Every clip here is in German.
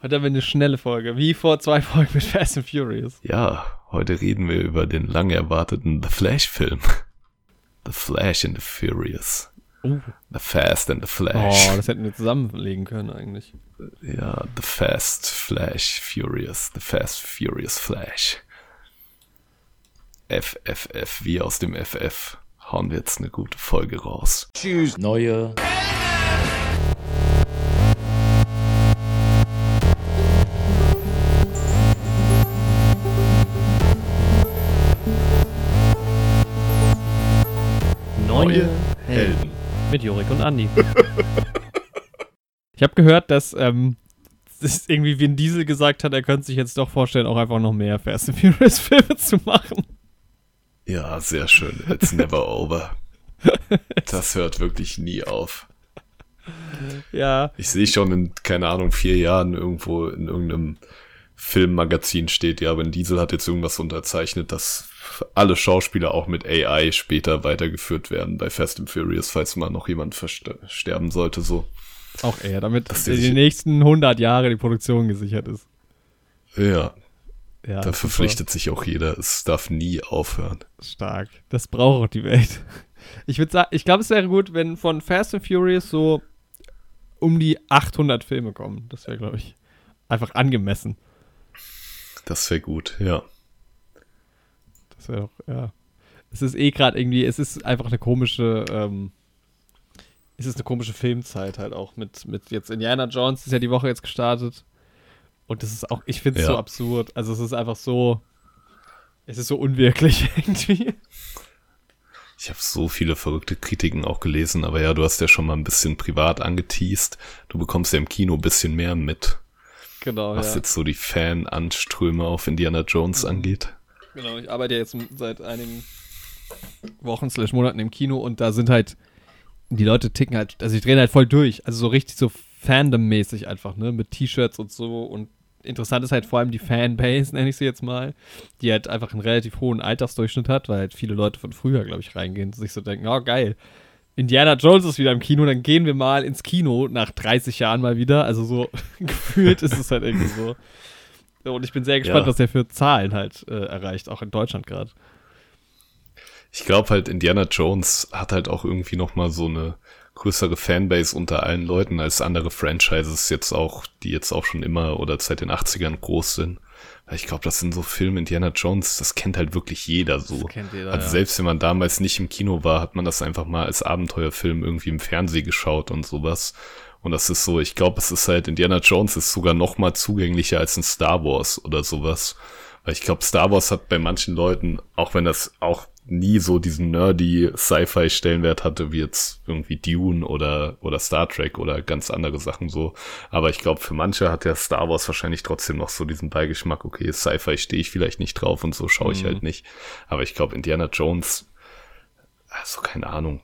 Heute haben wir eine schnelle Folge, wie vor zwei Folgen mit Fast and Furious. Ja, heute reden wir über den lang erwarteten The Flash-Film. The Flash and the Furious. Uh. The Fast and the Flash. Oh, das hätten wir zusammenlegen können eigentlich. Ja, The Fast Flash Furious. The Fast Furious Flash. FFF, wie aus dem FF. Hauen wir jetzt eine gute Folge raus. Tschüss. Neue. Neue Helden. Mit Jorik und Andi. ich habe gehört, dass ähm, das irgendwie Vin Diesel gesagt hat, er könnte sich jetzt doch vorstellen, auch einfach noch mehr Fast and Furious Filme zu machen. Ja, sehr schön. It's never over. Das hört wirklich nie auf. Ja. Ich sehe schon in, keine Ahnung, vier Jahren irgendwo in irgendeinem Filmmagazin steht, ja, Vin Diesel hat jetzt irgendwas unterzeichnet, dass alle Schauspieler auch mit AI später weitergeführt werden bei Fast and Furious, falls mal noch jemand sterben sollte, so. Auch er, damit dass in den nächsten 100 Jahre die Produktion gesichert ist. Ja. ja da verpflichtet sich auch jeder. Es darf nie aufhören. Stark. Das braucht auch die Welt. Ich würde sagen, ich glaube, es wäre gut, wenn von Fast and Furious so um die 800 Filme kommen. Das wäre, glaube ich, einfach angemessen. Das wäre gut, ja. Das wäre doch, ja. Es ist eh gerade irgendwie, es ist einfach eine komische, ähm, es ist eine komische Filmzeit halt auch mit, mit jetzt Indiana Jones ist ja die Woche jetzt gestartet. Und das ist auch, ich finde es ja. so absurd. Also es ist einfach so, es ist so unwirklich irgendwie. Ich habe so viele verrückte Kritiken auch gelesen, aber ja, du hast ja schon mal ein bisschen privat angeteased. Du bekommst ja im Kino ein bisschen mehr mit. Genau, was ja. jetzt so die Fan-Anströme auf Indiana Jones mhm. angeht. Genau, ich arbeite jetzt seit einigen Wochen slash Monaten im Kino und da sind halt die Leute ticken halt, also die drehen halt voll durch, also so richtig so Fandom-mäßig einfach, ne, mit T-Shirts und so und interessant ist halt vor allem die Fanbase, nenne ich sie jetzt mal, die halt einfach einen relativ hohen Altersdurchschnitt hat, weil halt viele Leute von früher, glaube ich, reingehen und sich so denken, oh geil, Indiana Jones ist wieder im Kino, dann gehen wir mal ins Kino nach 30 Jahren mal wieder. Also so gefühlt ist es halt irgendwie so. Und ich bin sehr gespannt, ja. was der für Zahlen halt äh, erreicht, auch in Deutschland gerade. Ich glaube halt, Indiana Jones hat halt auch irgendwie noch mal so eine größere Fanbase unter allen Leuten als andere Franchises jetzt auch, die jetzt auch schon immer oder seit den 80ern groß sind. Ich glaube, das sind so Filme, Indiana Jones, das kennt halt wirklich jeder so. Das kennt jeder, also ja. selbst wenn man damals nicht im Kino war, hat man das einfach mal als Abenteuerfilm irgendwie im Fernsehen geschaut und sowas. Und das ist so, ich glaube, es ist halt, Indiana Jones ist sogar noch mal zugänglicher als ein Star Wars oder sowas. Weil ich glaube, Star Wars hat bei manchen Leuten, auch wenn das auch nie so diesen nerdy Sci-Fi-Stellenwert hatte, wie jetzt irgendwie Dune oder, oder Star Trek oder ganz andere Sachen so. Aber ich glaube, für manche hat der Star Wars wahrscheinlich trotzdem noch so diesen Beigeschmack, okay, Sci-Fi stehe ich vielleicht nicht drauf und so schaue ich mhm. halt nicht. Aber ich glaube, Indiana Jones, also keine Ahnung.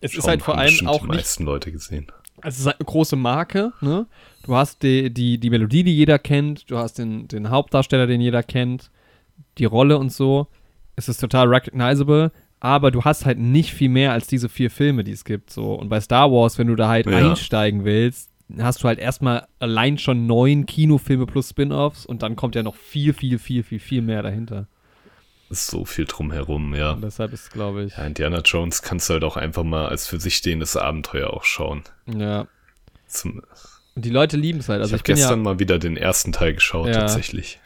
Es ist halt vor allem auch die meisten nicht, Leute gesehen. Es ist halt eine große Marke, ne? Du hast die, die, die Melodie, die jeder kennt, du hast den, den Hauptdarsteller, den jeder kennt, die Rolle und so es ist total recognizable, aber du hast halt nicht viel mehr als diese vier Filme, die es gibt. So. Und bei Star Wars, wenn du da halt ja. einsteigen willst, hast du halt erstmal allein schon neun Kinofilme plus Spin-offs und dann kommt ja noch viel, viel, viel, viel, viel mehr dahinter. So viel drumherum, ja. Und deshalb ist, glaube ich. Ja, Indiana Jones kannst du halt auch einfach mal als für sich stehendes Abenteuer auch schauen. Ja. Zum, und die Leute lieben es halt. Also ich habe gestern ja, mal wieder den ersten Teil geschaut, ja. tatsächlich.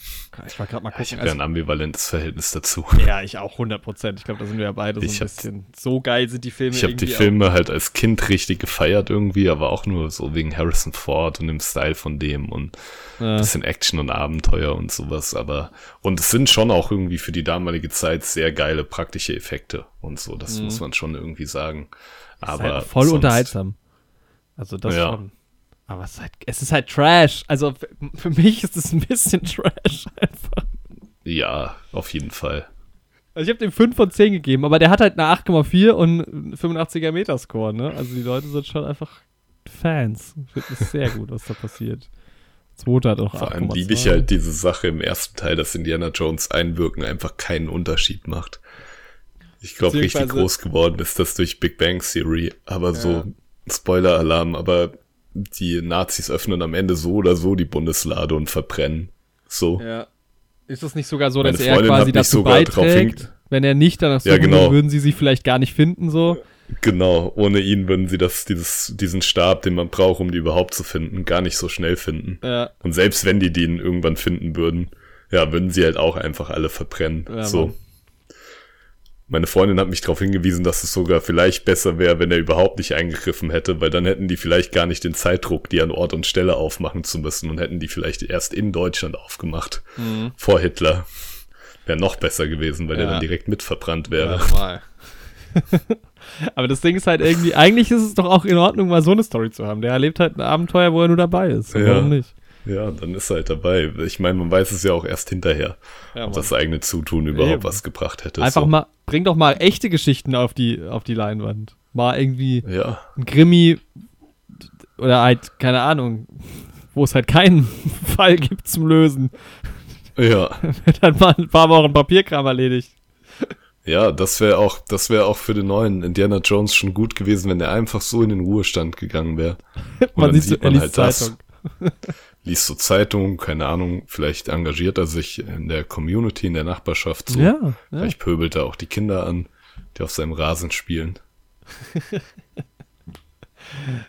Ich war gerade mal gucken. Ich habe ja ein ambivalentes Verhältnis dazu. Ja, ich auch 100 Prozent. Ich glaube, da sind wir ja beide so ich ein bisschen. So geil sind die Filme. Ich habe die Filme auch. halt als Kind richtig gefeiert irgendwie, aber auch nur so wegen Harrison Ford und dem Style von dem und ja. bisschen Action und Abenteuer und sowas. Aber und es sind schon auch irgendwie für die damalige Zeit sehr geile praktische Effekte und so. Das mhm. muss man schon irgendwie sagen. Aber halt voll sonst, unterhaltsam. Also das ja. schon. Aber es ist, halt, es ist halt Trash. Also für mich ist es ein bisschen Trash einfach. Ja, auf jeden Fall. Also ich habe dem 5 von 10 gegeben, aber der hat halt eine 8,4 und 85er Metascore, ne? Also die Leute sind schon einfach Fans. Ich finde es sehr gut, was da passiert. Zweiter hat auch Vor allem liebe ich halt diese Sache im ersten Teil, dass Indiana Jones Einwirken einfach keinen Unterschied macht. Ich glaube, richtig groß geworden ist das durch Big Bang Theory, aber ja. so Spoiler-Alarm, aber die Nazis öffnen am Ende so oder so die Bundeslade und verbrennen. So. Ja. Ist es nicht sogar so, Meine dass er quasi dazu beiträgt? Wenn er nicht danach Ja, suchen genau. würde, würden sie sie vielleicht gar nicht finden, so. Genau, ohne ihn würden sie das, dieses, diesen Stab, den man braucht, um die überhaupt zu finden, gar nicht so schnell finden. Ja. Und selbst wenn die den irgendwann finden würden, ja, würden sie halt auch einfach alle verbrennen. Ja, so. Mann. Meine Freundin hat mich darauf hingewiesen, dass es sogar vielleicht besser wäre, wenn er überhaupt nicht eingegriffen hätte, weil dann hätten die vielleicht gar nicht den Zeitdruck, die an Ort und Stelle aufmachen zu müssen und hätten die vielleicht erst in Deutschland aufgemacht. Mhm. Vor Hitler. Wäre noch besser gewesen, weil der Ja. dann direkt mitverbrannt wäre. Ja. Aber das Ding ist halt irgendwie, eigentlich ist es doch auch in Ordnung, mal so eine Story zu haben. Der erlebt halt ein Abenteuer, wo er nur dabei ist. Ja. Warum nicht? Ja, dann ist er halt dabei. Ich meine, man weiß es ja auch erst hinterher, Ja, ob das eigene Zutun überhaupt Eben. was gebracht hätte. Einfach so. mal, bring doch mal echte Geschichten auf die, auf die Leinwand. Mal irgendwie Ja, ein Krimi oder halt, keine Ahnung, wo es halt keinen Fall gibt zum Lösen. ja. Wird dann mal ein paar Wochen Papierkram erledigt. Ja, das wäre auch, das wäre auch für den neuen Indiana Jones schon gut gewesen, wenn der einfach so in den Ruhestand gegangen wäre. Man sieht so, er man halt das. Liest so Zeitungen, keine Ahnung, vielleicht engagiert er sich in der Community, in der Nachbarschaft so. Ja, ja. Vielleicht pöbelt er auch die Kinder an, die auf seinem Rasen spielen.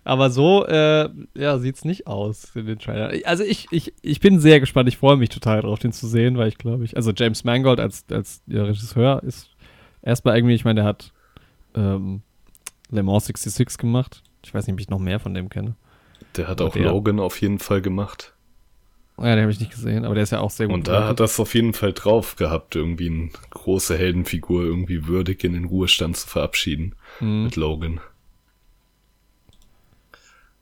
Aber so, äh, ja, sieht's nicht aus in den Trailern. Also ich, ich, ich bin sehr gespannt. Ich freue mich total drauf, den zu sehen, weil ich glaube ich, also James Mangold als, als ja, Regisseur ist erstmal irgendwie, ich meine, der hat ähm, Le Mans 66 gemacht. Ich weiß nicht, ob ich noch mehr von dem kenne. Der hat Aber auch der- Logan auf jeden Fall gemacht. Oh ja, den habe ich nicht gesehen, aber der ist ja auch sehr gut. Und da hat das auf jeden Fall drauf gehabt, irgendwie eine große Heldenfigur irgendwie würdig in den Ruhestand zu verabschieden Mhm. mit Logan.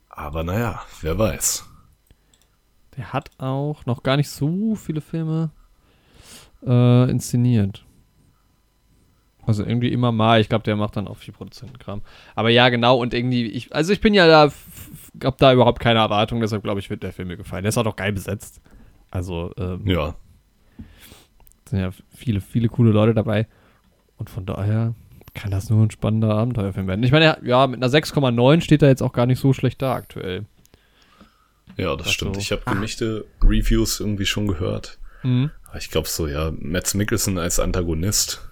Aber naja, wer weiß. Der hat auch noch gar nicht so viele Filme äh, inszeniert. Also irgendwie immer mal. Ich glaube, der macht dann auch viel Produzentenkram. Aber ja, genau. Und irgendwie, ich, also ich bin ja da, f- f- hab da überhaupt keine Erwartung. Deshalb glaube ich, wird der Film mir gefallen. Der ist auch noch geil besetzt. Also ähm, Ja, sind ja viele, viele coole Leute dabei. Und von daher kann das nur ein spannender Abenteuerfilm werden. Ich meine, ja, mit einer 6,9 steht er jetzt auch gar nicht so schlecht da aktuell. ja, das Ach stimmt. Ich habe gemischte Reviews irgendwie schon gehört. Mhm. Ich glaube so, ja, Mads Mikkelsen als Antagonist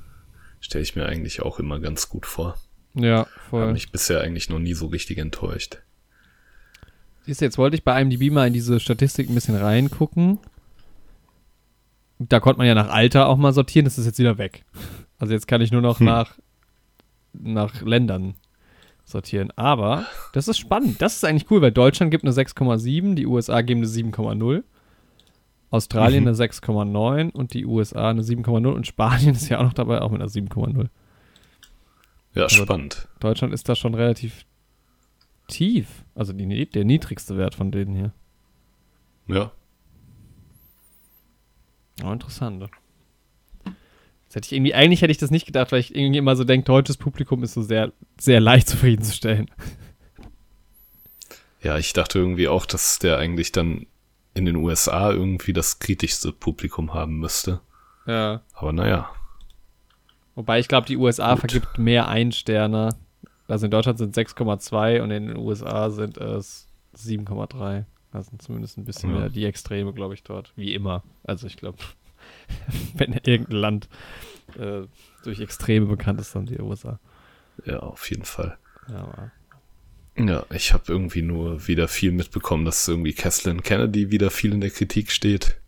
stelle ich mir eigentlich auch immer ganz gut vor. Ja, Hat voll. mich bisher eigentlich noch nie so richtig enttäuscht. Du, jetzt wollte ich bei IMDb mal in diese Statistik ein bisschen reingucken. Da konnte man ja nach Alter auch mal sortieren, das ist jetzt wieder weg. Also jetzt kann ich nur noch Hm. nach, nach Ländern sortieren. Aber das ist spannend. Das ist eigentlich cool, weil Deutschland gibt eine 6,7, die USA geben eine 7,0, Australien Mhm. eine 6,9 und die USA eine 7,0 und Spanien ist ja auch noch dabei, auch mit einer 7,0. Ja, Also- spannend. Deutschland ist da schon relativ tief. Also die, der niedrigste Wert von denen hier. Ja. Oh, interessant. Das hätte ich irgendwie, eigentlich hätte ich das nicht gedacht, weil ich irgendwie immer so denke, deutsches Publikum ist so sehr, sehr leicht zufriedenzustellen. Ja, ich dachte irgendwie auch, dass der eigentlich dann in den USA irgendwie das kritischste Publikum haben müsste. Ja. Aber naja. Wobei ich glaube, die USA Gut. vergibt mehr Einsterner. Also in Deutschland sind 6,2 und in den USA sind es 7,3. Also zumindest ein bisschen Ja. mehr die Extreme, glaube ich, dort. Wie immer. Also ich glaube, wenn irgendein Land äh, durch Extreme bekannt ist, dann die USA. Ja, auf jeden Fall. Ja, Ja, ich habe irgendwie nur wieder viel mitbekommen, dass irgendwie Kathleen Kennedy wieder viel in der Kritik steht.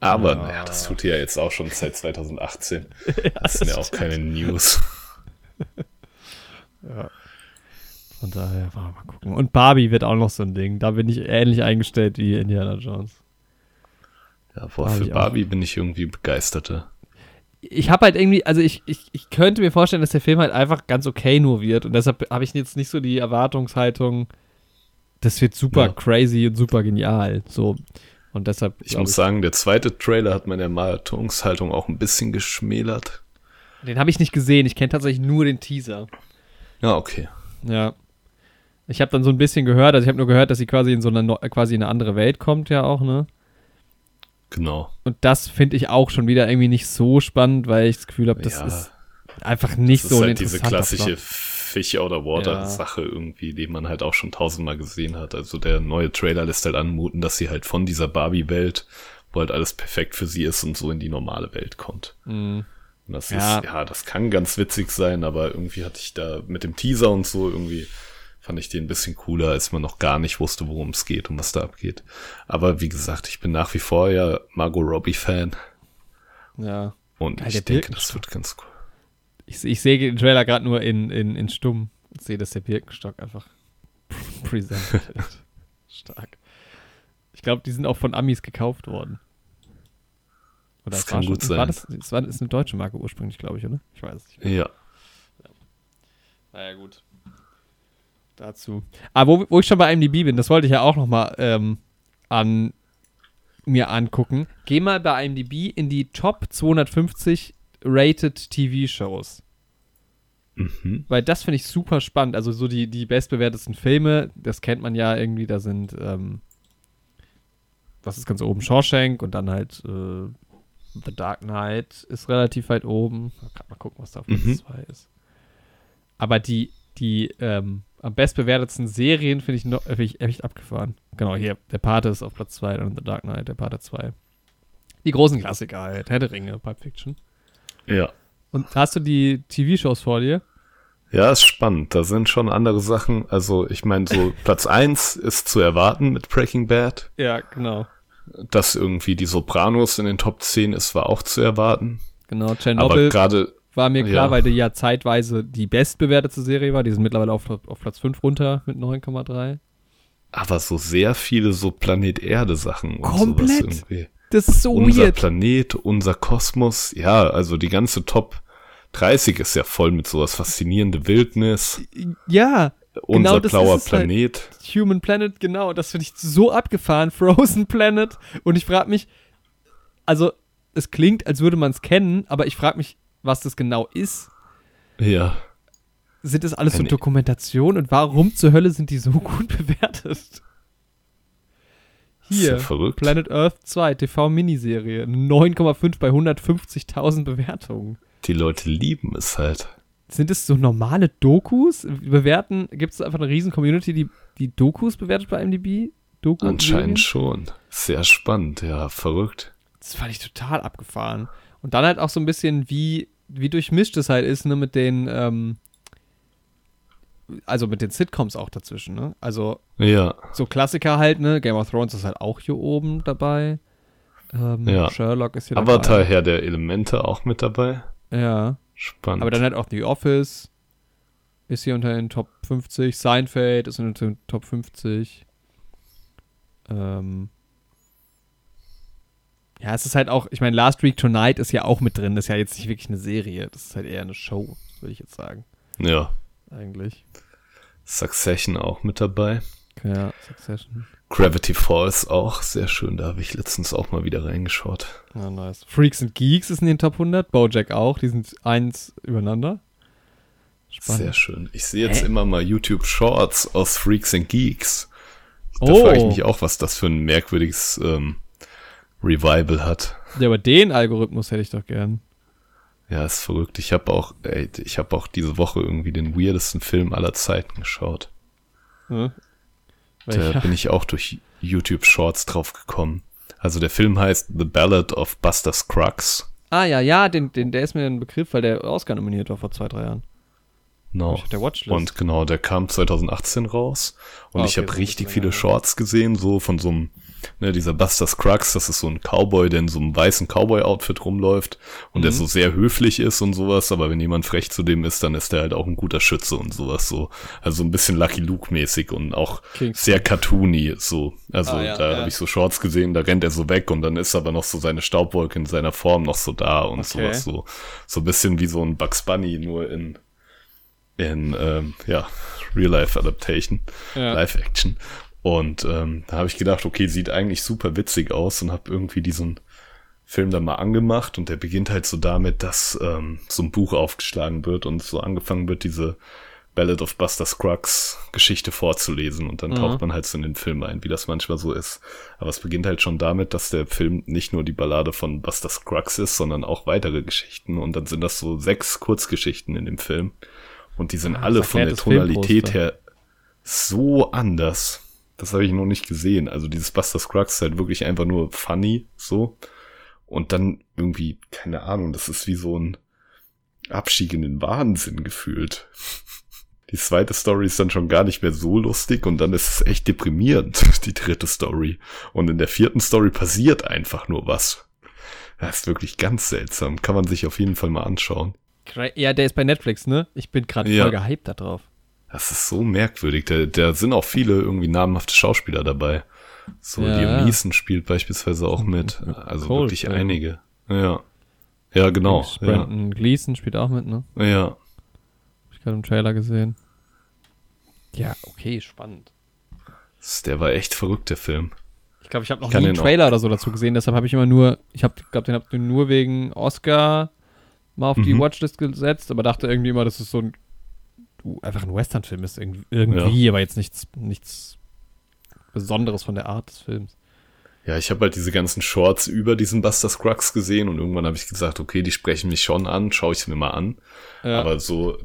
Aber Ja. naja, das tut ja jetzt auch schon seit 2018. das sind ja auch keine News. Ja. Von daher, mal mal gucken. Und Barbie wird auch noch so ein Ding. Da bin ich ähnlich eingestellt wie Indiana Jones. Ja, boah, Barbie für auch. Barbie bin ich irgendwie begeisterter. Ich habe halt irgendwie, also ich, ich, ich könnte mir vorstellen, dass der Film halt einfach ganz okay nur wird. Und deshalb habe ich jetzt nicht so die Erwartungshaltung, das wird super Ja. crazy und super genial. So. Und deshalb. Ich muss sagen, der zweite Trailer hat meine Erwartungshaltung auch ein bisschen geschmälert. Den habe ich nicht gesehen. Ich kenne tatsächlich nur den Teaser. Ja, okay. Ja. Ich habe dann so ein bisschen gehört, also ich habe nur gehört, dass sie quasi in so eine, quasi in eine andere Welt kommt, ja auch, ne? Genau. Und das finde ich auch schon wieder irgendwie nicht so spannend, weil ich das Gefühl habe, das Ja. ist einfach nicht Das so ist halt diese klassische. Fish of Water Ja. Sache irgendwie, die man halt auch schon tausendmal gesehen hat. Also der neue Trailer lässt halt anmuten, dass sie halt von dieser Barbie-Welt, wo halt alles perfekt für sie ist und so in die normale Welt kommt. Mhm. Und das Ja. ist, ja, das kann ganz witzig sein, aber irgendwie hatte ich da mit dem Teaser und so irgendwie fand ich den ein bisschen cooler, als man noch gar nicht wusste, worum es geht und was da abgeht. Aber wie gesagt, ich bin nach wie vor ja Margot Robbie Fan Ja. und Ja, ich denke, das wird ganz cool. Ich, ich sehe den Trailer gerade nur in, in, in stumm und sehe, dass der Birkenstock einfach präsentiert. Stark. Ich glaube, die sind auch von Amis gekauft worden. Oder Das kann war gut schon, sein. War das, es war, ist eine deutsche Marke ursprünglich, glaube ich, oder? Ich weiß es nicht. mehr. Ja. Naja, gut. Dazu. Aber wo, wo ich schon bei IMDb bin, das wollte ich ja auch noch mal ähm, an mir angucken. Geh mal bei IMDb in die Top 250 Rated TV-Shows. Mhm. Weil das finde ich super spannend. Also so die, die bestbewertesten Filme, das kennt man ja irgendwie, da sind, ähm, was ist ganz oben? Shawshank und dann halt äh, The Dark Knight ist relativ weit oben. Mal gucken, was da auf Platz Mhm. 2 ist. Aber die, die ähm, am bestbewertetsten Serien finde ich noch finde ich echt abgefahren. Genau, hier, der Pate ist auf Platz 2, dann The Dark Knight, der Pate 2. Die großen Klassiker halt, Herr der Ringe, Pulp Fiction. Ja. Und hast du die TV-Shows vor dir? Ja, ist spannend. Da sind schon andere Sachen. Also, ich meine, so Platz eins ist zu erwarten mit Breaking Bad. Ja, genau. Dass irgendwie die Sopranos in den Top 10 ist, war auch zu erwarten. Genau, Aber Tschernobyl gerade, war mir klar, ja. weil die ja zeitweise die bestbewertete Serie war. Die sind mittlerweile auf, auf Platz 5 runter mit 9,3. aber so sehr viele so Planet Erde Sachen und Komplett. sowas irgendwie. Das ist so unser weird. Planet, unser Kosmos. Ja, also die ganze Top 30 ist ja voll mit sowas faszinierende Wildnis. Ja, unser das blauer halt. Planet. Human Planet, genau. Das finde ich so abgefahren. Frozen Planet. Und ich frage mich, also es klingt, als würde man es kennen, aber ich frage mich, was das genau ist. Ja. Sind das alles so Ja, nee. Dokumentationen und warum zur Hölle sind die so gut bewertet? Ja Hier, verrückt. Planet Earth 2, TV-Miniserie. 9,5 bei 150.000 Bewertungen. Die Leute lieben es halt. Sind es so normale Dokus? Bewerten, gibt es einfach eine riesen Community, die die Dokus bewertet bei MDB? Doku Anscheinend schon. Sehr spannend, ja, verrückt. Das fand ich total abgefahren. Und dann halt auch so ein bisschen, wie, wie durchmischt es halt ist, ne, mit den, ähm, also mit den Sitcoms auch dazwischen, ne? Also Ja, so Klassiker halt, ne? Game of Thrones ist halt auch hier oben dabei. Ähm, Ja. Sherlock ist hier Avatar, dabei. Herr der Elemente auch mit dabei. Ja. Spannend. Aber dann halt auch The Office ist hier unter den Top 50. Seinfeld ist unter den Top 50. Ähm. Ja, es ist halt auch, ich meine, Last Week Tonight ist ja auch mit drin. Das ist ja jetzt nicht wirklich eine Serie. Das ist halt eher eine Show, würde ich jetzt sagen. ja, Eigentlich. Succession auch mit dabei. Ja, Succession. Gravity Falls auch sehr schön. Da habe ich letztens auch mal wieder reingeschaut. Ja, nice. Freaks and Geeks ist in den Top 100. Bojack auch. Die sind eins übereinander. Spannend. Sehr schön. Ich sehe jetzt Hä? immer mal YouTube Shorts aus Freaks and Geeks. Da Oh. frage ich mich auch, was das für ein merkwürdiges ähm, Revival hat. Ja, aber den Algorithmus hätte ich doch gern. Ja, ist verrückt. Ich habe auch, ey, ich habe auch diese Woche irgendwie den weirdesten Film aller Zeiten geschaut. Ne? Da Welcher? bin ich auch durch YouTube Shorts drauf gekommen. Also der Film heißt The Ballad of Buster Scruggs. Ah ja, ja, den, den, der ist mir ein Begriff, weil der Oscar nominiert war vor zwei, drei Jahren. Ich hab der Watchlist. Und genau, der kam 2018 raus. Und Ah, ich okay, habe so richtig viele. Shorts gesehen, so von so einem, ne, dieser Buster Scruggs, das ist so ein Cowboy, der in so einem weißen Cowboy-Outfit rumläuft und Mhm. der so sehr höflich ist und sowas, aber wenn jemand frech zu dem ist, dann ist der halt auch ein guter Schütze und sowas so. Also so ein bisschen Lucky Luke-mäßig und auch Kingston. sehr cartoony so. Also Ah, ja, da ja. habe ich so Shorts gesehen, da rennt er so weg und dann ist aber noch so seine Staubwolke in seiner Form noch so da und Okay. sowas so. So ein bisschen wie so ein Bugs Bunny, nur in in ähm, ja, Real-Life-Adaptation, Ja. Live-Action. Und ähm, da habe ich gedacht, okay, sieht eigentlich super witzig aus und habe irgendwie diesen Film dann mal angemacht und der beginnt halt so damit, dass ähm, so ein Buch aufgeschlagen wird und so angefangen wird, diese Ballad of Buster Scruggs Geschichte vorzulesen und dann Mhm. taucht man halt so in den Film ein, wie das manchmal so ist. Aber es beginnt halt schon damit, dass der Film nicht nur die Ballade von Buster Scruggs ist, sondern auch weitere Geschichten und dann sind das so sechs Kurzgeschichten in dem Film. Und die sind Ah, alle von der Tonalität Filmposter. her so anders. Das habe ich noch nicht gesehen. Also dieses Buster Scruggs ist halt wirklich einfach nur funny, so. Und dann irgendwie, keine Ahnung, das ist wie so ein Abstieg in den Wahnsinn gefühlt. Die zweite Story ist dann schon gar nicht mehr so lustig und dann ist es echt deprimierend, die dritte Story. Und in der vierten Story passiert einfach nur was. Das ist wirklich ganz seltsam. Kann man sich auf jeden Fall mal anschauen. Ja, der ist bei Netflix, ne? Ich bin gerade Ja. voll gehypt da drauf. Das ist so merkwürdig. Da, da sind auch viele irgendwie namhafte Schauspieler dabei. So, Ja. Liam Neeson spielt beispielsweise auch mit. Also Cold, wirklich ja. einige. Ja. Ja, genau. Ja. Brandon Gleason spielt auch mit, ne? ja. Hab ich gerade im Trailer gesehen. Ja, okay, spannend. Das- Der war echt verrückt, der Film. Ich glaube, ich habe noch Ich nie einen den auch- Trailer oder so dazu gesehen, deshalb habe ich immer nur, ich habe, glaube, den habe ich nur wegen Oscar mal auf die Mhm. Watchlist gesetzt, aber dachte irgendwie immer, dass es so ein, einfach ein Western-Film ist, irgendwie, irgendwie aber jetzt nichts, nichts Besonderes von der Art des Films. Ja, ich habe halt diese ganzen Shorts über diesen Buster Scruggs gesehen und irgendwann habe ich gesagt, okay, die sprechen mich schon an, schaue ich mir mal an. Ja. Aber so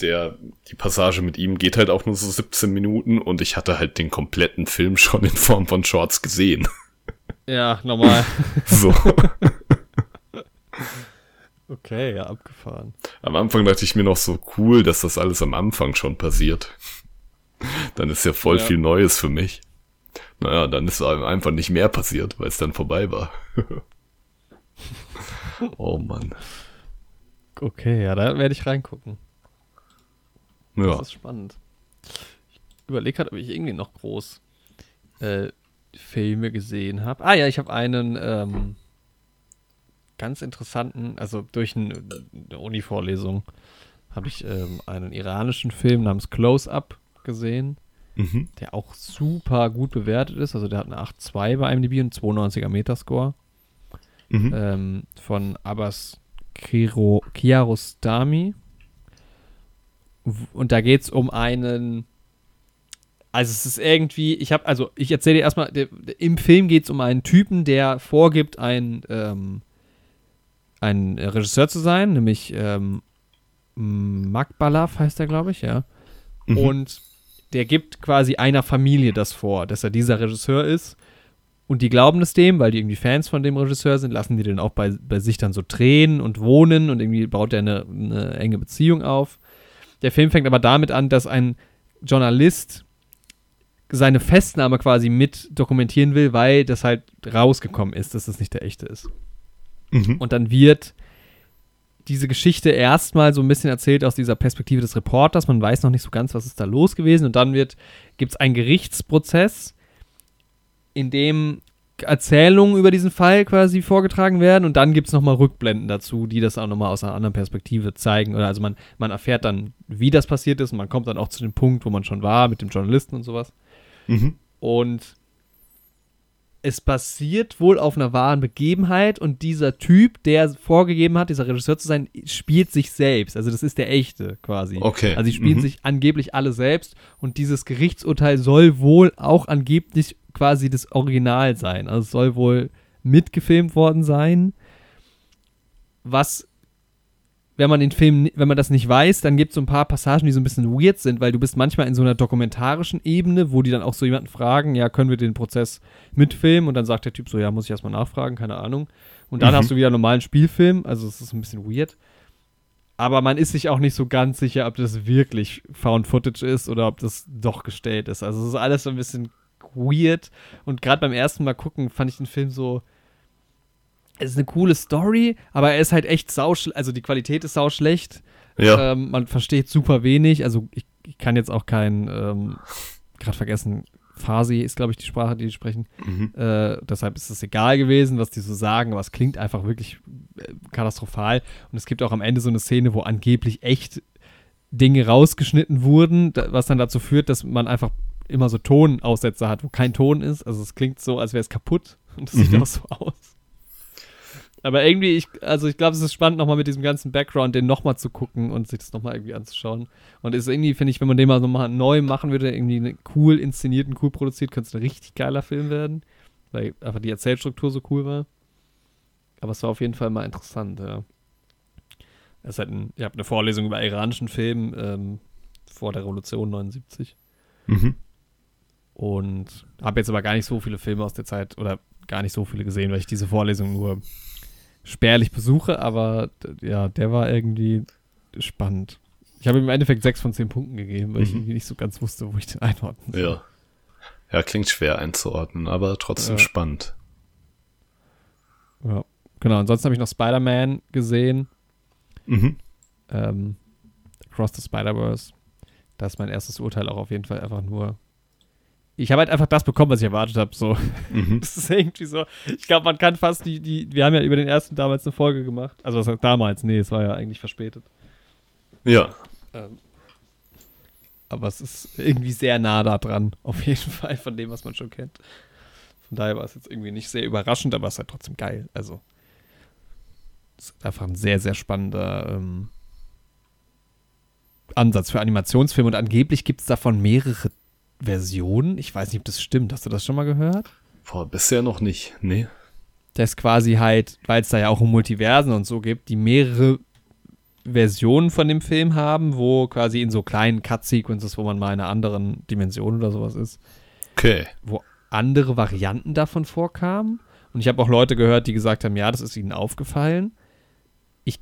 der die Passage mit ihm geht halt auch nur so 17 Minuten und ich hatte halt den kompletten Film schon in Form von Shorts gesehen. ja, normal. So. okay, ja, abgefahren. Am Anfang dachte ich mir noch so cool, dass das alles am Anfang schon passiert. Dann ist ja voll Ja. viel Neues für mich. Naja, dann ist einfach nicht mehr passiert, weil es dann vorbei war. oh Mann. Okay, ja, da werde ich reingucken. Ja. Das ist spannend. Ich überlege gerade, ob ich irgendwie noch groß äh, Filme gesehen habe. Ah ja, ich habe einen ähm, ganz interessanten, also durch ein, eine Uni-Vorlesung habe ich ähm, einen iranischen Film namens Close Up gesehen, Mhm. der auch super gut bewertet ist. Also der hat eine 8.2 bei IMDb und 92er Metascore Mhm. ähm, von Abbas Kiro, Kiarostami. Und da geht es um einen. Also es ist irgendwie, ich habe, also ich erzähle dir erstmal, der, im Film geht es um einen Typen, der vorgibt, ein, ähm, ein Regisseur zu sein, nämlich ähm, Makbalaf heißt er, glaube ich, ja. Mhm. Und der gibt quasi einer Familie das vor, dass er dieser Regisseur ist. Und die glauben es dem, weil die irgendwie Fans von dem Regisseur sind, lassen die den auch bei, bei sich dann so drehen und wohnen und irgendwie baut er eine, eine enge Beziehung auf. Der Film fängt aber damit an, dass ein Journalist seine Festnahme quasi mit dokumentieren will, weil das halt rausgekommen ist, dass das nicht der echte ist. Mhm. Und dann wird diese Geschichte erstmal so ein bisschen erzählt aus dieser Perspektive des Reporters. Man weiß noch nicht so ganz, was ist da los gewesen. Und dann wird, gibt es einen Gerichtsprozess, in dem Erzählungen über diesen Fall quasi vorgetragen werden. Und dann gibt es nochmal Rückblenden dazu, die das auch nochmal aus einer anderen Perspektive zeigen. Oder also man, man erfährt dann, wie das passiert ist. Und man kommt dann auch zu dem Punkt, wo man schon war mit dem Journalisten und sowas. Mhm. Und es basiert wohl auf einer wahren Begebenheit und dieser Typ, der vorgegeben hat, dieser Regisseur zu sein, spielt sich selbst. Also das ist der echte quasi. Okay. Also sie spielen Mhm. sich angeblich alle selbst und dieses Gerichtsurteil soll wohl auch angeblich quasi das Original sein. Also es soll wohl mitgefilmt worden sein. Was, wenn man den Film, wenn man das nicht weiß, dann gibt es so ein paar Passagen, die so ein bisschen weird sind, weil du bist manchmal in so einer dokumentarischen Ebene, wo die dann auch so jemanden fragen, ja, können wir den Prozess mitfilmen? Und dann sagt der Typ so, ja, muss ich erstmal nachfragen, keine Ahnung. Und dann Mhm. hast du wieder einen normalen Spielfilm, also es ist ein bisschen weird. Aber man ist sich auch nicht so ganz sicher, ob das wirklich Found Footage ist oder ob das doch gestellt ist. Also es ist alles so ein bisschen weird. Und gerade beim ersten Mal gucken fand ich den Film so. Es ist eine coole Story, aber er ist halt echt sau Also die Qualität ist sau schlecht. Ja. Ähm, man versteht super wenig. Also ich, ich kann jetzt auch kein, ähm, gerade vergessen, Farsi ist, glaube ich, die Sprache, die die sprechen. Mhm. Äh, deshalb ist es egal gewesen, was die so sagen, aber es klingt einfach wirklich äh, katastrophal. Und es gibt auch am Ende so eine Szene, wo angeblich echt Dinge rausgeschnitten wurden, da, was dann dazu führt, dass man einfach immer so Tonaussetzer hat, wo kein Ton ist. Also es klingt so, als wäre es kaputt. Und das sieht Mhm. auch so aus. Aber irgendwie, ich, also ich glaube, es ist spannend, nochmal mit diesem ganzen Background den nochmal zu gucken und sich das nochmal irgendwie anzuschauen. Und ist irgendwie, finde ich, wenn man den mal nochmal neu machen würde, irgendwie cool inszenierten, cool produziert, könnte es ein richtig geiler Film werden. Weil einfach die Erzählstruktur so cool war. Aber es war auf jeden Fall mal interessant, ja. Ist halt ein, ich habe eine Vorlesung über iranischen Film ähm, vor der Revolution 79. Mhm. Und habe jetzt aber gar nicht so viele Filme aus der Zeit oder gar nicht so viele gesehen, weil ich diese Vorlesung nur spärlich besuche, aber ja, der war irgendwie spannend. Ich habe ihm im Endeffekt sechs von zehn Punkten gegeben, weil ich Mhm. irgendwie nicht so ganz wusste, wo ich den einordnen soll. Ja. Ja, klingt schwer einzuordnen, aber trotzdem Ja. spannend. Ja. Genau, ansonsten habe ich noch Spider-Man gesehen. Mhm. Ähm, Across the Spider-Verse. Das ist mein erstes Urteil auch auf jeden Fall einfach nur. Ich habe halt einfach das bekommen, was ich erwartet habe. So. Mhm. Das ist irgendwie so. Ich glaube, man kann fast die, die. Wir haben ja über den ersten damals eine Folge gemacht. Also, was heißt damals? Nee, es war ja eigentlich verspätet. Ja. Ähm, aber es ist irgendwie sehr nah da dran. Auf jeden Fall von dem, was man schon kennt. Von daher war es jetzt irgendwie nicht sehr überraschend, aber es ist halt trotzdem geil. Also, es ist einfach ein sehr, sehr spannender ähm, Ansatz für Animationsfilme und angeblich gibt es davon mehrere Versionen. Ich weiß nicht, ob das stimmt. Hast du das schon mal gehört? Boah, bisher noch nicht. Nee. dass quasi halt, weil es da ja auch um Multiversen und so gibt, die mehrere Versionen von dem Film haben, wo quasi in so kleinen Cut-Sequences, wo man mal in einer anderen Dimension oder sowas ist, Okay. wo andere Varianten davon vorkamen. Und ich habe auch Leute gehört, die gesagt haben, ja, das ist ihnen aufgefallen. Ich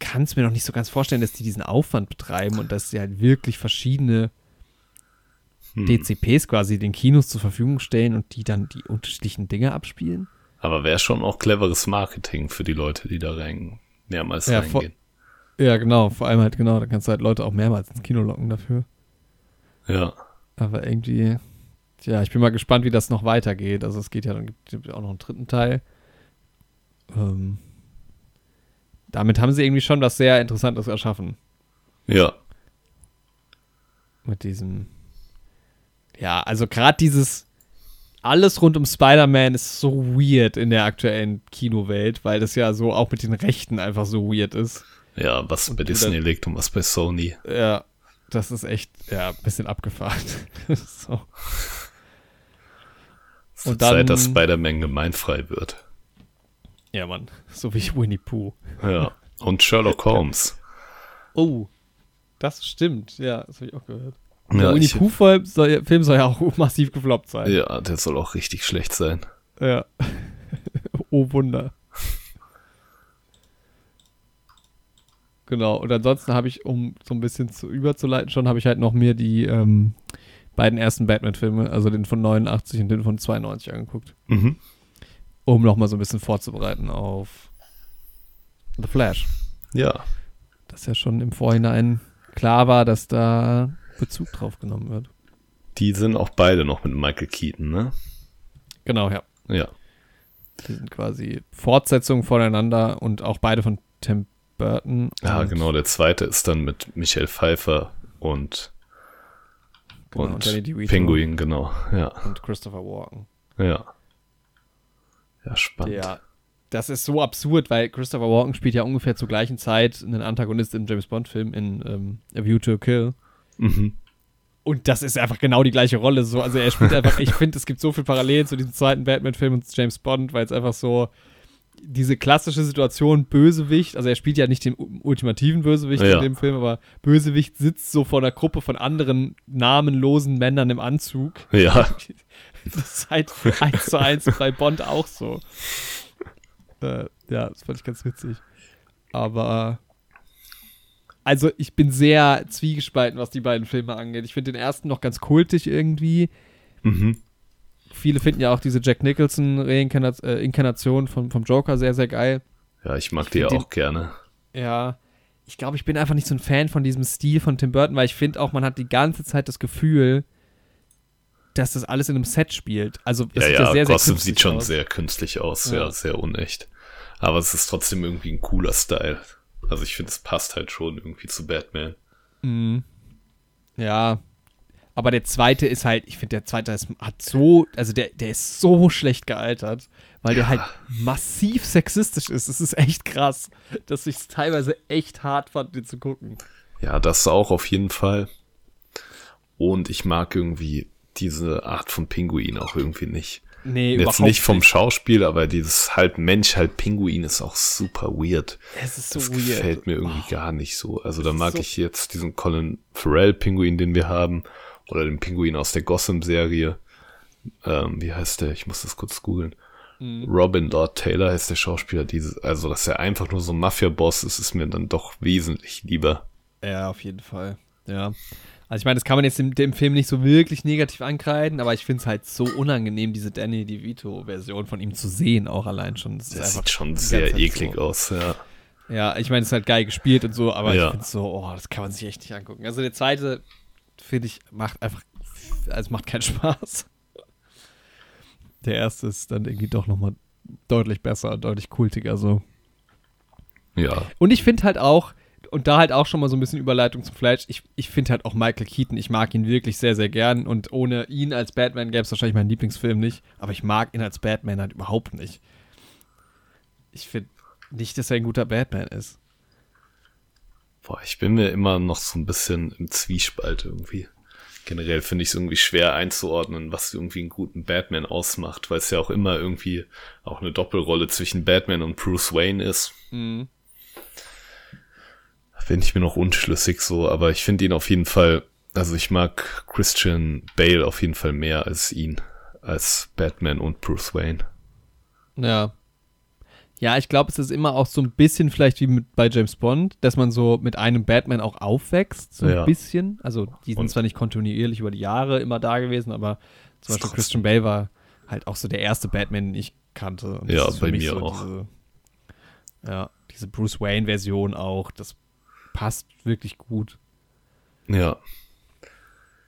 kann es mir noch nicht so ganz vorstellen, dass die diesen Aufwand betreiben und dass sie halt wirklich verschiedene Hm. DCPs quasi den Kinos zur Verfügung stellen und die dann die unterschiedlichen Dinge abspielen. Aber wäre schon auch cleveres Marketing für die Leute, die da rein, mehrmals Ja, vor- reingehen. Ja, genau, vor allem halt genau, da kannst du halt Leute auch mehrmals ins Kino locken dafür. Ja. Aber irgendwie, ja, ich bin mal gespannt, wie das noch weitergeht. Also es geht ja, dann gibt auch noch einen dritten Teil. Ähm, damit haben sie irgendwie schon was sehr Interessantes erschaffen. Ja. Mit diesem, ja, also gerade dieses, alles rund um Spider-Man ist so weird in der aktuellen Kinowelt, weil das ja so auch mit den Rechten einfach so weird ist. Ja, was bei Und du Disney dann- liegt und was bei Sony. Ja, das ist echt, ja, ein bisschen abgefahren. so. Und dann- Zeit, dass Spider-Man gemeinfrei wird. Ja, Mann, so wie Winnie Pooh. Ja. Und Sherlock Holmes. Oh, das stimmt, ja, das habe ich auch gehört. Ja, der Winnie ich- Pooh-Film soll, Film soll ja auch massiv gefloppt sein. Ja, der soll auch richtig schlecht sein. Ja. oh Wunder. Genau, und ansonsten habe ich, um so ein bisschen zu überzuleiten, schon habe ich halt noch mir die ähm, beiden ersten Batman-Filme, also den von 89 und den von 92 angeguckt, Mhm. um nochmal so ein bisschen vorzubereiten auf The Flash. Ja. Dass ja schon im Vorhinein klar war, dass da Bezug drauf genommen wird. Die sind auch beide noch mit Michael Keaton, ne? Genau, ja. Ja. Die sind quasi Fortsetzungen voneinander und auch beide von Tim Burton. Ja, und, genau. Der zweite ist dann mit Michael Pfeiffer und, Genau, und DeVito. Pinguin, genau. Ja. Und Christopher Walken. Ja. Ja, spannend. Ja, das ist so absurd, weil Christopher Walken spielt ja ungefähr zur gleichen Zeit einen Antagonist im James Bond-Film in ähm, A View to a Kill. Mhm. Und das ist einfach genau die gleiche Rolle. So, also er spielt einfach, ich finde, es gibt so viel Parallelen zu diesem zweiten Batman-Film und James Bond, weil es einfach so diese klassische Situation Bösewicht, also er spielt ja nicht den ultimativen Bösewicht Ja. in dem Film, aber Bösewicht sitzt so vor einer Gruppe von anderen namenlosen Männern im Anzug. Ja. Das ist halt eins zu eins bei Bond auch so. Äh, ja, das fand ich ganz witzig. Aber also ich bin sehr zwiegespalten, was die beiden Filme angeht. Ich finde den ersten noch ganz kultig irgendwie. Mhm. Viele finden ja auch diese Jack Nicholson-Inkarnation vom, vom Joker sehr, sehr geil. Ja, ich mag Ich die find auch gerne. Ja, ich glaube, ich bin einfach nicht so ein Fan von diesem Stil von Tim Burton, weil ich finde auch, man hat die ganze Zeit das Gefühl, dass das alles in einem Set spielt. Also es Ja, sieht ja, sehr, sehr Gotham künstlich sieht schon aus. sehr künstlich aus, Ja. ja. sehr unecht. Aber es ist trotzdem irgendwie ein cooler Style. Also ich finde, es passt halt schon irgendwie zu Batman. Mhm. Ja. Aber der zweite ist halt, ich finde, der zweite ist, hat so, also der, der ist so schlecht gealtert, weil der halt massiv sexistisch ist. Das ist echt krass, dass ich es teilweise echt hart fand, den zu gucken. Ja, das auch auf jeden Fall. Und ich mag irgendwie diese Art von Pinguin auch irgendwie nicht. Nee, Jetzt nicht vom Schauspiel, aber dieses halb Mensch, halb Pinguin ist auch super weird. Es ist so das weird. gefällt mir irgendwie gar nicht so. Also da ist mag so- ich jetzt diesen Colin Farrell Pinguin, den wir haben, oder den Pinguin aus der Gotham-Serie. Ähm, wie heißt der? Ich muss das kurz googeln. Mhm. Robin Lord Taylor heißt der Schauspieler. Dieses, also, dass er einfach nur so ein Mafia-Boss ist, ist mir dann doch wesentlich lieber. Ja, auf jeden Fall. Ja. Also ich meine, das kann man jetzt im, dem Film nicht so wirklich negativ ankreiden, aber ich finde es halt so unangenehm, diese Danny DeVito-Version von ihm zu sehen, auch allein schon. Das einfach sieht schon sehr eklig so. aus, ja. Ja, ich meine, es ist halt geil gespielt und so, aber Ja. ich finde so, oh, das kann man sich echt nicht angucken. Also der zweite, finde ich, macht einfach, also macht keinen Spaß. Der erste ist dann irgendwie doch nochmal deutlich besser, deutlich kultiger so. Ja, Und ich finde halt auch, und da halt auch schon mal so ein bisschen Überleitung zum Flash, ich, ich finde halt auch Michael Keaton, ich mag ihn wirklich sehr, sehr gern und ohne ihn als Batman gäbe es wahrscheinlich meinen Lieblingsfilm nicht, aber ich mag ihn als Batman halt überhaupt nicht. Ich finde nicht, dass er ein guter Batman ist. Boah, ich bin mir immer noch so ein bisschen im Zwiespalt irgendwie. Generell finde ich es irgendwie schwer einzuordnen, was irgendwie einen guten Batman ausmacht, weil es ja auch immer irgendwie auch eine Doppelrolle zwischen Batman und Bruce Wayne ist. Mhm. Bin ich mir noch unschlüssig so, aber ich finde ihn auf jeden Fall, also ich mag Christian Bale auf jeden Fall mehr als ihn, als Batman und Bruce Wayne. Ja. Ja, ich glaube, es ist immer auch so ein bisschen vielleicht wie mit, bei James Bond, dass man so mit einem Batman auch aufwächst, so ein Ja. bisschen. Also die sind Und- zwar nicht kontinuierlich über die Jahre immer da gewesen, aber zum Beispiel Christian Bale war halt auch so der erste Batman, den ich kannte. Ja, bei mir so auch. Diese, ja, diese Bruce Wayne-Version auch, das passt wirklich gut. Ja.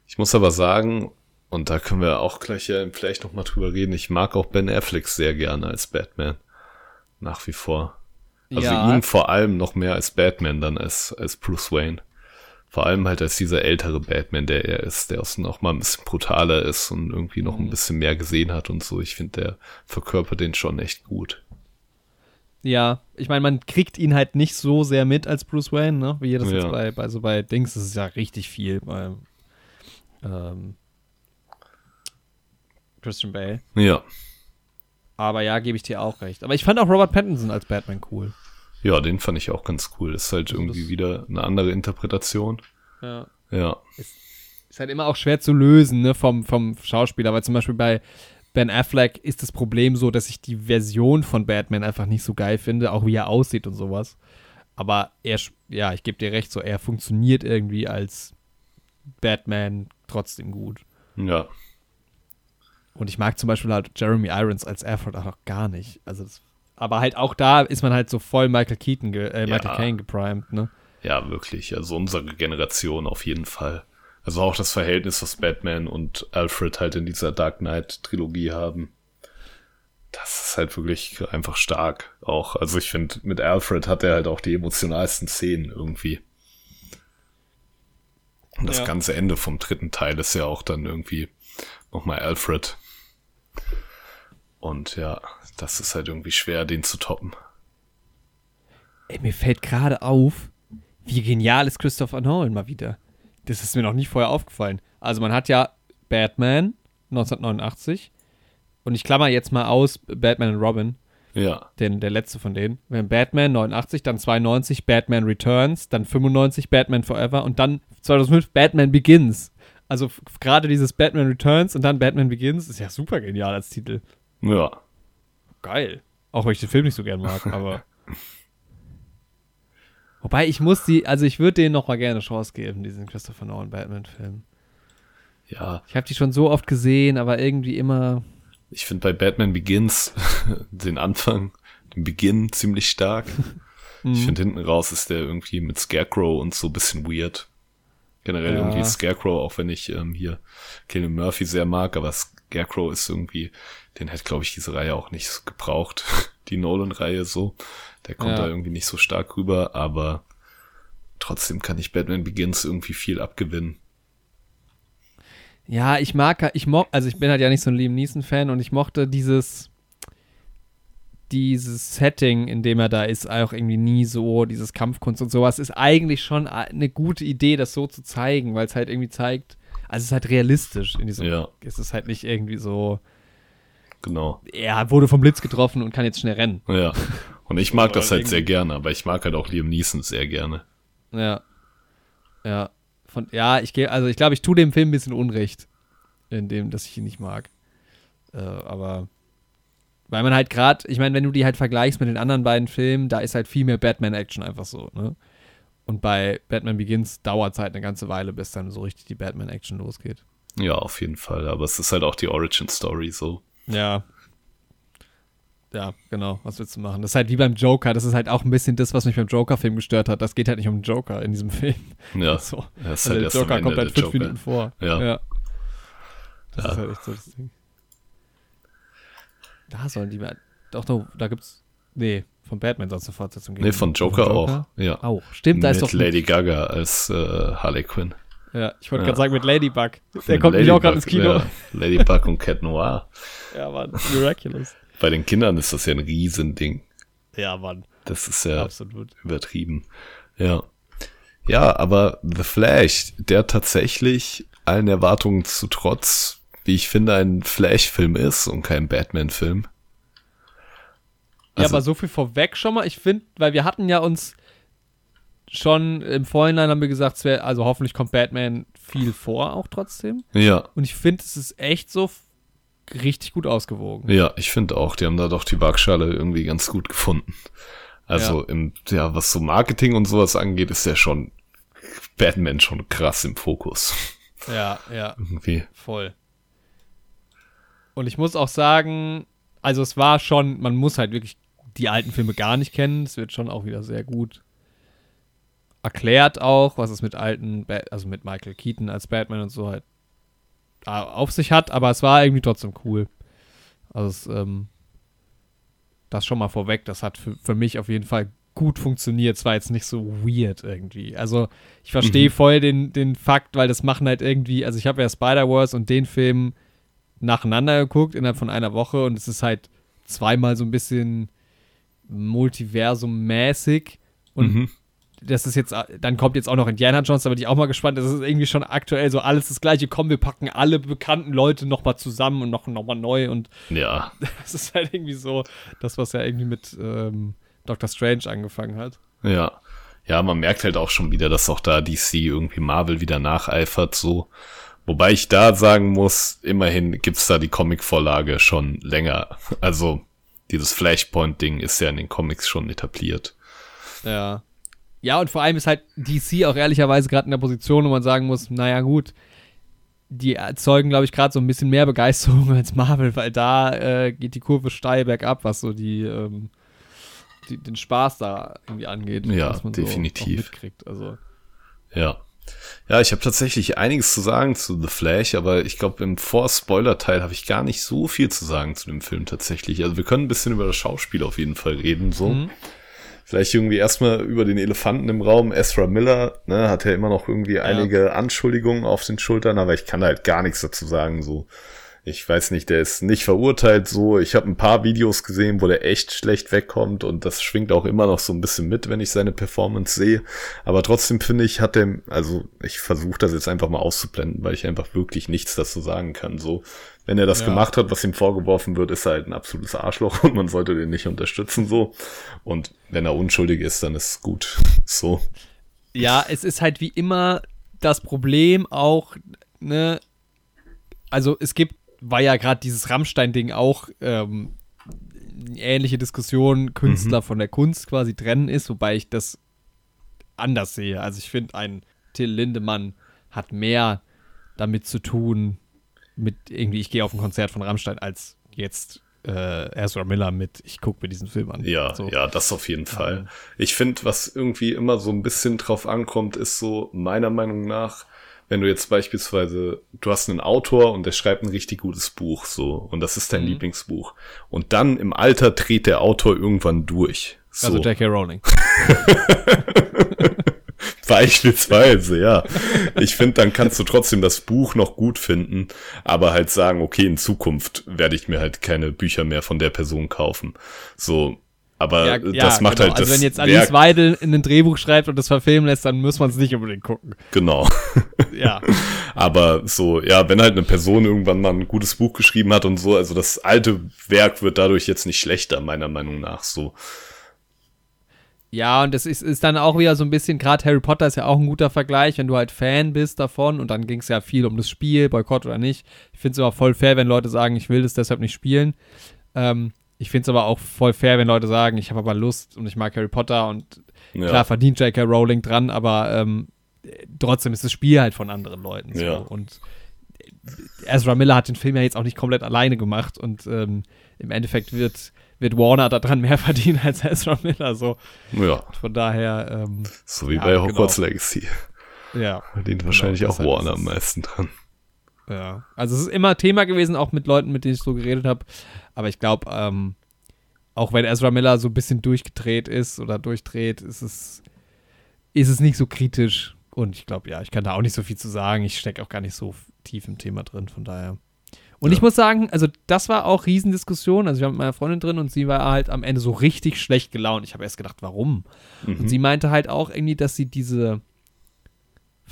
Ich muss aber sagen, und da können wir auch gleich ja vielleicht noch mal drüber reden, ich mag auch Ben Affleck sehr gerne als Batman. Nach wie vor. Also ja, ihn vor allem noch mehr als Batman dann als, als Bruce Wayne. Vor allem halt als dieser ältere Batman, der er ist, der auch noch mal ein bisschen brutaler ist und irgendwie noch Mhm. ein bisschen mehr gesehen hat und so. Ich finde, der verkörpert den schon echt gut. Ja, ich meine, man kriegt ihn halt nicht so sehr mit als Bruce Wayne, ne? Wie das jetzt Ja. bei, bei so bei Dings, das ist ja richtig viel bei ähm, Christian Bale. Ja. Aber ja, gebe ich dir auch recht. Aber ich fand auch Robert Pattinson als Batman cool. Ja, den fand ich auch ganz cool. Ist halt Also irgendwie das- wieder eine andere Interpretation. Ja. Ja. Ist halt immer auch schwer zu lösen, ne, vom, vom Schauspieler, weil zum Beispiel bei Ben Affleck ist das Problem so, dass ich die Version von Batman einfach nicht so geil finde, auch wie er aussieht und sowas. Aber er, ja, ich gebe dir recht, so er funktioniert irgendwie als Batman trotzdem gut. Ja. Und ich mag zum Beispiel halt Jeremy Irons als Alfred auch noch gar nicht. Also das, aber halt auch da ist man halt so voll Michael Keaton, ge, äh, Michael Ja. Caine geprimed, ne? Ja, wirklich. Also unsere Generation auf jeden Fall. Also auch das Verhältnis, was Batman und Alfred halt in dieser Dark Knight Trilogie haben. Das ist halt wirklich einfach stark auch. Also ich finde, mit Alfred hat er halt auch die emotionalsten Szenen irgendwie. Und das Ja. ganze Ende vom dritten Teil ist ja auch dann irgendwie nochmal Alfred. Und ja, das ist halt irgendwie schwer, den zu toppen. Ey, mir fällt gerade auf, wie genial ist Christopher Nolan mal wieder. Das ist mir noch nie vorher aufgefallen. Also man hat ja Batman 1989 und ich klammer jetzt mal aus Batman und Robin, Ja, den, der letzte von denen. Wir haben Batman 89, dann 92 Batman Returns, dann 95 Batman Forever und dann 2005 Batman Begins. Also gerade dieses Batman Returns und dann Batman Begins ist ja super genial als Titel. ja. Geil. Auch wenn ich den Film nicht so gern mag, aber. Wobei ich muss die, also ich würde denen noch mal gerne Chance geben, diesen Christopher Nolan Batman-Film. Ja, Ich habe die schon so oft gesehen, aber irgendwie immer. Ich finde bei Batman Begins den Anfang, den Beginn ziemlich stark. Mhm. Ich finde hinten raus ist der irgendwie mit Scarecrow und so ein bisschen weird. Generell Ja. irgendwie Scarecrow, auch wenn ich ähm, hier Killian Murphy sehr mag, aber Scarecrow ist irgendwie, den hätte, glaube ich, diese Reihe auch nicht gebraucht. Die Nolan-Reihe so. Der kommt Ja. da irgendwie nicht so stark rüber, aber trotzdem kann ich Batman Begins irgendwie viel abgewinnen. Ja, ich mag, halt- ich mo also ich bin halt ja nicht so ein Liam Neeson-Fan und ich mochte dieses, dieses Setting, in dem er da ist, auch irgendwie nie so, dieses Kampfkunst und sowas, ist eigentlich schon eine gute Idee, das so zu zeigen, weil es halt irgendwie zeigt, also es ist halt realistisch in diesem, Ja. es ist halt nicht irgendwie so, genau. Er wurde vom Blitz getroffen und kann jetzt schnell rennen. Ja. Und ich mag das halt sehr gerne, aber ich mag halt auch Liam Neeson sehr gerne. Ja. Ja. Von, ja, ich gehe, also ich glaube, ich tue dem Film ein bisschen Unrecht, in dem, dass ich ihn nicht mag. Äh, aber weil man halt gerade, ich meine, wenn du die halt vergleichst mit den anderen beiden Filmen, da ist halt viel mehr Batman-Action einfach so, ne? Und bei Batman Begins dauert es halt eine ganze Weile, bis dann so richtig die Batman-Action losgeht. Ja, auf jeden Fall. Aber es ist halt auch die Origin-Story so. Ja. Ja, genau. Was willst du machen? Das ist halt wie beim Joker. Das ist halt auch ein bisschen das, was mich beim Joker-Film gestört hat. Das geht halt nicht um den Joker in diesem Film. Ja, So. er ist Also halt der erst am Joker kommt halt der fünf Joker. Minuten vor. Ja. Das Ja. ist halt echt so das Ding. Da sollen die mal. Doch, doch, da gibt's. Nee, von Batman soll es eine Fortsetzung geben. Nee, von Joker, auch. Ja. Auch. Stimmt, da ist mit doch. Lady Gaga als äh, Harley Quinn. Ja, ich wollte Ja. gerade sagen, mit Ladybug. Der Mit kommt nämlich auch gerade ins Kino. Ja, Ladybug und Cat Noir. Ja, Mann. Miraculous. Bei den Kindern ist das ja ein Riesending. Ja, Mann. Das ist ja Absolut. übertrieben. Ja. Ja, aber The Flash, der tatsächlich allen Erwartungen zu trotz, wie ich finde, ein Flash-Film ist und kein Batman-Film. ja, Also- aber so viel vorweg schon mal. Ich finde, weil wir hatten ja uns schon im Vorhinein haben wir gesagt, es wär, also hoffentlich kommt Batman viel vor auch trotzdem. Ja, Und ich finde, es ist echt so richtig gut ausgewogen. ja, ich finde auch, die haben da doch die Waagschale irgendwie ganz gut gefunden. Also Ja. im, ja, was so Marketing und sowas angeht, ist ja schon Batman schon krass im Fokus. Ja, ja. Irgendwie. Voll. Und ich muss auch sagen, also es war schon, man muss halt wirklich die alten Filme gar nicht kennen. Es wird schon auch wieder sehr gut erklärt auch, was es mit alten, Ba- also mit Michael Keaton als Batman und so halt äh, auf sich hat, aber es war irgendwie trotzdem cool. Also es, ähm, das schon mal vorweg, das hat für, für mich auf jeden Fall gut funktioniert. Es war jetzt nicht so weird irgendwie. Also ich verstehe Mhm. voll den, den Fakt, weil das machen halt irgendwie, also ich habe ja Spider-Wars und den Film nacheinander geguckt innerhalb von einer Woche und es ist halt zweimal so ein bisschen Multiversum-mäßig und Mhm. Das ist jetzt, dann kommt jetzt auch noch Indiana Jones, da bin ich auch mal gespannt. Das ist irgendwie schon aktuell so alles das gleiche. Komm, wir packen alle bekannten Leute nochmal zusammen und noch, noch mal neu und Ja, das ist halt irgendwie so das, was ja irgendwie mit ähm, Doctor Strange angefangen hat. Ja. Ja, man merkt halt auch schon wieder, dass auch da DC irgendwie Marvel wieder nacheifert, so. Wobei ich da sagen muss, immerhin gibt's da die Comic-Vorlage schon länger. Also, dieses Flashpoint-Ding ist ja in den Comics schon etabliert. Ja. Ja, und vor allem ist halt DC auch ehrlicherweise gerade in der Position, wo man sagen muss, naja gut, die erzeugen, glaube ich, gerade so ein bisschen mehr Begeisterung als Marvel, weil da äh, geht die Kurve steil bergab, was so die, ähm, die den Spaß da irgendwie angeht. Ja, was man definitiv. So. Also, Ja. Ja, ich habe tatsächlich einiges zu sagen zu The Flash, aber ich glaube, im Vor-Spoiler-Teil habe ich gar nicht so viel zu sagen zu dem Film tatsächlich. Also wir können ein bisschen über das Schauspiel auf jeden Fall reden, so. Mhm. Vielleicht irgendwie erstmal über den Elefanten im Raum. Ezra Miller, ne, hat ja immer noch irgendwie einige Anschuldigungen auf den Schultern, aber ich kann halt gar nichts dazu sagen, so. Ich weiß nicht, der ist nicht verurteilt so. Ich habe ein paar Videos gesehen, wo der echt schlecht wegkommt und das schwingt auch immer noch so ein bisschen mit, wenn ich seine Performance sehe. Aber trotzdem finde ich, hat er, also ich versuche das jetzt einfach mal auszublenden, weil ich einfach wirklich nichts dazu sagen kann. So, wenn er das Ja. gemacht hat, was ihm vorgeworfen wird, ist er halt ein absolutes Arschloch und man sollte den nicht unterstützen so. Und wenn er unschuldig ist, dann ist es gut. So. Ja, es ist halt wie immer das Problem auch, ne, also es gibt, war ja gerade dieses Rammstein-Ding auch ähm, eine ähnliche Diskussion, Künstler von der Kunst quasi trennen ist, wobei ich das anders sehe. Also ich finde, ein Till Lindemann hat mehr damit zu tun, mit irgendwie, ich gehe auf ein Konzert von Rammstein, als jetzt äh, Ezra Miller mit, ich gucke mir diesen Film an. Ja, So. ja, das auf jeden Fall. Ich finde, was irgendwie immer so ein bisschen drauf ankommt, ist so meiner Meinung nach, wenn du jetzt beispielsweise, du hast einen Autor und der schreibt ein richtig gutes Buch, so, und das ist dein Mhm. Lieblingsbuch. Und dann im Alter dreht der Autor irgendwann durch. So. Also J.K. Rowling. Beispielsweise, ja. Ich finde, dann kannst du trotzdem das Buch noch gut finden, aber halt sagen, okay, in Zukunft werde ich mir halt keine Bücher mehr von der Person kaufen. So, Aber Ja, äh, ja, das macht genau. halt das Also wenn jetzt Werk, Alice Weidel in ein Drehbuch schreibt und das verfilmen lässt, dann muss man es nicht unbedingt gucken. Genau. Ja. Aber so, ja, wenn halt eine Person irgendwann mal ein gutes Buch geschrieben hat und so, also das alte Werk wird dadurch jetzt nicht schlechter, meiner Meinung nach, so. Ja, und das ist, ist dann auch wieder so ein bisschen, gerade Harry Potter ist ja auch ein guter Vergleich, wenn du halt Fan bist davon und dann ging es ja viel um das Spiel, Boykott oder nicht. Ich finde es aber voll fair, wenn Leute sagen, ich will das deshalb nicht spielen. Ähm, ich finde es aber auch voll fair, wenn Leute sagen, ich habe aber Lust und ich mag Harry Potter und Ja. klar verdient J.K. Rowling dran, aber ähm, trotzdem ist das Spiel halt von anderen Leuten. So. Ja. Und Ezra Miller hat den Film ja jetzt auch nicht komplett alleine gemacht und ähm, im Endeffekt wird, wird Warner daran mehr verdienen als Ezra Miller. So. ja, Von daher, ähm, so wie Ja, bei Hogwarts genau. Legacy. ja, Verdient wahrscheinlich auch deshalb Warner am meisten dran. Ja. Also es ist immer Thema gewesen, auch mit Leuten, mit denen ich so geredet habe. Aber ich glaube, ähm, auch wenn Ezra Miller so ein bisschen durchgedreht ist oder durchdreht, ist es, ist es nicht so kritisch. Und ich glaube, ja, ich kann da auch nicht so viel zu sagen. Ich stecke auch gar nicht so tief im Thema drin, von daher. Und Ja. ich muss sagen, also das war auch Riesendiskussion. Also ich war mit meiner Freundin drin und sie war halt am Ende so richtig schlecht gelaunt. Ich habe erst gedacht, warum? Und Mhm. sie meinte halt auch irgendwie, dass sie diese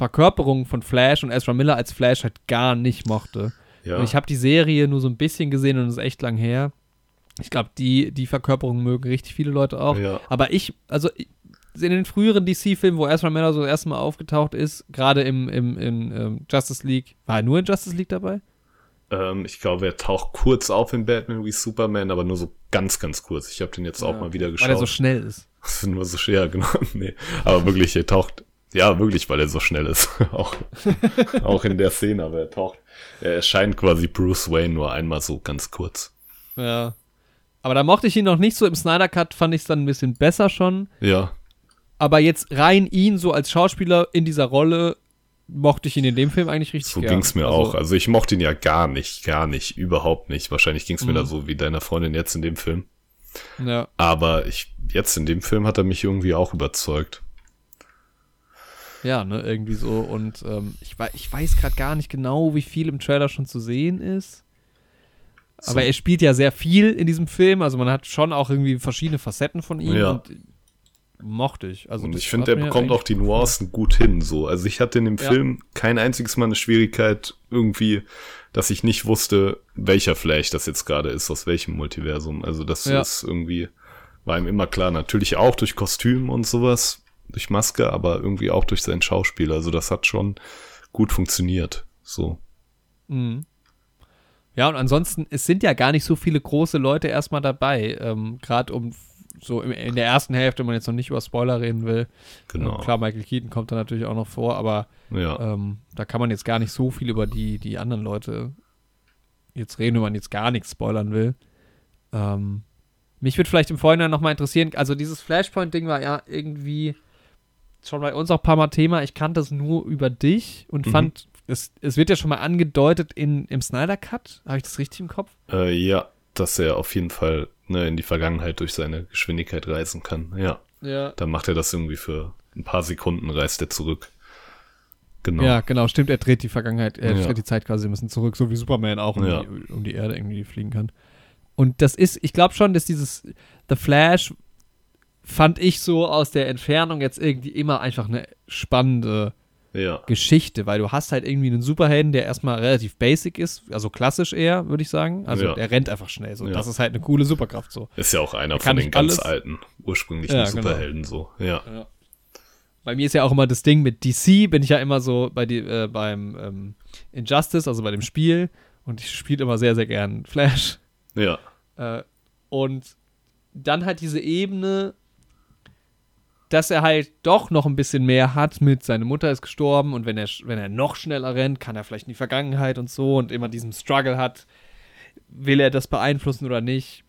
Verkörperung von Flash und Ezra Miller als Flash halt gar nicht mochte. ja. Und ich habe die Serie nur so ein bisschen gesehen und es ist echt lang her. Ich glaube, die, die Verkörperung mögen richtig viele Leute auch. Ja. Aber ich, also in den früheren DC-Filmen, wo Ezra Miller so das erste Mal aufgetaucht ist, gerade im, im in, ähm, Justice League, war er nur in Justice League dabei? Ähm, ich glaube, er taucht kurz auf in Batman wie Superman, aber nur so ganz, ganz kurz. Ich habe den jetzt auch Ja. mal wieder Weil er so geschaut. schnell ist. Das ist nur so schwer, genau. Nee. Aber wirklich, er taucht, ja, wirklich, weil er so schnell ist. auch, auch in der Szene, aber er taucht, er erscheint quasi Bruce Wayne nur einmal so ganz kurz. Ja. Aber da mochte ich ihn noch nicht so. Im Snyder Cut fand ich es dann ein bisschen besser schon. Ja, Aber jetzt rein ihn so als Schauspieler in dieser Rolle mochte ich ihn in dem Film eigentlich richtig so gern. ging's mir Also, auch. Also ich mochte ihn ja gar nicht, gar nicht, überhaupt nicht. Wahrscheinlich ging's mir Mhm. da so wie deiner Freundin jetzt in dem Film. Ja. Aber ich, jetzt in dem Film hat er mich irgendwie auch überzeugt. Ja, ne, irgendwie so. Und ähm, ich, ich weiß gerade gar nicht genau, wie viel im Trailer schon zu sehen ist. So. Aber er spielt ja sehr viel in diesem Film. Also man hat schon auch irgendwie verschiedene Facetten von ihm. Ja. Und mochte ich. Also Und ich finde, er mir bekommt auch die Nuancen gut hin, so. Also ich hatte in dem Ja. Film kein einziges Mal eine Schwierigkeit irgendwie, dass ich nicht wusste, welcher Flash das jetzt gerade ist, aus welchem Multiversum. Also das Ja. ist irgendwie, war ihm immer klar. Natürlich auch durch Kostüm und sowas, durch Maske, aber irgendwie auch durch sein Schauspiel. Also das hat schon gut funktioniert, so. Mhm. Ja, und ansonsten, es sind ja gar nicht so viele große Leute erstmal dabei. Ähm, Gerade um so im, in der ersten Hälfte, wenn man jetzt noch nicht über Spoiler reden will. Genau. Ähm, klar, Michael Keaton kommt da natürlich auch noch vor, aber Ja. ähm, da kann man jetzt gar nicht so viel über die, die anderen Leute jetzt reden, wenn man jetzt gar nichts spoilern will. Ähm, mich würde vielleicht im Vorhinein nochmal interessieren, also dieses Flashpoint-Ding war ja irgendwie schon bei uns auch ein paar Mal Thema. Ich kannte es nur über dich und Mhm. fand, es, es wird ja schon mal angedeutet in, im Snyder Cut. Habe ich das richtig im Kopf? Äh, ja, dass er auf jeden Fall ne, in die Vergangenheit durch seine Geschwindigkeit reisen kann. Ja. Ja. Dann macht er das irgendwie für ein paar Sekunden, reist er zurück. Genau. Ja, genau, stimmt. Er dreht die Vergangenheit, er Ja. dreht die Zeit quasi ein bisschen zurück, so wie Superman auch um, Ja. die, um die Erde irgendwie fliegen kann. Und das ist, ich glaube schon, dass dieses The Flash fand ich so aus der Entfernung jetzt irgendwie immer einfach eine spannende Ja. Geschichte, weil du hast halt irgendwie einen Superhelden, der erstmal relativ basic ist, also klassisch eher, würde ich sagen. Also Ja. er rennt einfach schnell. So. Ja. Das ist halt eine coole Superkraft so. Ist ja auch einer von den ganz alles. alten, ursprünglichen Ja, genau. Superhelden so. Ja. Bei mir ist ja auch immer das Ding mit DC, bin ich ja immer so bei die, äh, beim ähm, Injustice, also bei dem Spiel. Und ich spiele immer sehr, sehr gern Flash. Ja. Äh, und dann halt diese Ebene, dass er halt doch noch ein bisschen mehr hat mit, seine Mutter ist gestorben und wenn er, wenn er noch schneller rennt, kann er vielleicht in die Vergangenheit und so und immer diesen Struggle hat, will er das beeinflussen oder nicht.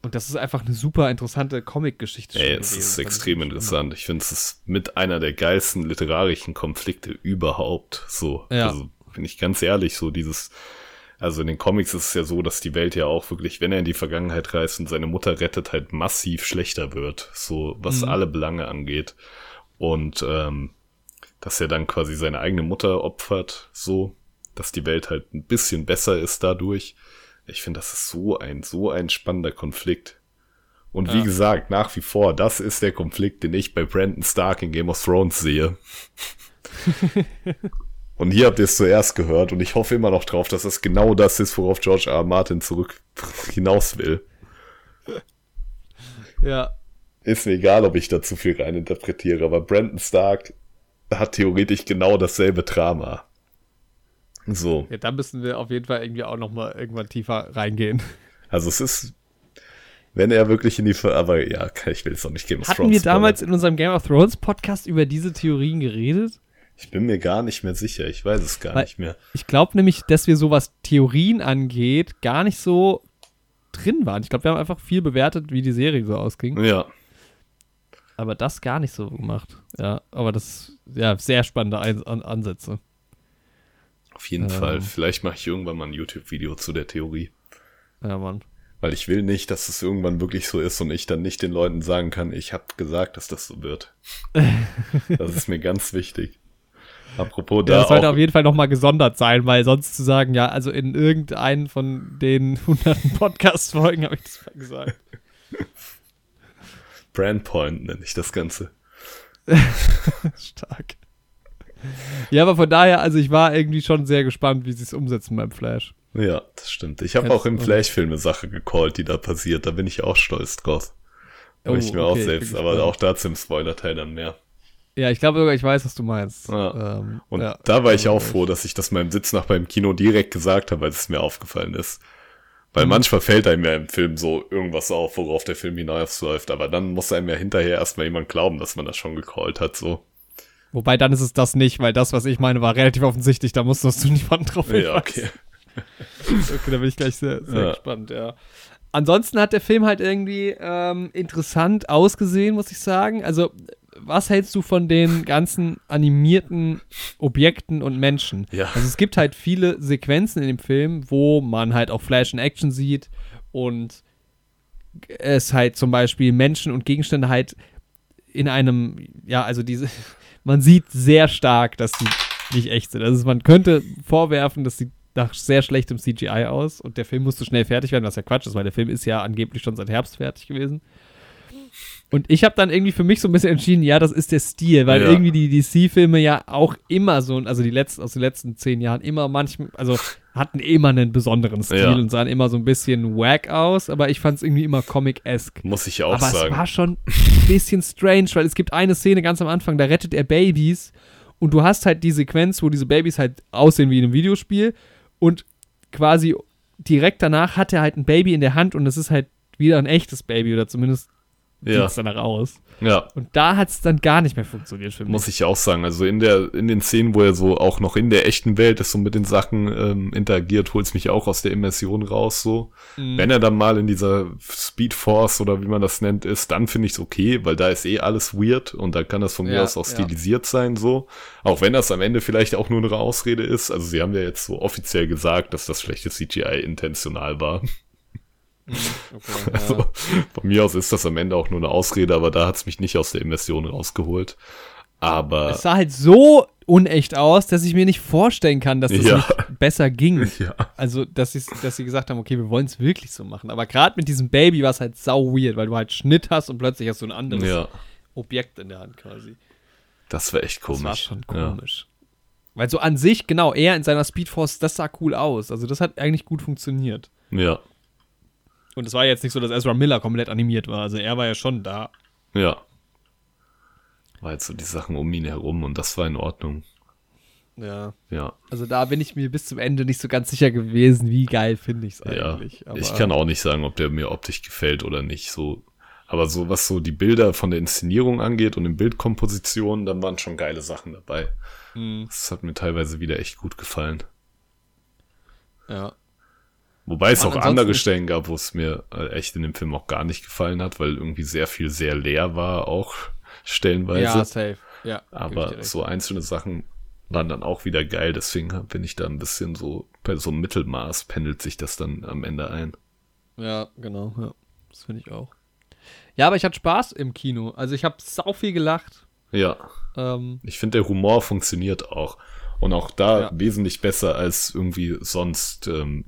Und das ist einfach eine super interessante Comic-Geschichte. Ey, es ist fand extrem ich. interessant. Ich finde, es ist mit einer der geilsten literarischen Konflikte überhaupt. So. Ja. Also, bin ich ganz ehrlich, so dieses, also in den Comics ist es ja so, dass die Welt ja auch wirklich, wenn er in die Vergangenheit reist und seine Mutter rettet, halt massiv schlechter wird. So, was Mhm. alle Belange angeht. Und, ähm, dass er dann quasi seine eigene Mutter opfert, so, dass die Welt halt ein bisschen besser ist dadurch. Ich finde, das ist so ein, so ein spannender Konflikt. Und wie gesagt, nach wie vor, das ist der Konflikt, den ich bei Brandon Stark in Game of Thrones sehe. und hier habt ihr es zuerst gehört und ich hoffe immer noch drauf, dass das genau das ist, worauf George R. R. Martin zurück hinaus will. Ja. Ist mir egal, ob ich da zu viel reininterpretiere, aber Brandon Stark hat theoretisch genau dasselbe Drama. So. Ja, da müssen wir auf jeden Fall irgendwie auch noch mal irgendwann tiefer reingehen. Also es ist, wenn er wirklich in die, Ver aber ja, ich will es noch nicht Game of Hatten Thrones wir damals in unserem Game of Thrones Podcast über diese Theorien geredet? Ich bin mir gar nicht mehr sicher, ich weiß es gar Weil- nicht mehr. Ich glaube nämlich, dass wir so was Theorien angeht, gar nicht so drin waren. Ich glaube, wir haben einfach viel bewertet, wie die Serie so ausging. Ja, Aber das gar nicht so gemacht. Ja, aber das, ja, sehr spannende Ein An Ansätze. auf jeden Ähm. Fall. Vielleicht mache ich irgendwann mal ein YouTube-Video zu der Theorie. Ja, Mann. Weil ich will nicht, dass es irgendwann wirklich so ist und ich dann nicht den Leuten sagen kann, ich habe gesagt, dass das so wird. das ist mir ganz wichtig. Apropos Ja, da das sollte auch, auf jeden Fall nochmal gesondert sein, weil sonst zu sagen, ja, also in irgendeinen von den hunderten Podcast-Folgen habe ich das mal gesagt. Brandpoint nenne ich das Ganze. Stark. Ja, aber von daher, also ich war irgendwie schon sehr gespannt, wie sie es umsetzen beim Flash. Ja, das stimmt. Ich habe auch im Flash-Film eine Sache gecallt, die da passiert. Da bin ich auch stolz drauf. Aber Oh, ich mir okay, auch selbst, bin aber auch dazu im Spoiler-Teil dann mehr. Ja, ich glaube sogar, ich weiß, was du meinst. Ja. Ähm, Und ja. da war ich auch froh, dass ich das meinem Sitz nach beim Kino direkt gesagt habe, als es mir aufgefallen ist. Weil Mhm. manchmal fällt einem ja im Film so irgendwas auf, worauf der Film hinausläuft, aber dann muss einem ja hinterher erstmal jemand glauben, dass man das schon gecallt hat, so. Wobei dann ist es das nicht, weil das, was ich meine, war relativ offensichtlich. Da musstest du niemanden drauf Ja, hinweisen. okay. Okay, da bin ich gleich sehr, sehr Ja. gespannt, ja. Ansonsten hat der Film halt irgendwie ähm, interessant ausgesehen, muss ich sagen. Also, was hältst du von den ganzen animierten Objekten und Menschen? Ja. Also, es gibt halt viele Sequenzen in dem Film, wo man halt auch Flash in Action sieht und es halt zum Beispiel Menschen und Gegenstände halt in einem, ja, also diese, man sieht sehr stark, dass die nicht echt sind. Also man könnte vorwerfen, dass sieht nach sehr schlechtem CGI aus und der Film musste schnell fertig werden, was ja Quatsch ist, weil der Film ist ja angeblich schon seit Herbst fertig gewesen. Und ich habe dann irgendwie für mich so ein bisschen entschieden, ja, das ist der Stil, weil Ja. irgendwie die DC-Filme ja auch immer so, also die letzten, aus den letzten zehn Jahren immer manchmal, also hatten immer einen besonderen Stil Ja. und sahen immer so ein bisschen wack aus, aber ich fand es irgendwie immer comic-esque. Muss ich auch Aber sagen. es war schon ein bisschen strange, weil es gibt eine Szene ganz am Anfang, da rettet er Babys und du hast halt die Sequenz, wo diese Babys halt aussehen wie in einem Videospiel und quasi direkt danach hat er halt ein Baby in der Hand und es ist halt wieder ein echtes Baby oder zumindest sieht ja, es danach aus. ja. Und da hat es dann gar nicht mehr funktioniert für mich. Muss ich auch sagen. Also in der, in den Szenen, wo er so auch noch in der echten Welt ist und mit den Sachen ähm, interagiert, holt es mich auch aus der Immersion raus, so. Mhm. Wenn er dann mal in dieser Speed Force oder wie man das nennt ist, dann finde ich es okay, weil da ist eh alles weird und da kann das von mir Ja, aus auch ja. stilisiert sein, so. Auch wenn das am Ende vielleicht auch nur eine Ausrede ist. Also sie haben ja jetzt so offiziell gesagt, dass das schlechte CGI intentional war. Okay, Also ja. von mir aus ist das am Ende auch nur eine Ausrede, aber da hat es mich nicht aus der Immersion rausgeholt. Aber Es sah halt so unecht aus, dass ich mir nicht vorstellen kann, dass das Ja. nicht besser ging. ja, Also, dass, dass sie gesagt haben, okay, wir wollen es wirklich so machen. Aber gerade mit diesem Baby war es halt sau weird, weil du halt Schnitt hast und plötzlich hast du ein anderes ja, Objekt in der Hand quasi. das war echt komisch. Das war schon Ja. komisch. Weil so an sich, genau, er in seiner Speedforce, das sah cool aus. Also das hat eigentlich gut funktioniert. Ja, Und es war jetzt nicht so, dass Ezra Miller komplett animiert war. Also er war ja schon da. ja. War jetzt so die Sachen um ihn herum und das war in Ordnung. Ja. Ja, Also da bin ich mir bis zum Ende nicht so ganz sicher gewesen, wie geil finde ich es ja. eigentlich. Aber ich kann auch nicht sagen, ob der mir optisch gefällt oder nicht. So, aber so was so die Bilder von der Inszenierung angeht und in Bildkomposition, dann waren schon geile Sachen dabei. Mhm. Das hat mir teilweise wieder echt gut gefallen. Ja. Wobei es auch andere Stellen gab, wo es mir äh, echt in dem Film auch gar nicht gefallen hat, weil irgendwie sehr viel sehr leer war, auch stellenweise. ja, safe. Ja, Aber so einzelne Sachen waren dann auch wieder geil, deswegen bin ich da ein bisschen so, bei so einem Mittelmaß pendelt sich das dann am Ende ein. Ja, genau. Ja. Das finde ich auch. Ja, aber ich hatte Spaß im Kino. Also ich habe sau viel gelacht. Ja, Ähm, ich finde, der Humor funktioniert auch. Und auch da Ja. wesentlich besser als irgendwie sonst ähm,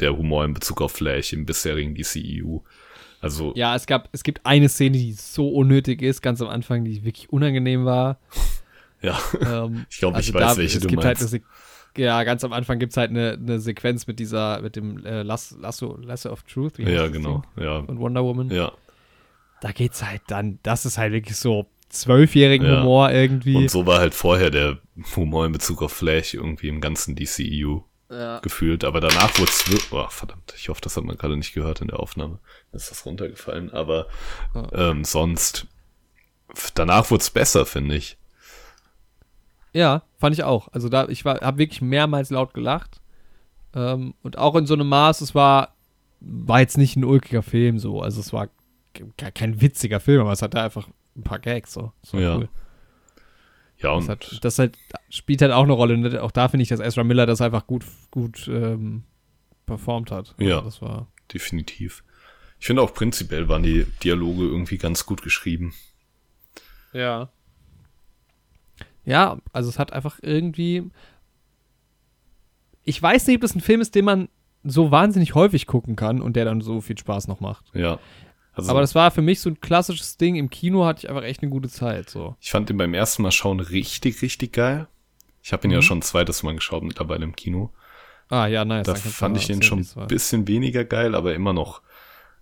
der Humor in Bezug auf Flash im bisherigen DCEU. Also, Ja, es gab, es gibt eine Szene, die so unnötig ist, ganz am Anfang, die wirklich unangenehm war. ja. Ähm, Ich glaube, ich also weiß, welche es du gibt Halt meinst. eine ja, ganz am Anfang gibt es halt eine, eine Sequenz mit dieser, mit dem äh, Lasso, Lasso, of Truth. ja, genau. Ding? Ja, Von Wonder Woman. ja. Da geht's halt dann, das ist halt wirklich so zwölfjährigen Ja. Humor irgendwie. Und so war halt vorher der Humor in Bezug auf Flash irgendwie im ganzen DCEU ja. gefühlt. Aber danach wurde es. Oh, verdammt. Ich hoffe, das hat man gerade nicht gehört in der Aufnahme. Ist das runtergefallen. Aber ähm, sonst. Danach wurde es besser, finde ich. Ja, fand ich auch. Also da, ich war, habe wirklich mehrmals laut gelacht. Ähm, und auch in so einem Maß, es war, war jetzt nicht ein ulkiger Film so. Also es war kein witziger Film, aber es hatte einfach ein paar Gags so. War Ja. cool. Ja, Das, und hat, das halt, spielt halt auch eine Rolle. Ne? Auch da finde ich, dass Ezra Miller das einfach gut, gut ähm, performt hat. Ja. Das war. definitiv. Ich finde auch prinzipiell waren die Dialoge irgendwie ganz gut geschrieben. Ja. Ja, also es hat einfach irgendwie. Ich weiß nicht, ob das ein Film ist, den man so wahnsinnig häufig gucken kann und der dann so viel Spaß noch macht. Ja. Also, Aber das war für mich so ein klassisches Ding. Im Kino hatte ich einfach echt eine gute Zeit. So. ich fand ihn beim ersten Mal schauen richtig, richtig geil. Ich habe ihn Mhm. ja schon ein zweites Mal geschaut mittlerweile im Kino. Ah, ja, nice. Da fand ich den schon ein bisschen weniger geil, aber immer noch.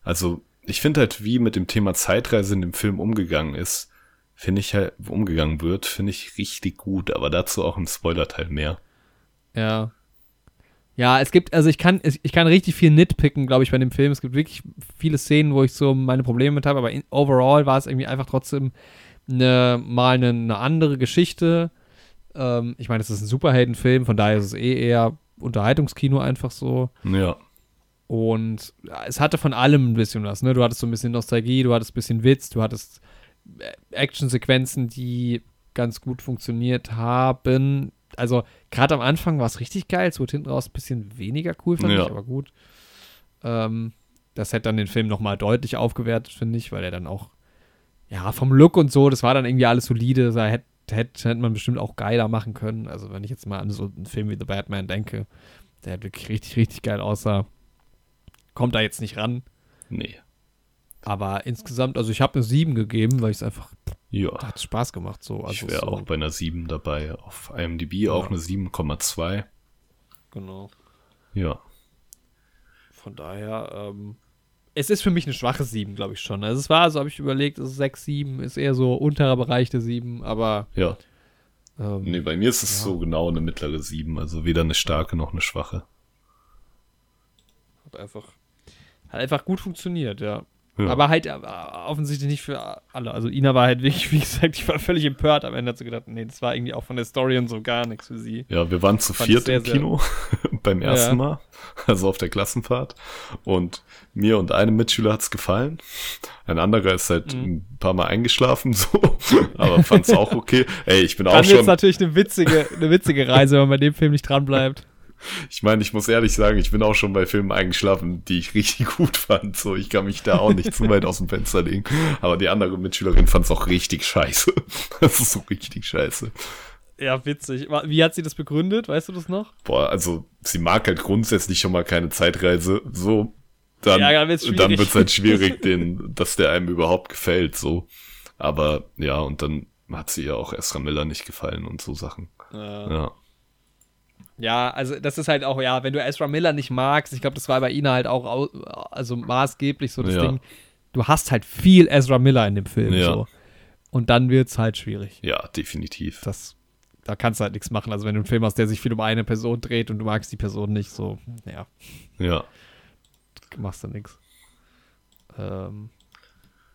Also, ich finde halt, wie mit dem Thema Zeitreise in dem Film umgegangen ist, finde ich halt, umgegangen wird, finde ich richtig gut, aber dazu auch im Spoiler-Teil mehr. Ja. Ja, es gibt, also ich kann, ich kann richtig viel nitpicken, glaube ich, bei dem Film. Es gibt wirklich viele Szenen, wo ich so meine Probleme mit habe, aber in, overall war es irgendwie einfach trotzdem eine, mal eine, eine andere Geschichte. Ähm, ich meine, es ist ein Superheldenfilm, von daher ist es eh eher Unterhaltungskino einfach so. Ja, Und es hatte von allem ein bisschen was, ne? Du hattest so ein bisschen Nostalgie, du hattest ein bisschen Witz, du hattest äh, Actionsequenzen, die ganz gut funktioniert haben. Also, gerade am Anfang war es richtig geil, es wurde hinten raus ein bisschen weniger cool, fand Ja. ich, aber gut. Ähm, das hätte dann den Film nochmal deutlich aufgewertet, finde ich, weil er dann auch, ja, vom Look und so, das war dann irgendwie alles solide, da hätte hätte hätte man bestimmt auch geiler machen können. Also, wenn ich jetzt mal an so einen Film wie The Batman denke, der wirklich richtig, richtig geil aussah, kommt da jetzt nicht ran. nee. Aber insgesamt, also ich habe eine 7 gegeben, weil ich es einfach, Ja, hat Spaß gemacht. So. Also ich wäre so, auch bei einer 7 dabei. Auf IMDb auch Ja. eine 7,2. Genau. Ja, Von daher, ähm, es ist für mich eine schwache 7, glaube ich schon. Also es war, so habe ich überlegt, es ist 6, 7, ist eher so unterer Bereich der 7, aber ja. ähm, Nee, bei mir ist es Ja. so genau eine mittlere 7, also weder eine starke noch eine schwache. hat einfach, hat einfach gut funktioniert, ja. Ja. Aber halt äh, offensichtlich nicht für alle. Also Ina war halt wirklich, wie gesagt, ich war völlig empört. Am Ende hat sie gedacht, nee, das war irgendwie auch von der Story und so gar nichts für sie. Ja, wir waren zu Fand viert sehr, im Kino beim ersten Ja. Mal, also auf der Klassenfahrt. Und mir und einem Mitschüler hat's gefallen. Ein anderer ist halt Mhm. ein paar Mal eingeschlafen, so, aber fand's auch okay. Ey, ich bin auch Dann wird schon, natürlich eine witzige, eine witzige Reise, wenn man bei dem Film nicht dran bleibt. Ich meine, ich muss ehrlich sagen, ich bin auch schon bei Filmen eingeschlafen, die ich richtig gut fand. So, ich kann mich da auch nicht zu weit aus dem Fenster legen. Aber die andere Mitschülerin fand's auch richtig scheiße. Das ist so richtig scheiße. Ja, witzig. Wie hat sie das begründet? Weißt du das noch? Boah, also sie mag halt grundsätzlich schon mal keine Zeitreise, so. Dann, Ja, dann wird's dann schwierig. wird's halt schwierig, den, dass der einem überhaupt gefällt, so. Aber ja, und dann hat sie ja auch Esra Miller nicht gefallen und so Sachen. Ja. Ja, also das ist halt auch, ja, wenn du Ezra Miller nicht magst, ich glaube, das war bei Ina halt auch au- also maßgeblich so das Ja. Ding, du hast halt viel Ezra Miller in dem Film Ja. so. Und dann wird's halt schwierig. Ja, definitiv. Das, da kannst du halt nichts machen. Also wenn du einen Film hast, der sich viel um eine Person dreht und du magst die Person nicht, so, ja, Ja. machst du nichts. Ähm,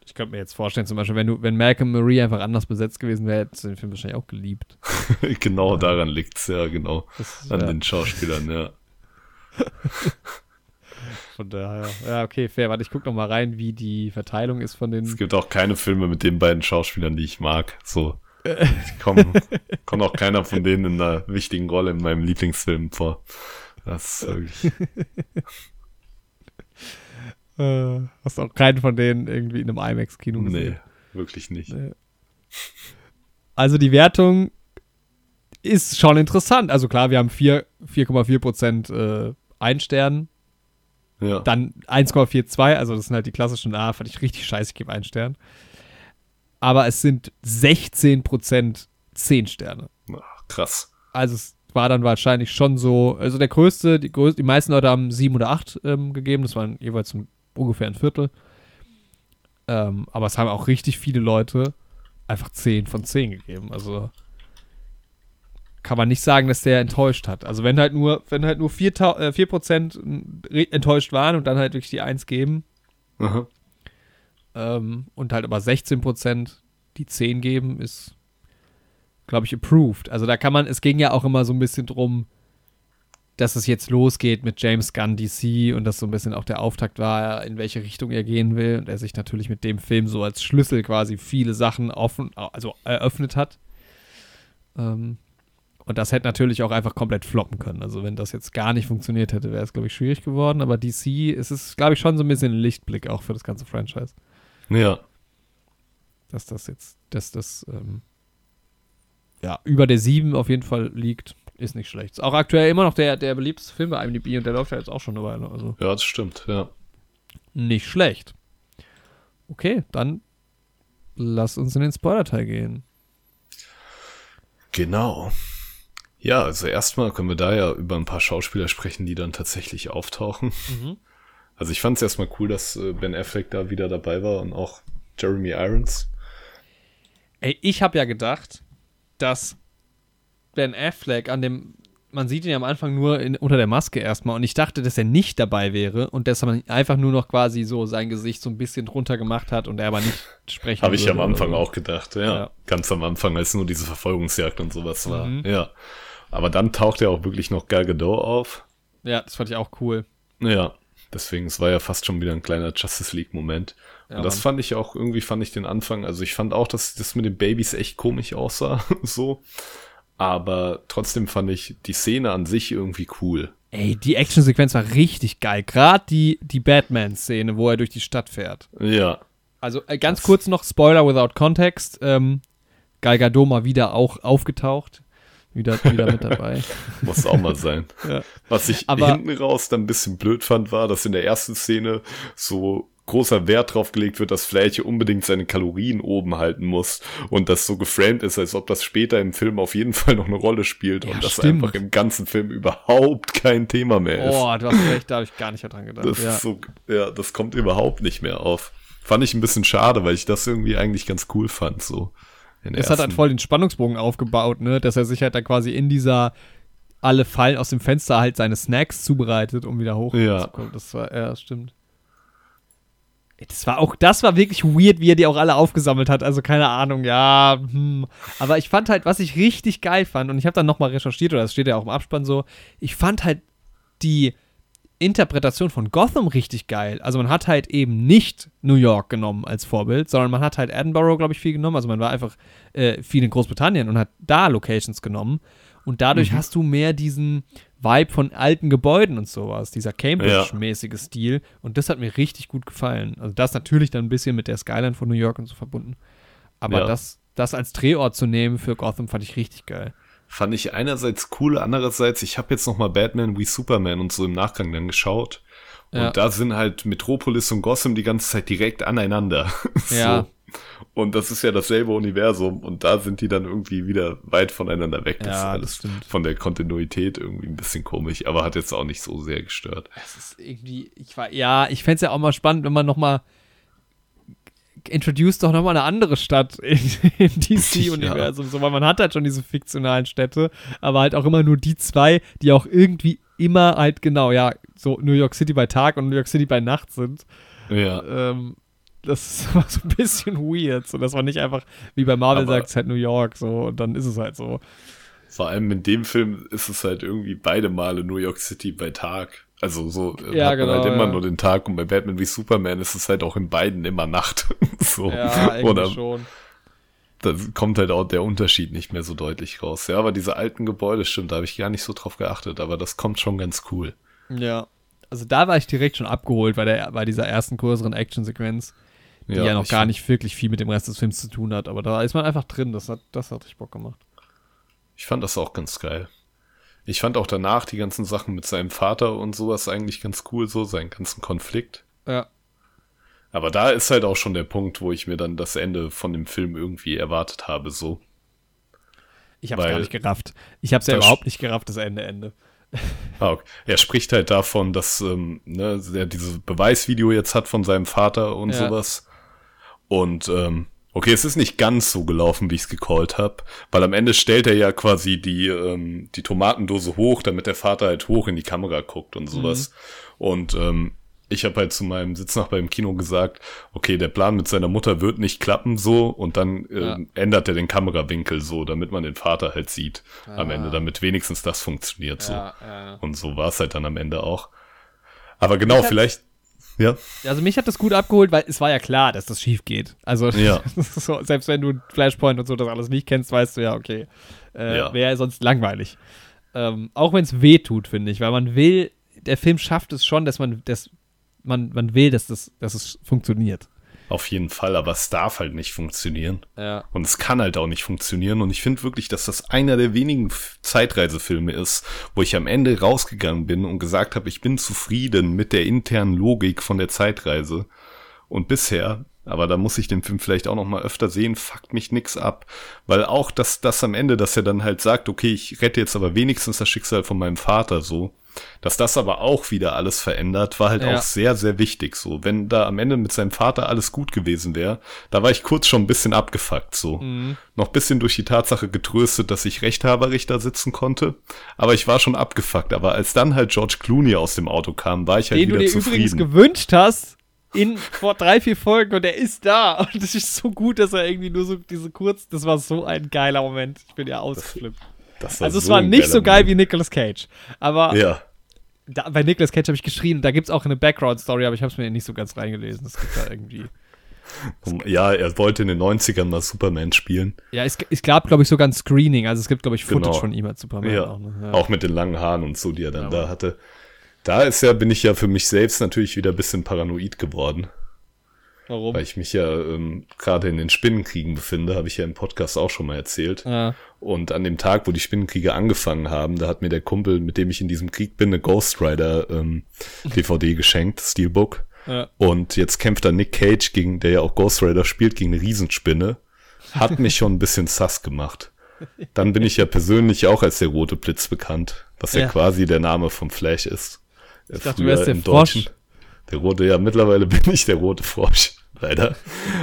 ich könnte mir jetzt vorstellen, zum Beispiel, wenn du, wenn Malcolm Marie einfach anders besetzt gewesen wäre, hättest du den Film wahrscheinlich auch geliebt. genau daran liegt's, ja, genau. Das, An ja, den Schauspielern, ja. von daher, ja, okay, fair. Warte, ich guck noch mal rein, wie die Verteilung ist von den. Es gibt auch keine Filme mit den beiden Schauspielern, die ich mag. So. Kommt auch keiner von denen in einer wichtigen Rolle in meinem Lieblingsfilm vor. Das ist wirklich. Äh, hast auch keinen von denen irgendwie in einem IMAX-Kino Nee, gesehen. wirklich nicht. Nee. Also die Wertung ist schon interessant. Also klar, wir haben vier- 4,4 Prozent äh, Ein Stern. Ja. Dann 1,42, also das sind halt die klassischen, ah, fand ich richtig scheiße, ich gebe einen Stern. Aber es sind 16% 10 Sterne. Ach, krass. Also es war dann wahrscheinlich schon so, also der größte, die, größte, die meisten Leute haben 7 oder 8 ähm, gegeben, das waren jeweils um, ungefähr ein Viertel. Ähm, aber es haben auch richtig viele Leute einfach 10 von 10 gegeben. Also kann man nicht sagen, dass der enttäuscht hat. Also wenn halt nur, wenn halt nur 4, äh, 4% enttäuscht waren und dann halt wirklich die 1 geben ähm, und halt aber 16% die 10 geben, ist, glaube ich, approved. Also da kann man, es ging ja auch immer so ein bisschen drum, dass es jetzt losgeht mit James Gunn DC und das so ein bisschen auch der Auftakt war, in welche Richtung er gehen will und er sich natürlich mit dem Film so als Schlüssel quasi viele Sachen offen, also eröffnet hat. Ähm, und das hätte natürlich auch einfach komplett floppen können. Also wenn das jetzt gar nicht funktioniert hätte, wäre es, glaube ich, schwierig geworden. Aber DC ist es, glaube ich, schon so ein bisschen ein Lichtblick auch für das ganze Franchise. Ja. Dass das jetzt, dass das ähm, ja über der 7 auf jeden Fall liegt, ist nicht schlecht. Ist auch aktuell immer noch der, der beliebteste Film bei IMDb und der läuft ja jetzt auch schon eine Weile. Also Ja, das stimmt, ja. nicht schlecht. Okay, dann lass uns in den Spoiler-Teil gehen. Genau. Ja, also erstmal können wir da ja über ein paar Schauspieler sprechen, die dann tatsächlich auftauchen. Also ich fand es erstmal cool, dass äh, Ben Affleck da wieder dabei war und auch Jeremy Irons. Ey, ich habe ja gedacht, dass Ben Affleck an dem, man sieht ihn ja am Anfang nur in, unter der Maske erstmal und ich dachte, dass er nicht dabei wäre und dass man einfach nur noch quasi so sein Gesicht so ein bisschen drunter gemacht hat und er aber nicht sprechen Habe ich am Anfang auch gedacht, ja. Ja. Ganz am Anfang, als nur diese Verfolgungsjagd und sowas war. Mhm. Ja. Aber dann taucht ja auch wirklich noch Gal Gadot auf. Ja, das fand ich auch cool. Ja. Deswegen, es war ja fast schon wieder ein kleiner Justice League-Moment. Ja, und das Mann. fand ich auch, irgendwie fand ich den Anfang, also ich fand auch, dass das mit den Babys echt komisch aussah, so. Aber trotzdem fand ich die Szene an sich irgendwie cool. Ey, die Actionsequenz war richtig geil. Gerade die, die Batman-Szene, wo er durch die Stadt fährt. Ja. Also äh, ganz Das- kurz noch Spoiler without Context. Ähm, Gal Gadot mal wieder auch aufgetaucht. Wieder, wieder mit dabei. Muss auch mal sein. Ja. Was ich Aber- hinten raus dann ein bisschen blöd fand, war, dass in der ersten Szene so großer Wert drauf gelegt wird, dass Fläche unbedingt seine Kalorien oben halten muss und das so geframed ist, als ob das später im Film auf jeden Fall noch eine Rolle spielt Ja, und das stimmt. einfach im ganzen Film überhaupt kein Thema mehr ist. Oh, du hast recht, da habe ich gar nicht dran gedacht. das ja. so, ja, das kommt überhaupt nicht mehr auf. Fand ich ein bisschen schade, weil ich das irgendwie eigentlich ganz cool fand, so. Es hat halt voll den Spannungsbogen aufgebaut, ne? Dass er sich halt da quasi in dieser alle fallen aus dem Fenster halt seine Snacks zubereitet, um wieder hoch Ja. zu kommen. Das war, ja, das stimmt. Das war auch, das war wirklich weird, wie er die auch alle aufgesammelt hat. Also keine Ahnung, ja. Hm. Aber ich fand halt, was ich richtig geil fand, und ich habe dann nochmal recherchiert, oder das steht ja auch im Abspann so, ich fand halt die Interpretation von Gotham richtig geil. Also man hat halt eben nicht New York genommen als Vorbild, sondern man hat halt Edinburgh, glaube ich, viel genommen. Also man war einfach äh, viel in Großbritannien und hat da Locations genommen. Und dadurch hast du mehr diesen Vibe von alten Gebäuden und sowas, dieser Cambridge-mäßige Stil. Und das hat mir richtig gut gefallen. Also das natürlich dann ein bisschen mit der Skyline von New York und so verbunden. Aber Ja. das, das als Drehort zu nehmen für Gotham fand ich richtig geil. Fand ich einerseits cool, andererseits, ich habe jetzt noch mal Batman wie Superman und so im Nachgang dann geschaut. Und Ja. da sind halt Metropolis und Gotham die ganze Zeit direkt aneinander. Ja. so. Und das ist ja dasselbe Universum und da sind die dann irgendwie wieder weit voneinander weg. Das Ja, ist das alles stimmt. von der Kontinuität irgendwie ein bisschen komisch, aber hat jetzt auch nicht so sehr gestört. Es ist irgendwie, ich war, ja, ich fände es ja auch mal spannend, wenn man noch mal introduced doch noch mal eine andere Stadt in, im DC-Universum, so, weil man hat halt schon diese fiktionalen Städte, aber halt auch immer nur die zwei, die auch irgendwie immer halt genau, ja, so New York City bei Tag und New York City bei Nacht sind. Ja. Ähm, das war so ein bisschen weird, so dass man nicht einfach, wie bei Marvel Aber- sagt, es halt New York, so, und dann ist es halt so. Vor allem in dem Film ist es halt irgendwie beide Male New York City bei Tag. Also so äh, Ja, hat man genau, halt immer ja. nur den Tag und bei Batman wie Superman ist es halt auch in beiden immer Nacht. so. Ja, Oder schon. da kommt halt auch der Unterschied nicht mehr so deutlich raus. Ja, aber diese alten Gebäude, stimmt, da habe ich gar nicht so drauf geachtet, aber das kommt schon ganz cool. Ja. Also da war ich direkt schon abgeholt bei, der, bei dieser ersten größeren Actionsequenz, die ja, noch ich gar nicht wirklich viel mit dem Rest des Films zu tun hat. Aber da ist man einfach drin. Das hat, das hat richtig Bock gemacht. Ich fand das auch ganz geil. Ich fand auch danach die ganzen Sachen mit seinem Vater und sowas eigentlich ganz cool, so seinen ganzen Konflikt. Ja. Aber da ist halt auch schon der Punkt, wo ich mir dann das Ende von dem Film irgendwie erwartet habe, so. Ich hab's Weil- gar nicht gerafft. Ich hab's ja überhaupt nicht gerafft, das Ende, Ende. Ah, okay. Er spricht halt davon, dass ähm, ne, er dieses Beweisvideo jetzt hat von seinem Vater und Ja. sowas. Und ähm, okay, es ist nicht ganz so gelaufen, wie ich es gecallt habe, weil am Ende stellt er ja quasi die, ähm, die Tomatendose hoch, damit der Vater halt hoch in die Kamera guckt und sowas. Und ähm, ich habe halt zu meinem Sitznachbar im Kino gesagt, okay, der Plan mit seiner Mutter wird nicht klappen so und dann ähm, ändert er den Kamerawinkel so, damit man den Vater halt sieht am Ah. Ende, damit wenigstens das funktioniert so. Ja, ja. Und so war es halt dann am Ende auch. Aber genau, vielleicht. Ja, Also mich hat das gut abgeholt, weil es war ja klar, dass das schief geht. Also Ja. so, selbst wenn du Flashpoint und so das alles nicht kennst, weißt du ja, okay, äh, Ja. wäre sonst langweilig. Ähm, auch wenn es weh tut, finde ich, weil man will, der Film schafft es schon, dass man, dass man, man will, dass das, dass es funktioniert. Auf jeden Fall, aber es darf halt nicht funktionieren. Ja. Und es kann halt auch nicht funktionieren. Und ich finde wirklich, dass das einer der wenigen Zeitreisefilme ist, wo ich am Ende rausgegangen bin und gesagt habe, ich bin zufrieden mit der internen Logik von der Zeitreise. Und bisher, aber da muss ich den Film vielleicht auch noch mal öfter sehen, fuckt mich nix ab. Weil auch das, das am Ende, dass er dann halt sagt, okay, ich rette jetzt aber wenigstens das Schicksal von meinem Vater so, dass das aber auch wieder alles verändert, war halt Ja. auch sehr, sehr wichtig so. Wenn da am Ende mit seinem Vater alles gut gewesen wäre, da war ich kurz schon ein bisschen abgefuckt so. Noch bisschen durch die Tatsache getröstet, dass ich rechthaberig da sitzen konnte, aber ich war schon abgefuckt. Aber als dann halt George Clooney aus dem Auto kam, war ich halt Den du wieder dir übrigens zufrieden. gewünscht hast, in vor drei, vier Folgen und er ist da. Und das ist so gut, dass er irgendwie nur so diese kurz, das war so ein geiler Moment. Ich bin ja ausgeflippt. Das war Also es so war ein nicht so geil Moment. wie Nicolas Cage. Aber Ja, da, bei Nicolas Cage habe ich geschrien. Da gibt es auch eine Background-Story, aber ich habe es mir nicht so ganz reingelesen. Das gibt da irgendwie. Ja, er wollte in den 90ern mal Superman spielen. Ja, es, es gab, glaube ich, sogar ein Screening. Also es gibt, glaube ich, Footage Genau. von ihm als Superman. Ja, auch, ne? ja. auch mit den langen Haaren und so, die er dann Ja, da hatte. Da ist ja, bin ich ja für mich selbst natürlich wieder ein bisschen paranoid geworden, Warum? weil ich mich ja ähm, gerade in den Spinnenkriegen befinde, habe ich ja im Podcast auch schon mal erzählt. Ja. Und an dem Tag, wo die Spinnenkriege angefangen haben, da hat mir der Kumpel, mit dem ich in diesem Krieg bin, eine Ghost Rider ähm, DVD geschenkt, Steelbook. Ja. Und jetzt kämpft da Nick Cage gegen, der ja auch Ghost Rider spielt, gegen eine Riesenspinne. Hat mich schon ein bisschen sass gemacht. Dann bin ich ja persönlich auch als der rote Blitz bekannt, was ja, Ja. quasi der Name vom Flash ist. Ich dachte, du wärst der Frosch. Der rote, ja, mittlerweile bin ich der rote Frosch, leider.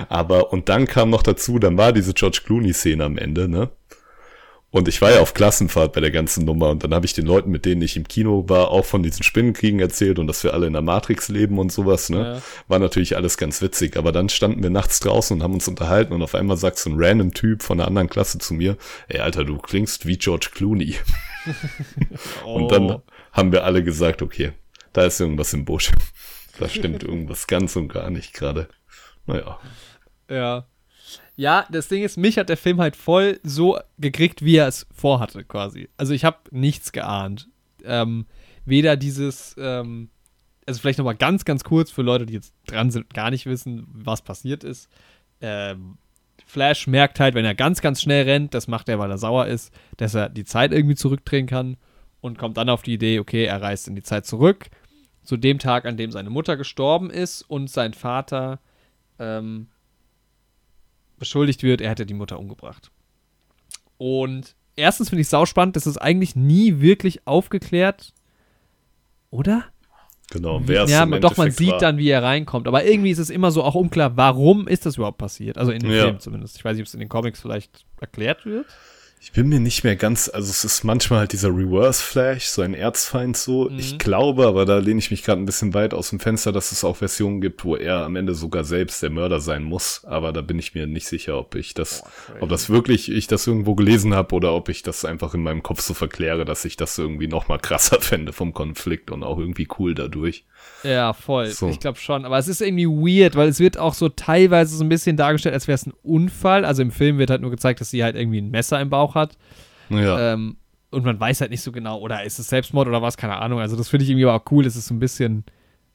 Aber, und dann kam noch dazu, dann war diese George Clooney-Szene am Ende, ne? Und ich war ja auf Klassenfahrt bei der ganzen Nummer und dann habe ich den Leuten, mit denen ich im Kino war, auch von diesen Spinnenkriegen erzählt und dass wir alle in der Matrix leben und sowas, ne? Ja. War natürlich alles ganz witzig, aber dann standen wir nachts draußen und haben uns unterhalten und auf einmal sagt so ein random Typ von einer anderen Klasse zu mir, ey Alter, du klingst wie George Clooney. Und dann Oh. haben wir alle gesagt, okay, da ist irgendwas im Busch. Da stimmt irgendwas ganz und gar nicht gerade. Naja. Ja. Ja, das Ding ist, mich hat der Film halt voll so gekriegt, wie er es vorhatte, quasi. Also ich habe nichts geahnt. Ähm, weder dieses, ähm, also vielleicht nochmal ganz, ganz kurz für Leute, die jetzt dran sind und gar nicht wissen, was passiert ist. Ähm, Flash merkt halt, wenn er ganz, ganz schnell rennt, das macht er, weil er sauer ist, dass er die Zeit irgendwie zurückdrehen kann und kommt dann auf die Idee, okay, er reist in die Zeit zurück, zu dem Tag, an dem seine Mutter gestorben ist und sein Vater ähm, beschuldigt wird, er hätte die Mutter umgebracht. Und erstens finde ich sauspannend, dass es eigentlich nie wirklich aufgeklärt, oder? Genau. Wer es ja, doch, man sieht war. dann, wie er reinkommt. Aber irgendwie ist es immer so auch unklar, warum ist das überhaupt passiert? Also in dem Ja. Film zumindest. Ich weiß nicht, ob es in den Comics vielleicht erklärt wird. Ich bin mir nicht mehr ganz, also es ist manchmal halt dieser Reverse Flash, so ein Erzfeind so. Mhm. Ich glaube, aber da lehne ich mich gerade ein bisschen weit aus dem Fenster, dass es auch Versionen gibt, wo er am Ende sogar selbst der Mörder sein muss. Aber da bin ich mir nicht sicher, ob ich das, Boah, ob das wirklich, ich das irgendwo gelesen habe oder ob ich das einfach in meinem Kopf so verkläre, dass ich das irgendwie noch mal krasser fände vom Konflikt und auch irgendwie cool dadurch. Ja, voll. So. Ich glaube schon. Aber es ist irgendwie weird, weil es wird auch so teilweise so ein bisschen dargestellt, als wäre es ein Unfall. Also im Film wird halt nur gezeigt, dass sie halt irgendwie ein Messer im Bauch hat. Ja. Ähm, und man weiß halt nicht so genau, oder ist es Selbstmord oder was, keine Ahnung. Also das finde ich irgendwie aber auch cool. Das ist so ein bisschen,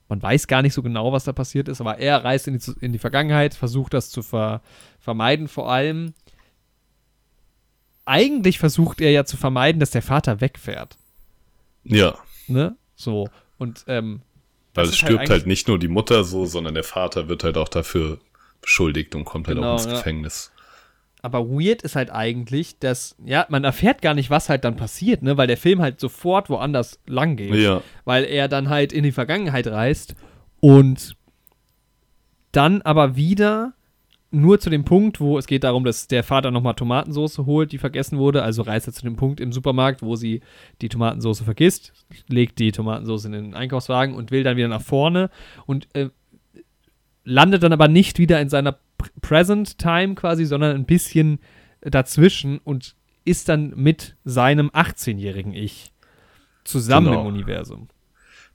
man weiß gar nicht so genau, was da passiert ist, aber er reist in die, in die Vergangenheit, versucht das zu ver, vermeiden. Vor allem, eigentlich versucht er ja zu vermeiden, dass der Vater wegfährt. Ja. Ne? So. Und, ähm, Weil es halt stirbt halt, eigentlich- nicht nur die Mutter so, sondern der Vater wird halt auch dafür beschuldigt und kommt halt Genau, auch ins ja. Gefängnis. Aber weird ist halt eigentlich, dass, ja, man erfährt gar nicht, was halt dann passiert, ne? Weil der Film halt sofort woanders lang geht. Ja. Weil er dann halt in die Vergangenheit reist und dann aber wieder nur zu dem Punkt, wo es geht darum, dass der Vater nochmal Tomatensauce holt, die vergessen wurde. Also reist er zu dem Punkt im Supermarkt, wo sie die Tomatensauce vergisst, legt die Tomatensauce in den Einkaufswagen und will dann wieder nach vorne und äh, landet dann aber nicht wieder in seiner Pr- Present Time quasi, sondern ein bisschen dazwischen und ist dann mit seinem 18-jährigen Ich zusammen Genau. im Universum.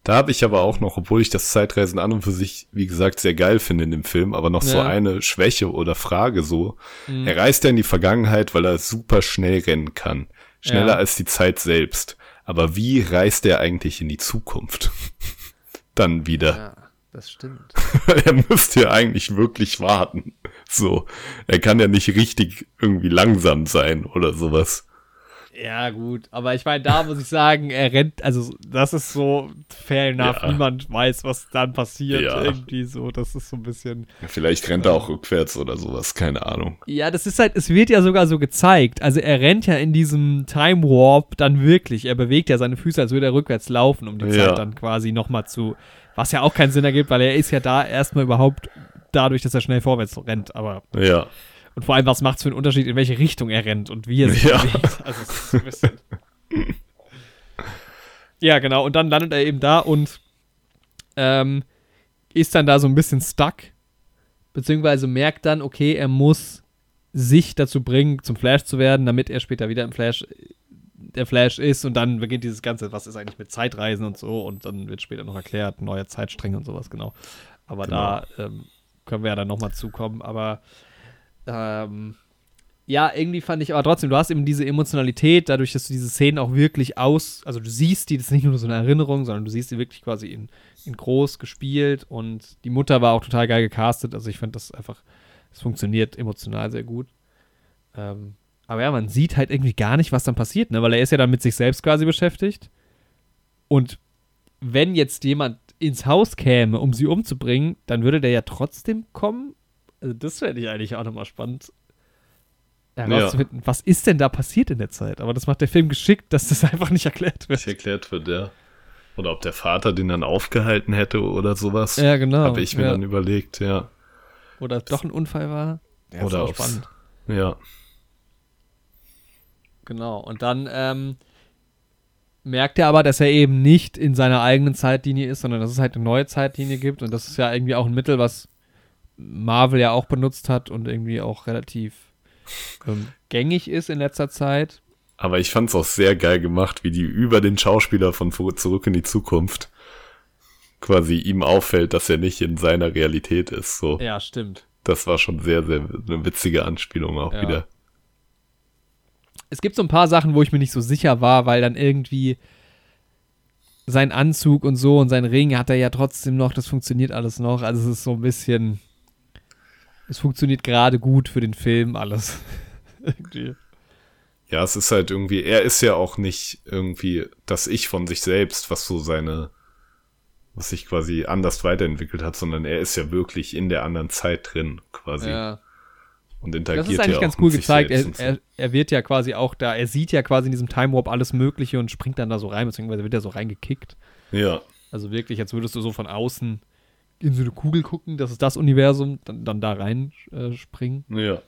Da habe ich aber auch noch, obwohl ich das Zeitreisen an und für sich, wie gesagt, sehr geil finde in dem Film, aber noch so Ja. eine Schwäche oder Frage so. Mhm. Er reist ja in die Vergangenheit, weil er super schnell rennen kann. Schneller Ja. als die Zeit selbst. Aber wie reist er eigentlich in die Zukunft? Dann wieder. Ja, das stimmt. er müsste ja eigentlich wirklich warten. So. Er kann ja nicht richtig irgendwie langsam sein oder sowas. Ja, gut. Aber ich meine, da muss ich sagen, er rennt, also das ist so fair enough. Ja. Niemand weiß, was dann passiert. Ja. Irgendwie so. Das ist so ein bisschen. Vielleicht rennt er auch rückwärts oder sowas, keine Ahnung. Ja, das ist halt, es wird ja sogar so gezeigt. Also er rennt ja in diesem Time Warp dann wirklich. Er bewegt ja seine Füße, als würde er rückwärts laufen, um die Ja. Zeit dann quasi nochmal zu. Was ja auch keinen Sinn ergibt, weil er ist ja da erstmal überhaupt dadurch, dass er schnell vorwärts rennt. Aber Ja. Und vor allem, was macht es für einen Unterschied, in welche Richtung er rennt und wie er sich Ja. bewegt. Also, es ist ein bisschen. ja, genau. Und dann landet er eben da und ähm, ist dann da so ein bisschen stuck. Beziehungsweise merkt dann, okay, er muss sich dazu bringen, zum Flash zu werden, damit er später wieder im Flash der Flash ist und dann beginnt dieses Ganze, was ist eigentlich mit Zeitreisen und so und dann wird später noch erklärt, neue Zeitstränge und sowas, genau. Aber da ähm, können wir ja dann nochmal zukommen, aber ähm, ja, irgendwie fand ich aber trotzdem, du hast eben diese Emotionalität, dadurch, dass du diese Szenen auch wirklich aus, also du siehst die, das ist nicht nur so eine Erinnerung, sondern du siehst die wirklich quasi in, in groß gespielt und die Mutter war auch total geil gecastet, also ich fand das einfach, es funktioniert emotional sehr gut. Ähm, aber ja, man sieht halt irgendwie gar nicht, was dann passiert, ne, weil er ist ja dann mit sich selbst quasi beschäftigt und wenn jetzt jemand ins Haus käme, um sie umzubringen, dann würde der ja trotzdem kommen. Also das fände ich eigentlich auch nochmal spannend herauszufinden, was ist denn da passiert in der Zeit. Aber das macht der Film geschickt, dass das einfach nicht erklärt Nicht wird. erklärt wird, ja. Oder ob der Vater den dann aufgehalten hätte oder sowas. Ja, genau. Habe ich mir ja. dann überlegt, ja. Oder doch ein Unfall war. Ja, ist Oder auch aufs- spannend. Ja. Genau. Und dann ähm, merkt er aber, dass er eben nicht in seiner eigenen Zeitlinie ist, sondern dass es halt eine neue Zeitlinie gibt. Und das ist ja irgendwie auch ein Mittel, was Marvel ja auch benutzt hat und irgendwie auch relativ ähm, gängig ist in letzter Zeit. Aber ich fand's auch sehr geil gemacht, wie die über den Schauspieler von Zurück in die Zukunft quasi ihm auffällt, dass er nicht in seiner Realität ist. So, Ja, stimmt. das war schon sehr, sehr eine witzige Anspielung auch Ja. wieder. es gibt so ein paar Sachen, wo ich mir nicht so sicher war, weil dann irgendwie sein Anzug und so und sein Ring hat er ja trotzdem noch, das funktioniert alles noch. Also es ist so ein bisschen, es funktioniert gerade gut für den Film alles. irgendwie. Ja, es ist halt irgendwie, er ist ja auch nicht irgendwie das Ich von sich selbst, was so seine, was sich quasi anders weiterentwickelt hat, sondern er ist ja wirklich in der anderen Zeit drin, quasi. Ja. Und interagiert Das ist eigentlich ja ganz cool gezeigt. Er, er, er wird ja quasi auch da, er sieht ja quasi in diesem Time Warp alles Mögliche und springt dann da so rein, beziehungsweise wird er so reingekickt. Ja, Also wirklich, als würdest du so von außen in so eine Kugel gucken, das ist das Universum, dann, dann da rein äh, springen. ja.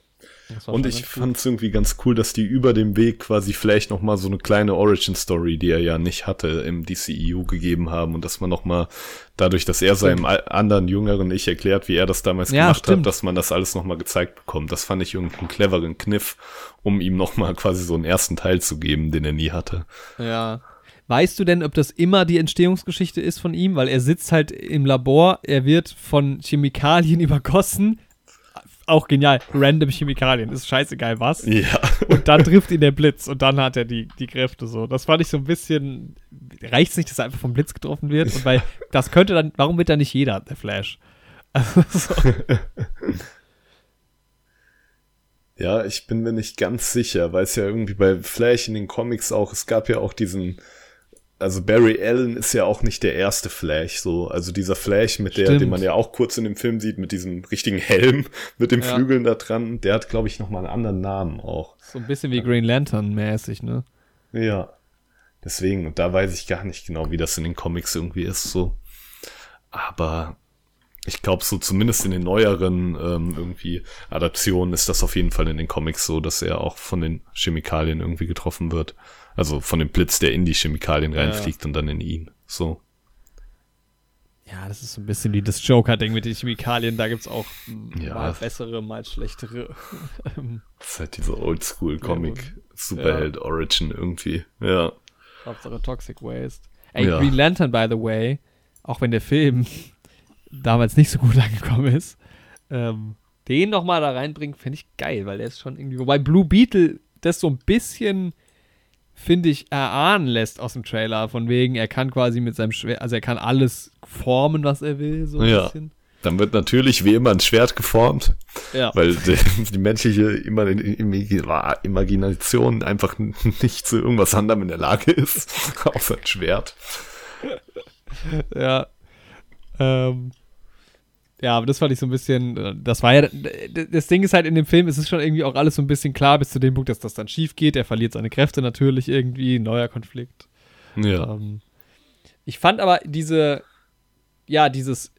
Und ich fand es irgendwie ganz cool, dass die über dem Weg quasi vielleicht noch mal so eine kleine Origin-Story, die er ja nicht hatte, im DCEU gegeben haben und dass man noch mal dadurch, dass er seinem anderen jüngeren Ich erklärt, wie er das damals Ja, gemacht stimmt. hat, dass man das alles noch mal gezeigt bekommt. Das fand ich irgendeinen cleveren Kniff, um ihm noch mal quasi so einen ersten Teil zu geben, den er nie hatte. Ja. Weißt du denn, ob das immer die Entstehungsgeschichte ist von ihm? Weil er sitzt halt im Labor, er wird von Chemikalien übergossen. Auch genial. Random Chemikalien. Ist scheißegal was. Ja. Und dann trifft ihn der Blitz und dann hat er die, die Kräfte so. Das fand ich so ein bisschen. Reicht es nicht, dass er einfach vom Blitz getroffen wird? Und weil das könnte dann. Warum wird da nicht jeder der Flash? Also, so. Ja, ich bin mir nicht ganz sicher, weil es ja irgendwie bei Flash in den Comics auch, es gab ja auch diesen also Barry Allen ist ja auch nicht der erste Flash, so. Also dieser Flash, mit der, Stimmt. den man ja auch kurz in dem Film sieht, mit diesem richtigen Helm, mit den Ja. Flügeln da dran, der hat, glaube ich, nochmal einen anderen Namen auch. So ein bisschen wie Green Lantern mäßig, ne? Ja. Deswegen, und da weiß ich gar nicht genau, wie das in den Comics irgendwie ist, so. Aber ich glaube, so zumindest in den neueren ähm, irgendwie Adaptionen ist das auf jeden Fall in den Comics so, dass er auch von den Chemikalien irgendwie getroffen wird. Also von dem Blitz, der in die Chemikalien Ja. reinfliegt und dann in ihn. So. Ja, das ist so ein bisschen wie das Joker-Ding mit den Chemikalien. Da gibt's auch mm, Ja. mal bessere, mal schlechtere. Das ist halt diese Oldschool-Comic-Superheld-Origin irgendwie. Ja. Hauptsache Toxic Waste. Ey, Ja. Green Lantern, by the way, auch wenn der Film damals nicht so gut angekommen ist, ähm, den noch mal da reinbringen, finde ich geil, weil der ist schon irgendwie. Wobei Blue Beetle das so ein bisschen, finde ich, erahnen lässt aus dem Trailer. Von wegen, er kann quasi mit seinem Schwert, also er kann alles formen, was er will, so ein Ja. bisschen. Dann wird natürlich wie immer ein Schwert geformt, Ja. weil die, die menschliche Ima- Ima- Imagination einfach nicht zu irgendwas anderem in der Lage ist, außer ein Schwert. Ja. Ähm, ja, aber das fand ich so ein bisschen, äh, das war ja, das Ding ist halt in dem Film, es ist schon irgendwie auch alles so ein bisschen klar bis zu dem Punkt, dass das dann schief geht. Er verliert seine Kräfte natürlich irgendwie, neuer Konflikt. Ja. Ähm, ich fand aber diese, ja, dieses,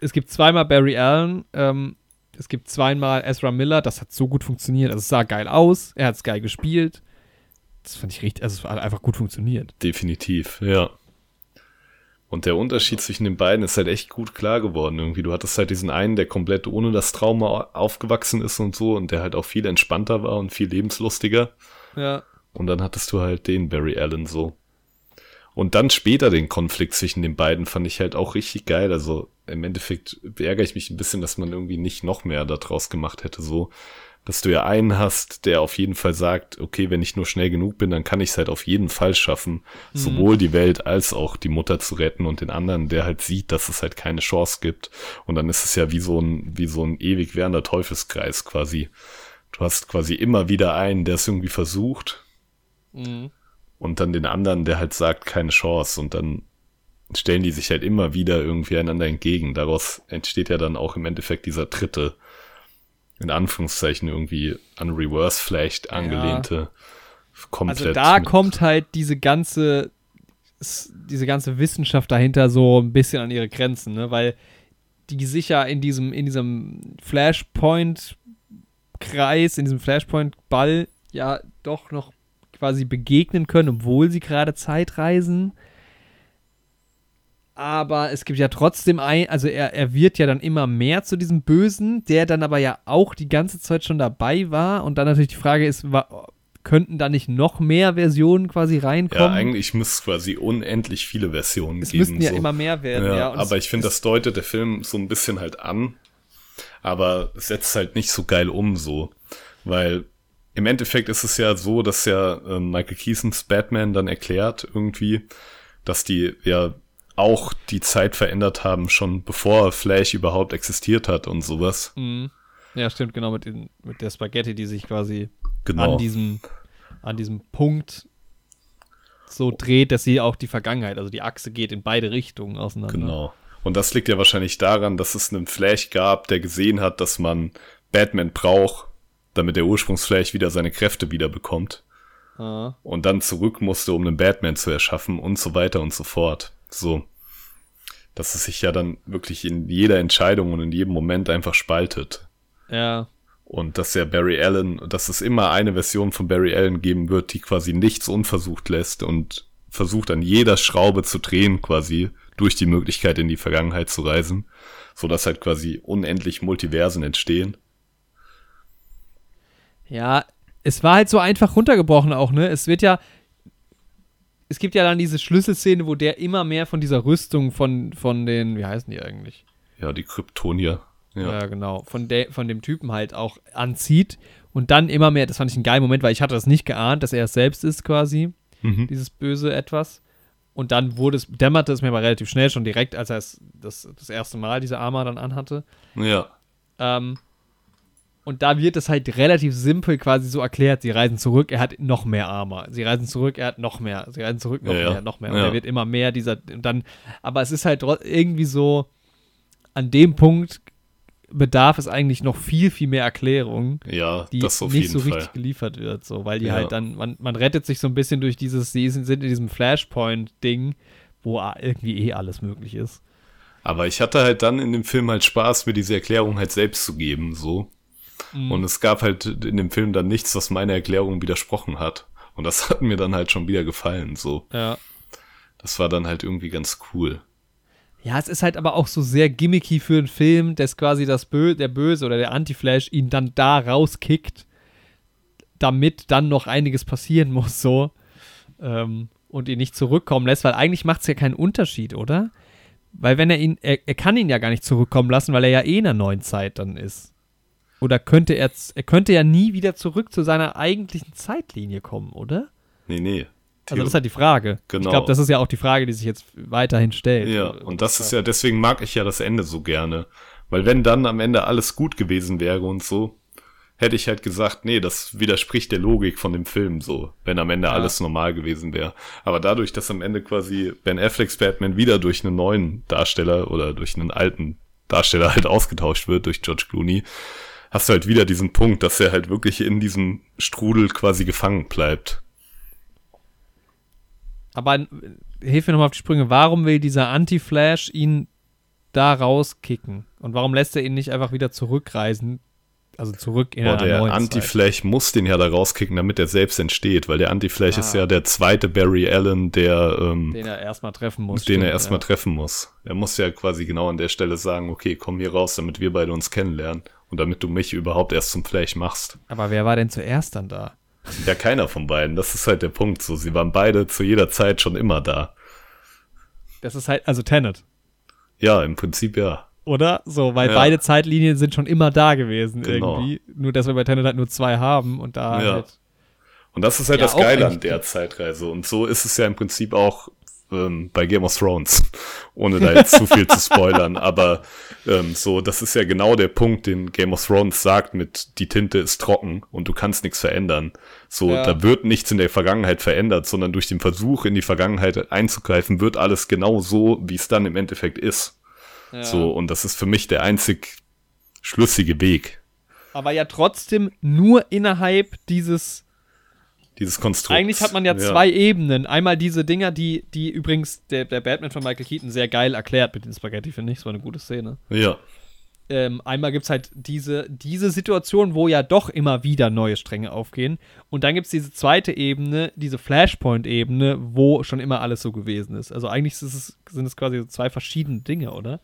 es gibt zweimal Barry Allen, ähm, es gibt zweimal Ezra Miller, das hat so gut funktioniert. Also es sah geil aus, er hat es geil gespielt. Das fand ich richtig, also es hat einfach gut funktioniert. Definitiv, ja. Und der Unterschied zwischen den beiden ist halt echt gut klar geworden irgendwie. Du hattest halt diesen einen, der komplett ohne das Trauma aufgewachsen ist und so und der halt auch viel entspannter war und viel lebenslustiger. Ja. Und dann hattest du halt den Barry Allen so. Und dann später den Konflikt zwischen den beiden fand ich halt auch richtig geil. Also im Endeffekt ärgere ich mich ein bisschen, dass man irgendwie nicht noch mehr daraus gemacht hätte, so. Dass du ja einen hast, der auf jeden Fall sagt, okay, wenn ich nur schnell genug bin, dann kann ich es halt auf jeden Fall schaffen, sowohl die Welt als auch die Mutter zu retten und den anderen, der halt sieht, dass es halt keine Chance gibt. Und dann ist es ja wie so ein, wie so ein ewig währender Teufelskreis quasi. Du hast quasi immer wieder einen, der es irgendwie versucht, Mhm. und dann den anderen, der halt sagt, keine Chance. Und dann stellen die sich halt immer wieder irgendwie einander entgegen. Daraus entsteht ja dann auch im Endeffekt dieser dritte, in Anführungszeichen irgendwie an Reverse vielleicht angelehnte, komplett. Also da kommt halt diese ganze, diese ganze Wissenschaft dahinter so ein bisschen an ihre Grenzen, ne? Weil die sich ja in diesem, in diesem Flashpoint-Kreis, in diesem Flashpoint-Ball ja doch noch quasi begegnen können, obwohl sie gerade Zeit reisen. Aber es gibt ja trotzdem ein, also er, er wird ja dann immer mehr zu diesem Bösen, der dann aber ja auch die ganze Zeit schon dabei war. Und dann natürlich die Frage ist, wa könnten da nicht noch mehr Versionen quasi ja, reinkommen? eigentlich müsste es quasi unendlich viele Versionen es geben. müssten ja so. immer mehr werden, ja. Ja, aber es- ich finde, es- das deutet der Film so ein bisschen halt an, aber es setzt halt nicht so geil um so, weil im Endeffekt ist es ja so, dass ja äh, Michael Keatons Batman dann erklärt irgendwie, dass die ja auch die Zeit verändert haben, schon bevor Flash überhaupt existiert hat und sowas. Mhm. Ja, stimmt, genau, mit, den, mit der Spaghetti, die sich quasi Genau. an diesem, an diesem Punkt so dreht, dass sie auch die Vergangenheit, also die Achse geht in beide Richtungen auseinander. Genau. Und das liegt ja wahrscheinlich daran, dass es einen Flash gab, der gesehen hat, dass man Batman braucht, damit der Ursprungsflash wieder seine Kräfte wieder bekommt. Ah. und dann zurück musste, um einen Batman zu erschaffen und so weiter und so fort. So. Dass es sich ja dann wirklich in jeder Entscheidung und in jedem Moment einfach spaltet. Ja, Und dass ja Barry Allen, dass es immer eine Version von Barry Allen geben wird, die quasi nichts unversucht lässt und versucht an jeder Schraube zu drehen, quasi durch die Möglichkeit in die Vergangenheit zu reisen, so dass halt quasi unendlich Multiversen entstehen. Ja, es war halt so einfach runtergebrochen auch, ne? Es wird ja. Es gibt ja dann diese Schlüsselszene, wo der immer mehr von dieser Rüstung von, von den, wie heißen die eigentlich? Ja, die Kryptonier. Ja, Ja. genau. Von, der, von dem Typen halt auch anzieht und dann immer mehr, das fand ich einen geilen Moment, weil ich hatte das nicht geahnt, dass er es selbst ist quasi, Mhm. dieses böse Etwas. Und dann wurde es, dämmerte es mir aber relativ schnell schon direkt, als er es das, das erste Mal diese Armor dann anhatte. Ja. Ähm, Und da wird es halt relativ simpel quasi so erklärt. Sie reisen zurück, er hat noch mehr Armor. Sie reisen zurück, er hat noch mehr. Sie reisen zurück, noch Ja, mehr, noch mehr. Und Ja. er wird immer mehr dieser. Und dann, aber es ist halt irgendwie so, an dem Punkt bedarf es eigentlich noch viel, viel mehr Erklärung, Ja, die nicht so Fall. richtig geliefert wird. So, weil die Ja. halt dann, man, man rettet sich so ein bisschen durch dieses, sie sind in diesem Flashpoint-Ding, wo irgendwie eh alles möglich ist. Aber ich hatte halt dann in dem Film halt Spaß, mir diese Erklärung halt selbst zu geben, so. Mhm. Und es gab halt in dem Film dann nichts, was meiner Erklärung widersprochen hat. Und das hat mir dann halt schon wieder gefallen, so. Ja. Das war dann halt irgendwie ganz cool. Ja, es ist halt aber auch so sehr gimmicky für einen Film, dass quasi das Bö der Böse oder der Anti-Flash ihn dann da rauskickt, damit dann noch einiges passieren muss, so. Ähm, und ihn nicht zurückkommen lässt, weil eigentlich macht es ja keinen Unterschied, oder? Weil wenn er ihn, er, er kann ihn ja gar nicht zurückkommen lassen, weil er ja eh in einer neuen Zeit dann ist. Oder könnte er, er könnte ja nie wieder zurück zu seiner eigentlichen Zeitlinie kommen, oder? Nee, nee. Also das ist halt die Frage. Ich Genau. glaube, das ist ja auch die Frage, die sich jetzt weiterhin stellt. Ja, und das ist ja, deswegen mag ich ja das Ende so gerne. Weil wenn dann am Ende alles gut gewesen wäre und so, hätte ich halt gesagt, nee, das widerspricht der Logik von dem Film so, wenn am Ende Ja. alles normal gewesen wäre. Aber dadurch, dass am Ende quasi Ben Afflecks Batman wieder durch einen neuen Darsteller oder durch einen alten Darsteller halt ausgetauscht wird, durch George Clooney, hast du halt wieder diesen Punkt, dass er halt wirklich in diesem Strudel quasi gefangen bleibt. Aber äh, hilf mir nochmal auf die Sprünge. Warum will dieser Anti-Flash ihn da rauskicken? Und warum lässt er ihn nicht einfach wieder zurückreisen? Also zurück in Boah, der neuen Zeit. Anti-Flash muss den ja da rauskicken, damit er selbst entsteht, weil der Anti-Flash ist ja der zweite Barry Allen, der, ähm, Den er erstmal treffen muss. den er stimmt, erstmal ja. treffen muss. Er muss ja quasi genau an der Stelle sagen, okay, komm hier raus, damit wir beide uns kennenlernen und damit du mich überhaupt erst zum Flash machst. Aber wer war denn zuerst dann da? Ja, keiner von beiden. Das ist halt der Punkt. So, sie waren beide zu jeder Zeit schon immer da. Das ist halt, also Tenet, Ja, im Prinzip ja. oder? So, weil Ja. beide Zeitlinien sind schon immer da gewesen Genau. irgendwie. Nur, dass wir bei Tenet halt nur zwei haben und da Ja. halt. Und das ist halt Ja, das Geile an der Zeitreise. Und so ist es ja im Prinzip auch ähm, bei Game of Thrones, ohne da jetzt zu viel zu spoilern. Aber ähm, so, das ist ja genau der Punkt, den Game of Thrones sagt mit die Tinte ist trocken und du kannst nichts verändern. So, Ja. da wird nichts in der Vergangenheit verändert, sondern durch den Versuch in die Vergangenheit einzugreifen, wird alles genau so, wie es dann im Endeffekt ist. Ja. So, und das ist für mich der einzig schlüssige Weg, Aber ja trotzdem nur innerhalb dieses dieses Konstrukt. Eigentlich hat man ja zwei Ebenen. Einmal diese Dinger, die, die übrigens der, der Batman von Michael Keaton sehr geil erklärt mit den Spaghetti, finde ich. Das war eine gute Szene. Ja, Ähm, einmal gibt es halt diese, diese Situation, wo ja doch immer wieder neue Stränge aufgehen. Und dann gibt es diese zweite Ebene, diese Flashpoint-Ebene, wo schon immer alles so gewesen ist. Also eigentlich es, sind es quasi zwei verschiedene Dinge, oder?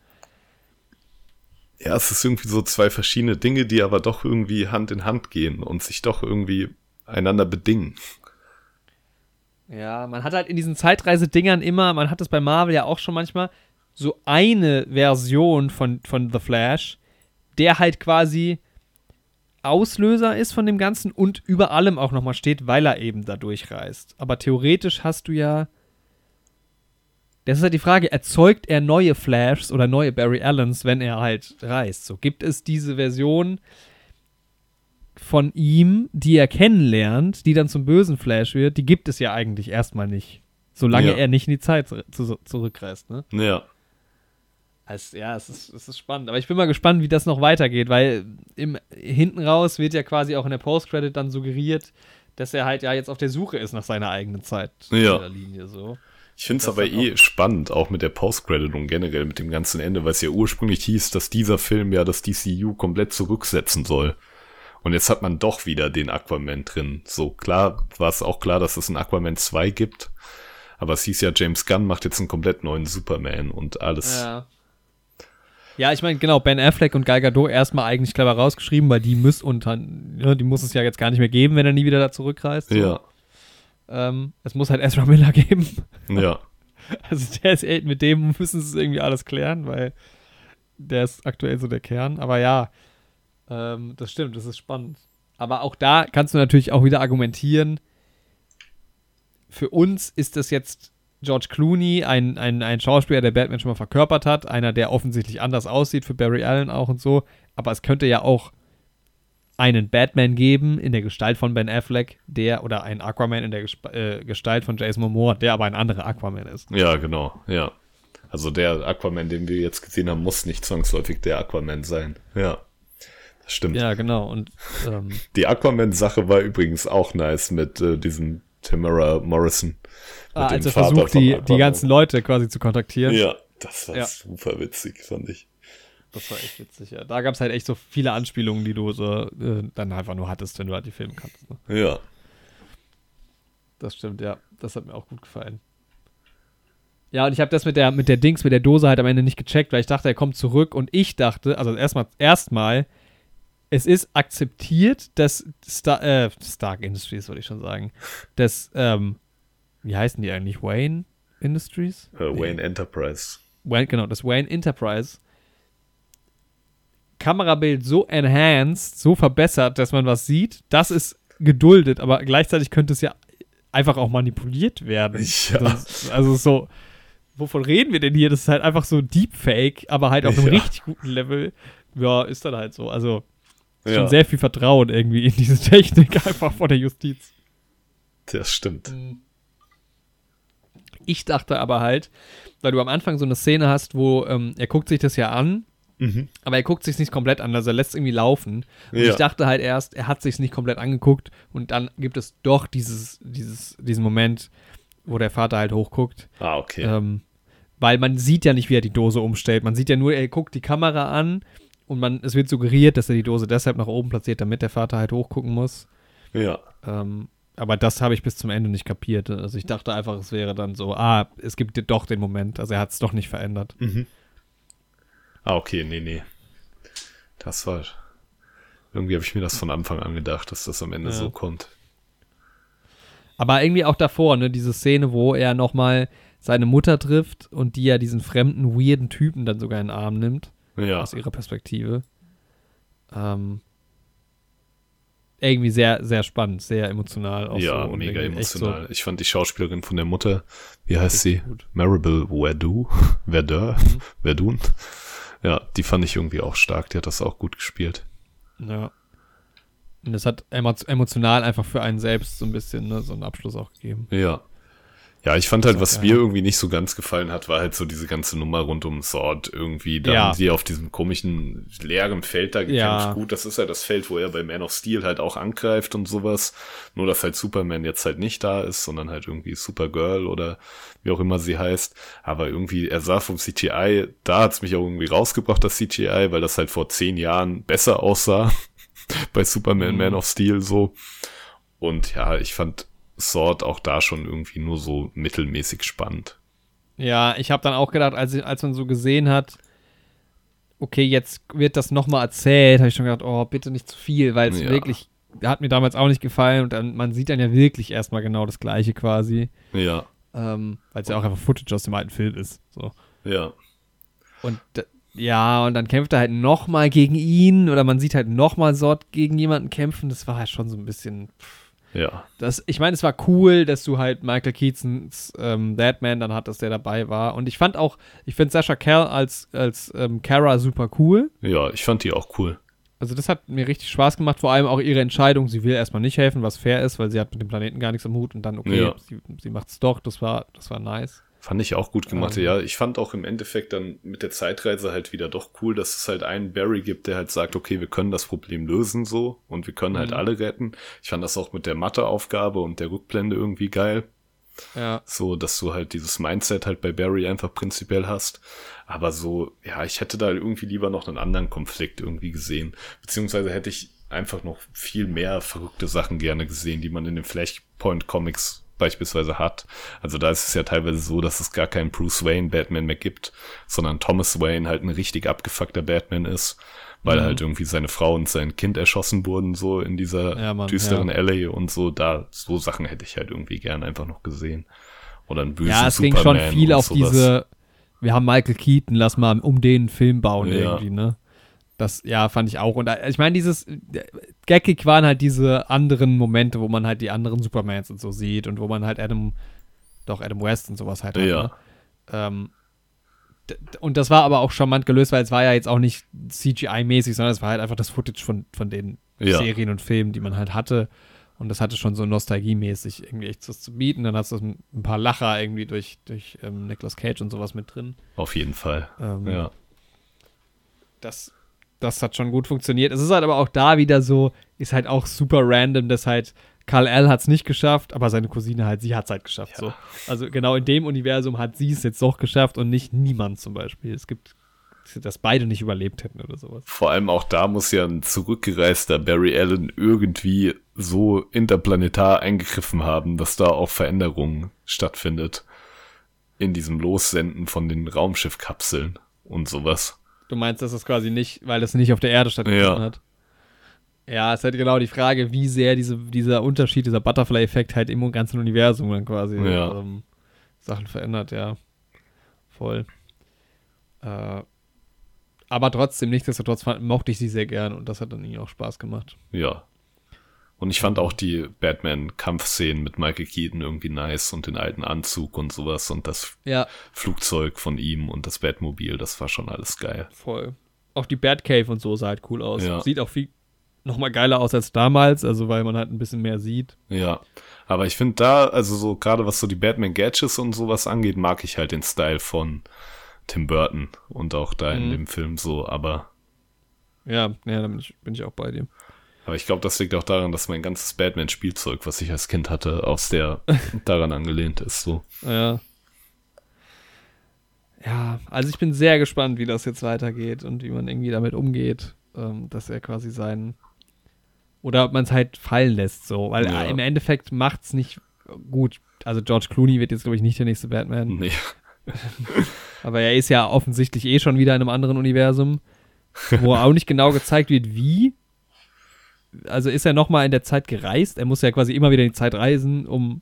Ja, es ist irgendwie so zwei verschiedene Dinge, die aber doch irgendwie Hand in Hand gehen und sich doch irgendwie einander bedingen. Ja, man hat halt in diesen Zeitreisedingern immer, man hat es bei Marvel ja auch schon manchmal, so eine Version von, von The Flash, der halt quasi Auslöser ist von dem Ganzen und über allem auch nochmal steht, weil er eben da durchreist. Aber theoretisch hast du ja. Das ist halt die Frage, erzeugt er neue Flashs oder neue Barry Allens, wenn er halt reist? So gibt es diese Version von ihm, die er kennenlernt, die dann zum bösen Flash wird, die gibt es ja eigentlich erstmal nicht. Solange Ja. er nicht in die Zeit zu, zu, zurückreist, ne? Ja. Also, ja, es ist, es ist spannend. Aber ich bin mal gespannt, wie das noch weitergeht, weil im, hinten raus wird ja quasi auch in der Post-Credit dann suggeriert, dass er halt ja jetzt auf der Suche ist nach seiner eigenen Zeit. Ja. Linie so. Ich finde es aber eh spannend, auch mit der Post-Credit und generell mit dem ganzen Ende, weil es ja ursprünglich hieß, dass dieser Film ja das DCU komplett zurücksetzen soll. Und jetzt hat man doch wieder den Aquaman drin. So klar war es auch klar, dass es einen Aquaman 2 gibt. Aber es hieß ja, James Gunn macht jetzt einen komplett neuen Superman und alles. Ja. Ja, ich meine, genau, Ben Affleck und Gal Gadot erstmal eigentlich clever rausgeschrieben, weil die muss unter, ne, die muss es ja jetzt gar nicht mehr geben, wenn er nie wieder da zurückreist. so. Ja, Ähm, es muss halt Ezra Miller geben. ja. Also der ist echt, mit dem müssen sie irgendwie alles klären, weil der ist aktuell so der Kern. Aber ja, ähm, das stimmt, das ist spannend. Aber auch da kannst du natürlich auch wieder argumentieren, für uns ist das jetzt George Clooney, ein, ein, ein Schauspieler, der Batman schon mal verkörpert hat, einer, der offensichtlich anders aussieht, für Barry Allen auch und so. Aber es könnte ja auch einen Batman geben in der Gestalt von Ben Affleck, der oder einen Aquaman in der Gesp äh, Gestalt von Jason Momoa, der aber ein anderer Aquaman ist. Ja, genau, ja. Also der Aquaman, den wir jetzt gesehen haben, muss nicht zwangsläufig der Aquaman sein. Ja. Stimmt. Ja, genau. Und ähm, Die Aquaman-Sache war übrigens auch nice mit äh, diesem Tamara Morrison. Mit ah, dem als er Vater versucht, die, die ganzen Leute quasi zu kontaktieren. Ja, das war Ja. super witzig, fand ich. Das war echt witzig, ja. Da gab es halt echt so viele Anspielungen, die du so äh, dann einfach nur hattest, wenn du halt die Filme kannst. Ne? Ja. Das stimmt, ja. Das hat mir auch gut gefallen. Ja, und ich habe das mit der, mit der Dings, mit der Dose halt am Ende nicht gecheckt, weil ich dachte, er kommt zurück und ich dachte, also erstmal, erstmal, es ist akzeptiert, dass Star, äh, Stark Industries, würde ich schon sagen, dass, ähm, wie heißen die eigentlich? Wayne Industries? Äh, Wayne Enterprise. Wayne, genau, das Wayne Enterprise Kamerabild so enhanced, so verbessert, dass man was sieht, das ist geduldet, aber gleichzeitig könnte es ja einfach auch manipuliert werden. Ja. Das, also so, wovon reden wir denn hier? Das ist halt einfach so Deepfake, aber halt auf einem Ja. richtig guten Level. Ja, ist dann halt so. Also schon Ja, sehr viel Vertrauen irgendwie in diese Technik einfach von der Justiz. das stimmt. Ich dachte aber halt, weil du am Anfang so eine Szene hast, wo ähm, er guckt sich das ja an Mhm. aber er guckt sich nicht komplett an, also er lässt es irgendwie laufen. Und Ja. ich dachte halt erst, er hat sich nicht komplett angeguckt und dann gibt es doch dieses, dieses, diesen Moment, wo der Vater halt hochguckt. Ah, okay. Ähm, weil man sieht ja nicht, wie er die Dose umstellt. Man sieht ja nur, er guckt die Kamera an und man, es wird suggeriert, dass er die Dose deshalb nach oben platziert, damit der Vater halt hochgucken muss. ja. Ähm, aber das habe ich bis zum Ende nicht kapiert. Also ich dachte einfach, es wäre dann so, ah, es gibt doch den Moment. Also er hat es doch nicht verändert. Ah, okay, nee, nee. Das war. Irgendwie habe ich mir das von Anfang an gedacht, dass das am Ende Ja. so kommt. Aber irgendwie auch davor, ne, diese Szene, wo er nochmal seine Mutter trifft und die ja diesen fremden, weirden Typen dann sogar in den Arm nimmt, Ja. aus ihrer Perspektive. Ähm, irgendwie sehr, sehr spannend, sehr emotional. Auch ja, so mega emotional. Ich fand die Schauspielerin von der Mutter, wie heißt sie? Gut. Maribel Verdun? Verdun? Mhm. Verdun? Ja, die fand ich irgendwie auch stark. Die hat das auch gut gespielt. So, ja. Und das hat emo emotional einfach für einen selbst so ein bisschen ne, so einen Abschluss auch gegeben. Ja. Ja, ich fand halt, was mir irgendwie nicht so ganz gefallen hat, war halt so diese ganze Nummer rund um Sword irgendwie. Dann Ja. die auf diesem komischen leeren Feld da gekämpft. Ja. Gut, das ist ja das Feld, wo er bei Man of Steel halt auch angreift und sowas. Nur, dass halt Superman jetzt halt nicht da ist, sondern halt irgendwie Supergirl oder wie auch immer sie heißt. Aber irgendwie, er sah vom CGI, da hat's mich auch irgendwie rausgebracht, das CGI, weil das halt vor zehn Jahren besser aussah. bei Superman, Mhm. Man of Steel so. Und ja, ich fand Sword auch da schon irgendwie nur so mittelmäßig spannend. Ja, ich habe dann auch gedacht, als, ich- als man so gesehen hat, okay, jetzt wird das nochmal erzählt, habe ich schon gedacht, oh, bitte nicht zu viel, weil es Ja. wirklich, hat mir damals auch nicht gefallen und dann, man sieht dann ja wirklich erstmal genau das Gleiche quasi, Ja, ähm, weil es ja auch einfach Footage aus dem alten Film ist. So. ja, Und ja, und dann kämpft er halt nochmal gegen ihn oder man sieht halt nochmal Sort gegen jemanden kämpfen, das war halt schon so ein bisschen. Ja, Das, ich meine, es war cool, dass du halt Michael Keatons ähm, Batman dann hattest, der dabei war. Und ich fand auch, ich finde Sasha Cal als, als ähm, Kara super cool. ja, ich fand die auch cool. Also das hat mir richtig Spaß gemacht, vor allem auch ihre Entscheidung, sie will erstmal nicht helfen, was fair ist, weil sie hat mit dem Planeten gar nichts am Hut und dann, okay, Ja. sie, sie macht's doch, das war, das war nice. Fand ich auch gut gemacht. Ähm. ja, ich fand auch im Endeffekt dann mit der Zeitreise halt wieder doch cool, dass es halt einen Barry gibt, der halt sagt, okay, wir können das Problem lösen so und wir können halt Mhm. alle retten. Ich fand das auch mit der Matheaufgabe und der Rückblende irgendwie geil. Ja, So, dass du halt dieses Mindset halt bei Barry einfach prinzipiell hast. Aber so, ja, ich hätte da irgendwie lieber noch einen anderen Konflikt irgendwie gesehen. Beziehungsweise hätte ich einfach noch viel mehr verrückte Sachen gerne gesehen, die man in den Flashpoint Comics beispielsweise hat. Also da ist es ja teilweise so, dass es gar keinen Bruce Wayne Batman mehr gibt, sondern Thomas Wayne halt ein richtig abgefuckter Batman ist, weil Mhm. halt irgendwie seine Frau und sein Kind erschossen wurden, so in dieser Ja, Mann, düsteren ja. LA und so. Da, so Sachen hätte ich halt irgendwie gern einfach noch gesehen. Oder ein bösen ja es ging Superman schon viel auf sowas. diese, wir haben Michael Keaton, lass mal um den Film bauen Ja. irgendwie, ne? Das, ja, fand ich auch. Und äh, ich meine, dieses äh, Gackig waren halt diese anderen Momente, wo man halt die anderen Supermans und so sieht und wo man halt Adam, doch Adam West und sowas halt hat. Ja. Ne? Ähm, und das war aber auch charmant gelöst, weil es war ja jetzt auch nicht CGI-mäßig, sondern es war halt einfach das Footage von, von den Ja. Serien und Filmen, die man halt hatte. Und das hatte schon so nostalgiemäßig irgendwie echt was zu bieten. Dann hast du ein ein paar Lacher irgendwie durch, durch ähm, Nicolas Cage und sowas mit drin. Auf jeden Fall. Ähm, Ja. das, das hat schon gut funktioniert. Es ist halt aber auch da wieder so, ist halt auch super random, dass halt Karl L. hat es nicht geschafft, aber seine Cousine halt, sie hat es halt geschafft. Ja. So. Also genau in dem Universum hat sie es jetzt doch geschafft und nicht niemand zum Beispiel. Es gibt, dass beide nicht überlebt hätten oder sowas. Vor allem auch da muss ja ein zurückgereister Barry Allen irgendwie so interplanetar eingegriffen haben, dass da auch Veränderungen stattfindet. In diesem Lossenden von den Raumschiffkapseln und sowas. Du meinst, dass es quasi nicht, weil es nicht auf der Erde stattgefunden Ja. hat? Ja, es ist halt genau die Frage, wie sehr diese, dieser Unterschied, dieser Butterfly-Effekt halt im ganzen Universum dann quasi Ja. ähm, Sachen verändert, ja. Voll. Äh, aber trotzdem, nichtsdestotrotz mochte ich sie sehr gern und das hat dann irgendwie auch Spaß gemacht. Ja. Und ich fand auch die Batman-Kampfszenen mit Michael Keaton irgendwie nice und den alten Anzug und sowas und das Ja, Flugzeug von ihm und das Batmobil, das war schon alles geil. voll. Auch die Batcave und so sah halt cool aus. Ja. Sieht auch viel nochmal geiler aus als damals, also weil man halt ein bisschen mehr sieht. Ja, aber ich finde da, also so gerade was so die Batman Gadgets und sowas angeht, mag ich halt den Style von Tim Burton und auch da in Mhm. dem Film so, aber Ja, ja, da bin ich, bin ich auch bei dir. Aber ich glaube, das liegt auch daran, dass mein ganzes Batman Spielzeug, was ich als Kind hatte, aus der daran angelehnt ist, so. Ja. Ja, also ich bin sehr gespannt, wie das jetzt weitergeht und wie man irgendwie damit umgeht, ähm, dass er quasi seinen oder ob man es halt fallen lässt, so, weil Ja. im Endeffekt macht's nicht gut. Also George Clooney wird jetzt glaube ich nicht der nächste Batman, Nee. aber er ist ja offensichtlich eh schon wieder in einem anderen Universum, wo auch nicht genau gezeigt wird, wie. Also ist er noch mal in der Zeit gereist? Er muss ja quasi immer wieder in die Zeit reisen, um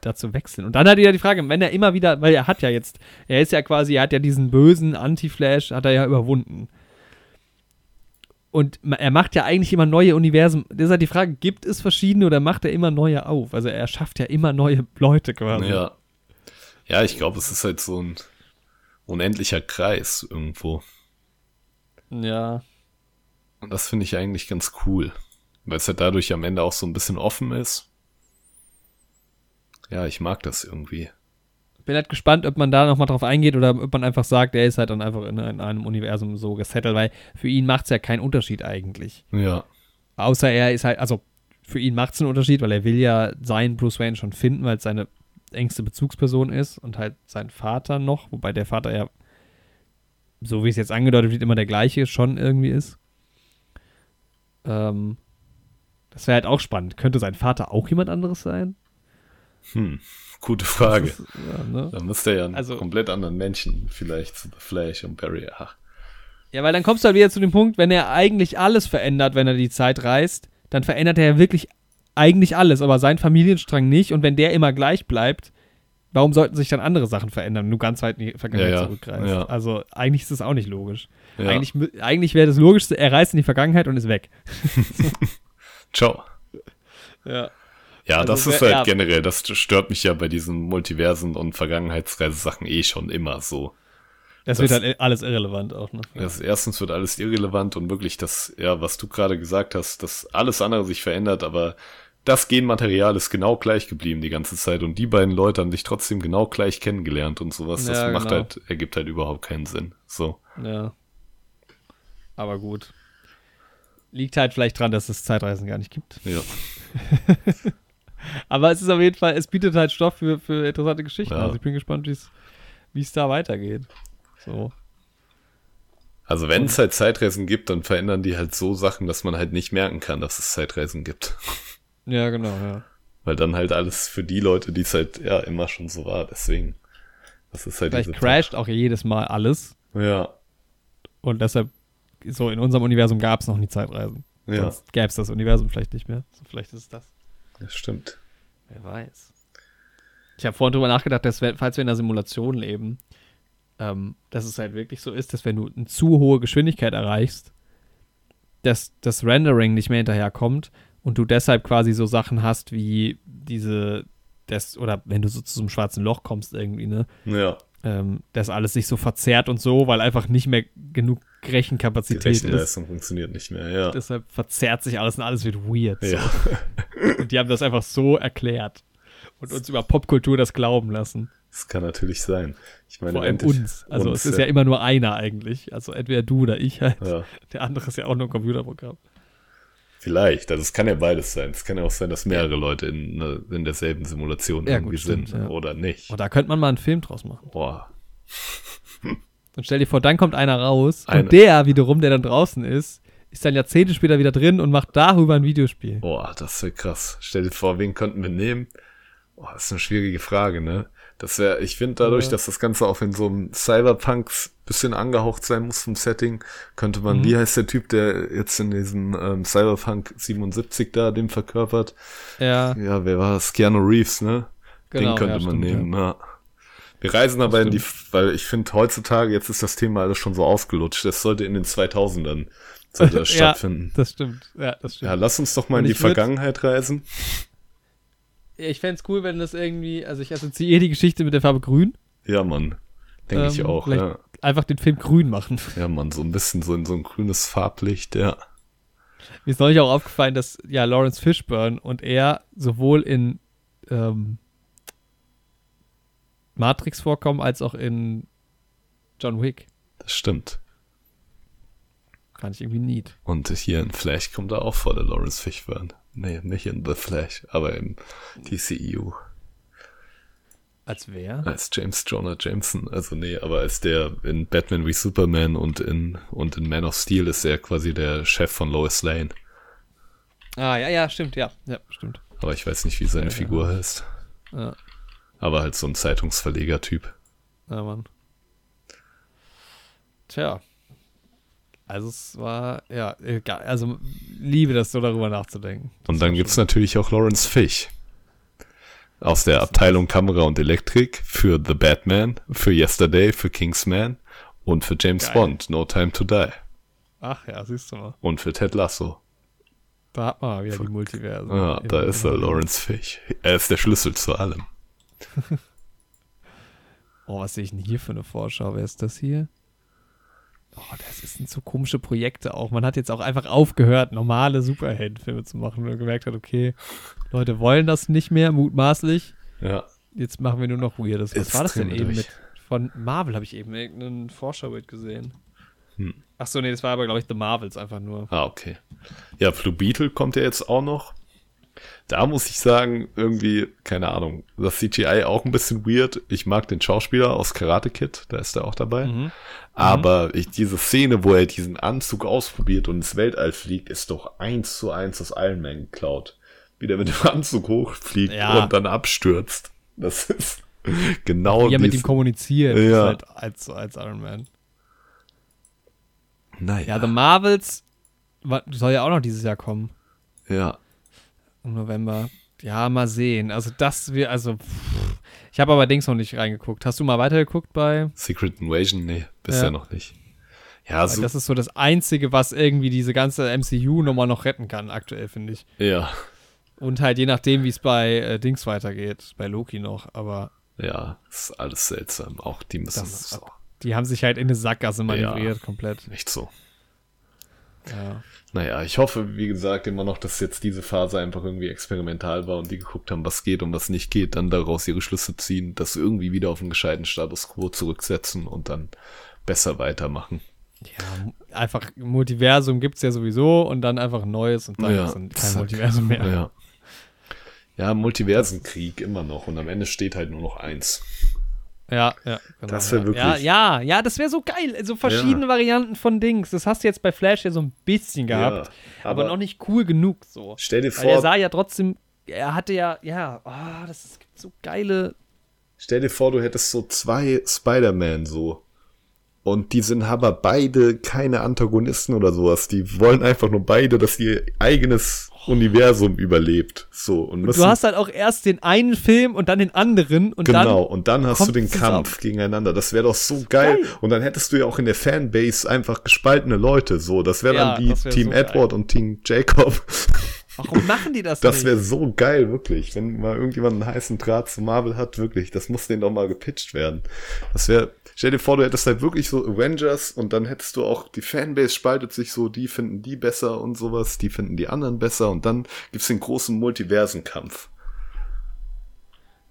da zu wechseln. Und dann hat er ja die Frage, wenn er immer wieder, weil er hat ja jetzt, er ist ja quasi, er hat ja diesen bösen Anti-Flash, hat er ja überwunden. Und er macht ja eigentlich immer neue Universen. Das ist halt die Frage, gibt es verschiedene oder macht er immer neue auf? Also er schafft ja immer neue Leute quasi. Ja. Ja, ich glaube, es ist halt so ein unendlicher Kreis irgendwo. Ja. Und das finde ich eigentlich ganz cool, weil es halt dadurch am Ende auch so ein bisschen offen ist. Ja, ich mag das irgendwie. Bin halt gespannt, ob man da nochmal drauf eingeht oder ob man einfach sagt, er ist halt dann einfach in, in einem Universum so gesettelt, weil für ihn macht es ja keinen Unterschied eigentlich. Ja, Außer er ist halt, also für ihn macht es einen Unterschied, weil er will ja seinen Bruce Wayne schon finden, weil es seine engste Bezugsperson ist und halt sein Vater noch, wobei der Vater ja, so wie es jetzt angedeutet wird, immer der gleiche schon irgendwie ist. Ähm, das wäre halt auch spannend. Könnte sein Vater auch jemand anderes sein? hm, gute Frage. Ist, ja, ne? Da müsste er ja einen Also- komplett anderen Menschen vielleicht zu The Flash und Barry. Ach, Ja, weil dann kommst du halt wieder zu dem Punkt, wenn er eigentlich alles verändert, wenn er die Zeit reist, dann verändert er ja wirklich eigentlich alles, aber sein Familienstrang nicht. Und wenn der immer gleich bleibt, warum sollten sich dann andere Sachen verändern, wenn du ganz weit in die Vergangenheit Ja, ja, zurückreist? ja. Also eigentlich ist das auch nicht logisch. ja. Eigentlich, eigentlich wäre das Logischste, er reist in die Vergangenheit und ist weg. Ciao. Ja. Ja, Also das ist halt ja. generell, das stört mich ja bei diesen Multiversen und Vergangenheitsreisesachen eh schon immer so. Das, Das- wird halt alles irrelevant auch. Ne? Das, erstens wird alles irrelevant und wirklich das, ja, was du gerade gesagt hast, dass alles andere sich verändert, aber das Genmaterial ist genau gleich geblieben die ganze Zeit und die beiden Leute haben sich trotzdem genau gleich kennengelernt und sowas. Das Ja, macht genau. halt, ergibt halt überhaupt keinen Sinn. So. Ja. Aber gut. Liegt halt vielleicht dran, dass es Zeitreisen gar nicht gibt. Ja. Aber es ist auf jeden Fall, es bietet halt Stoff für, für interessante Geschichten. Ja. Also ich bin gespannt, wie es da weitergeht. So. Also wenn es halt Zeitreisen gibt, dann verändern die halt so Sachen, dass man halt nicht merken kann, dass es Zeitreisen gibt. Ja, genau, ja. Weil dann halt alles für die Leute, die es halt ja immer schon so war. Deswegen, das ist halt Vielleicht crasht auch jedes Mal alles. Ja, Und deshalb, so in unserem Universum gab es noch nie Zeitreisen. ja, Sonst gäbe es das Universum vielleicht nicht mehr. So, vielleicht ist es das. das stimmt. Wer weiß. Ich habe vorhin drüber nachgedacht, dass wir, falls wir in einer Simulation leben, ähm, dass es halt wirklich so ist, dass wenn du eine zu hohe Geschwindigkeit erreichst, dass das Rendering nicht mehr hinterherkommt und du deshalb quasi so Sachen hast wie diese, das, oder wenn du so zu so einem schwarzen Loch kommst irgendwie, ne, Ja, ähm, dass alles sich so verzerrt und so, weil einfach nicht mehr genug Die Rechenkapazität ist. Rechenleistung funktioniert nicht mehr, ja. Deshalb verzerrt sich alles und alles wird weird. So. ja. Und die haben das einfach so erklärt und uns über Popkultur das glauben lassen. Das kann natürlich sein. Ich meine, Vor allem uns. Also uns, es ist ja immer nur einer eigentlich. Also entweder du oder ich halt. Ja. Der andere ist ja auch nur ein Computerprogramm. Vielleicht, also es kann ja beides sein. Es kann ja auch sein, dass mehrere Leute in, ne- in derselben Simulation Ja, irgendwie gut, stimmt, sind ja. oder nicht. Und da könnte man mal einen Film draus machen. Boah, Und stell dir vor, dann kommt einer raus Eine- und der wiederum, der dann draußen ist, ist dann Jahrzehnte später wieder drin und macht darüber ein Videospiel. boah, das wäre krass. Stell dir vor, wen könnten wir nehmen? Boah, das ist eine schwierige Frage, ne? Das wäre, ich finde dadurch, Ja. dass das Ganze auch in so einem Cyberpunks bisschen angehaucht sein muss vom Setting, könnte Mhm. man, wie heißt der Typ, der jetzt in diesem ähm, Cyberpunk 77 da dem verkörpert? Ja, Ja, wer war das? Keanu Reeves, ne? genau. Den könnte ja, man stimmt, nehmen, ja. Wir reisen aber in die, weil ich finde heutzutage, jetzt ist das Thema alles schon so ausgelutscht, das sollte in den 2000ern sollte das Ja. stattfinden. Das stimmt. Ja, das stimmt. Ja, lass uns doch mal Und in die ich Vergangenheit reisen. Ich fände es cool, wenn das irgendwie, also ich assoziiere die Geschichte mit der Farbe grün. Ja, Mann. Denke ich Ähm, auch, vielleicht- ja. Einfach den Film grün machen. Ja, Mann, so ein bisschen so in so ein grünes Farblicht, ja. Mir ist neulich auch aufgefallen, dass ja Lawrence Fishburne und er sowohl in ähm, Matrix vorkommen als auch in John Wick. Das stimmt. Fand ich irgendwie neat. Und hier in Flash kommt er auch vor, der Lawrence Fishburne. Nee, nicht in The Flash, aber im DCEU. Als wer? Als James Jonah Jameson. Also nee, aber als der in Batman wie Superman und in, und in Man of Steel ist er quasi der Chef von Lois Lane. Ah, ja, ja, stimmt, ja. Ja, stimmt. Aber ich weiß nicht, wie seine Ja. Figur heißt. Ja, Aber halt so ein Zeitungsverleger-Typ. ja Mann. Tja. Also es war, ja, egal. Also liebe das so darüber nachzudenken. Das Und dann gibt's schon- natürlich auch Lawrence Fish. Aus der Abteilung Kamera und Elektrik für The Batman, für Yesterday, für Kingsman und für James Geil. Bond, No Time to Die. Ach ja, siehst du mal. Und für Ted Lasso. Da hat man wieder die Multiversen. Ja, da Im- ist er, Lawrence Fish. Er ist der Schlüssel zu allem. Oh, was sehe ich denn hier für eine Vorschau? Wer ist das hier? Oh, das sind so komische Projekte auch. Man hat jetzt auch einfach aufgehört, normale Superheldenfilme zu machen, weil man gemerkt hat, okay, Leute wollen das nicht mehr, mutmaßlich. Ja. Jetzt machen wir nur noch Weirdes. Was Jetzt war das denn eben durch. mit? Von Marvel habe ich eben irgendeinen Vorschaubild gesehen. Hm. Ach so, nee, das war aber, glaube ich, The Marvels einfach nur. Ah, okay. Ja, Blue Beetle kommt ja jetzt auch noch. Da muss ich sagen, irgendwie, keine Ahnung, das CGI auch ein bisschen weird. Ich mag den Schauspieler aus Karate Kid, da ist er auch dabei. Mhm. Aber ich, diese Szene, wo er diesen Anzug ausprobiert und ins Weltall fliegt, ist doch eins zu eins aus Iron Man geklaut. Wie der mit dem Anzug hochfliegt Ja. und dann abstürzt. Das ist genau Ja, mit dies- ihm kommunizieren. Ja. Ist halt als, als Iron Man. Naja, Ja, The Marvels soll ja auch noch dieses Jahr kommen. ja. Im November. Ja, mal sehen. Also das wir, also pff. ich habe aber Dings noch nicht reingeguckt. Hast du mal weitergeguckt bei? Secret Invasion, nee, bisher Ja. noch nicht. Ja, so, Das ist so das Einzige, was irgendwie diese ganze MCU-Nummer noch retten kann, aktuell, finde ich. ja, Und halt je nachdem, wie es bei äh, Dings weitergeht, bei Loki noch. Aber ja, ist alles seltsam. Auch die müssen Das auch die haben sich halt in eine Sackgasse manövriert, komplett. nicht so. Ja. Naja, ich hoffe, wie gesagt, immer noch, dass jetzt diese Phase einfach irgendwie experimental war und die geguckt haben, was geht und was nicht geht, dann daraus ihre Schlüsse ziehen, das irgendwie wieder auf einen gescheiten Status quo zurücksetzen und dann besser weitermachen. ja, einfach Multiversum gibt es ja sowieso und dann einfach ein neues und dann Ja, ist kein zack. Multiversum mehr. Ja. Ja, Multiversenkrieg immer noch und am Ende steht halt nur noch eins. Ja, ja. Genau, Das wär ja. wirklich- Ja, ja, ja, das wäre so geil. So verschiedene Ja. Varianten von Dings. Das hast du jetzt bei Flash ja so ein bisschen gehabt, aber, noch nicht cool genug so. Stell dir Weil er vor, sah ja trotzdem, er hatte ja, ja, ah, das ist, gibt so geile. Stell dir vor, du hättest so zwei Spider-Man so. Und die sind aber beide keine Antagonisten oder sowas. Die wollen einfach nur beide, dass ihr eigenes Universum überlebt. So. Und müssen, Du hast halt auch erst den einen Film und dann den anderen und genau. dann. und dann hast du den. Kampf gegeneinander. Das wäre doch so geil. Geil. Und dann hättest du ja auch in der Fanbase einfach gespaltene Leute. So. Das wäre Ja, dann wie das wär Team so geil. Edward und Team Jacob. Warum machen die das, Das wäre so geil, wirklich. Wenn mal irgendjemand einen heißen Draht zu Marvel hat, wirklich. Das muss denen doch mal gepitcht werden. Das wäre, stell dir vor, du hättest halt wirklich so Avengers und dann hättest du auch, die Fanbase spaltet sich so, die finden die besser und sowas, die finden die anderen besser und dann gibt's den großen Multiversenkampf.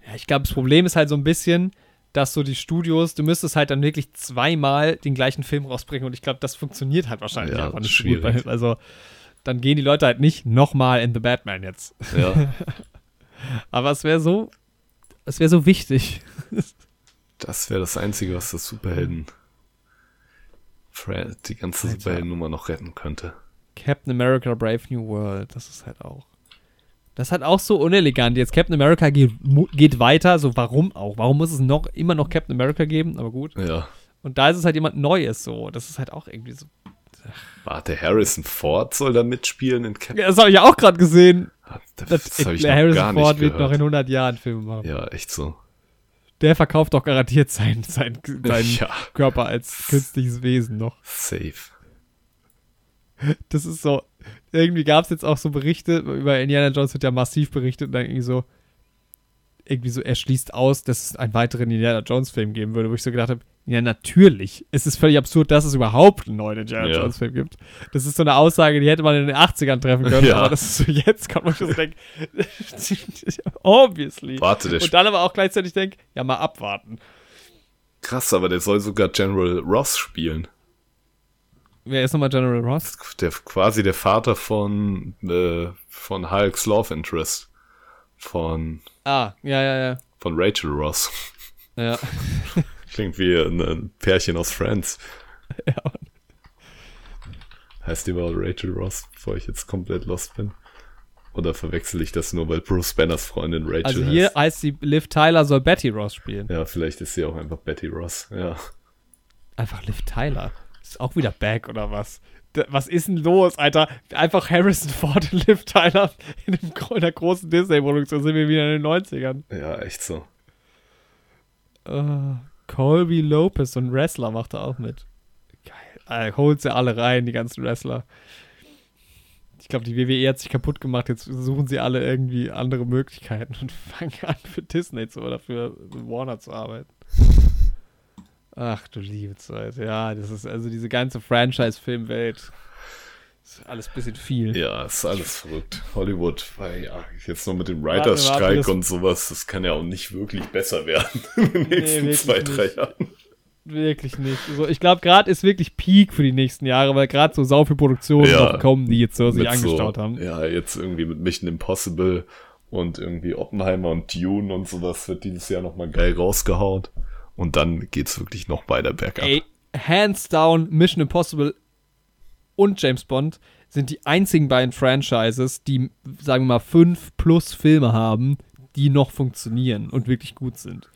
Ja, ich glaube, das Problem ist halt so ein bisschen, dass so die Studios, du müsstest halt dann wirklich zweimal den gleichen Film rausbringen und ich glaube, das funktioniert halt wahrscheinlich Ja, einfach nicht so gut. schwierig. Bei, also, dann gehen die Leute halt nicht nochmal in The Batman jetzt. Ja, Aber es wäre so, es wäre so wichtig. das wäre das Einzige, was das Superhelden, die ganze. Superhelden-Nummer noch retten könnte. Captain America Brave New World, das ist halt auch. Das ist halt auch so unelegant. Jetzt Captain America geht, geht weiter, so warum auch? Warum muss es noch immer noch Captain America geben? Aber gut. Ja. Und da ist es halt jemand Neues so. Das ist halt auch irgendwie so. Warte, Harrison Ford soll da mitspielen in Cap Ja, das habe ich ja auch gerade gesehen. Das, Das, das habe ich Harrison Ford wird noch in 100 Jahren Filme machen. Ja, echt so. Der verkauft doch garantiert seinen sein, seinen Ja. Körper als künstliches Wesen noch. Safe. Das ist so. Irgendwie gab es jetzt auch so Berichte, über Indiana Jones wird ja massiv berichtet und dann irgendwie so. Irgendwie so, er schließt aus, dass es einen weiteren Indiana Jones-Film geben würde, wo ich so gedacht habe, ja, natürlich. Es ist völlig absurd, dass es überhaupt einen neuen Indiana Ja. Jones-Film gibt. Das ist so eine Aussage, die hätte man in den 80ern treffen können, Ja. aber das ist so jetzt, kommt man schon so denken, obviously. Warte, der Und dann aber auch gleichzeitig denke, ja, mal abwarten. Krass, aber der soll sogar General Ross spielen. Wer ist nochmal General Ross? Der quasi der Vater von äh, von Hulks Love Interest von Ah, ja, ja, ja. von Rachel Ross. Ja. Klingt wie ein, Pärchen aus Friends. ja. Heißt die mal Rachel Ross, bevor ich jetzt komplett lost bin? Oder verwechsel ich das nur, weil Bruce Banners Freundin Rachel Also hier heißt? heißt sie, Liv Tyler soll Betty Ross spielen. Ja, vielleicht ist sie auch einfach Betty Ross. Ja. Einfach Liv Tyler. Ist auch wieder back oder was? Was ist denn los, Alter? Einfach Harrison Ford und Liv Tyler in, gro- in einer großen Disney-Produktion sind wir wieder in den 90ern. Ja, echt so. Uh, Colby Lopez, so ein Wrestler, macht da auch mit. Geil. Äh, holt sie alle rein, die ganzen Wrestler. Ich glaube, die WWE hat sich kaputt gemacht. Jetzt suchen sie alle irgendwie andere Möglichkeiten und fangen an, für Disney zu oder für Warner zu arbeiten. Ach du liebe Zeit. Ja, das ist also diese ganze Franchise-Filmwelt. Ist alles ein bisschen viel. Ja, ist alles verrückt. Hollywood, weil ja, jetzt noch mit dem das- und sowas, das kann ja auch nicht wirklich besser werden in den nächsten wirklich zwei, drei nicht. Jahren. Wirklich nicht. So, ich glaube, gerade ist wirklich Peak für die nächsten Jahre, weil gerade so sau viele Produktionen Ja. kommen, die jetzt so sich angestaut so, haben. Ja, jetzt irgendwie mit Mission Impossible und irgendwie Oppenheimer und Dune und sowas wird dieses Jahr nochmal geil rausgehauen. Und dann geht's wirklich noch weiter bergab. Ey, hands down, Mission Impossible und James Bond sind die einzigen beiden Franchises, die, sagen wir mal, fünf plus Filme haben, die noch funktionieren und wirklich gut sind.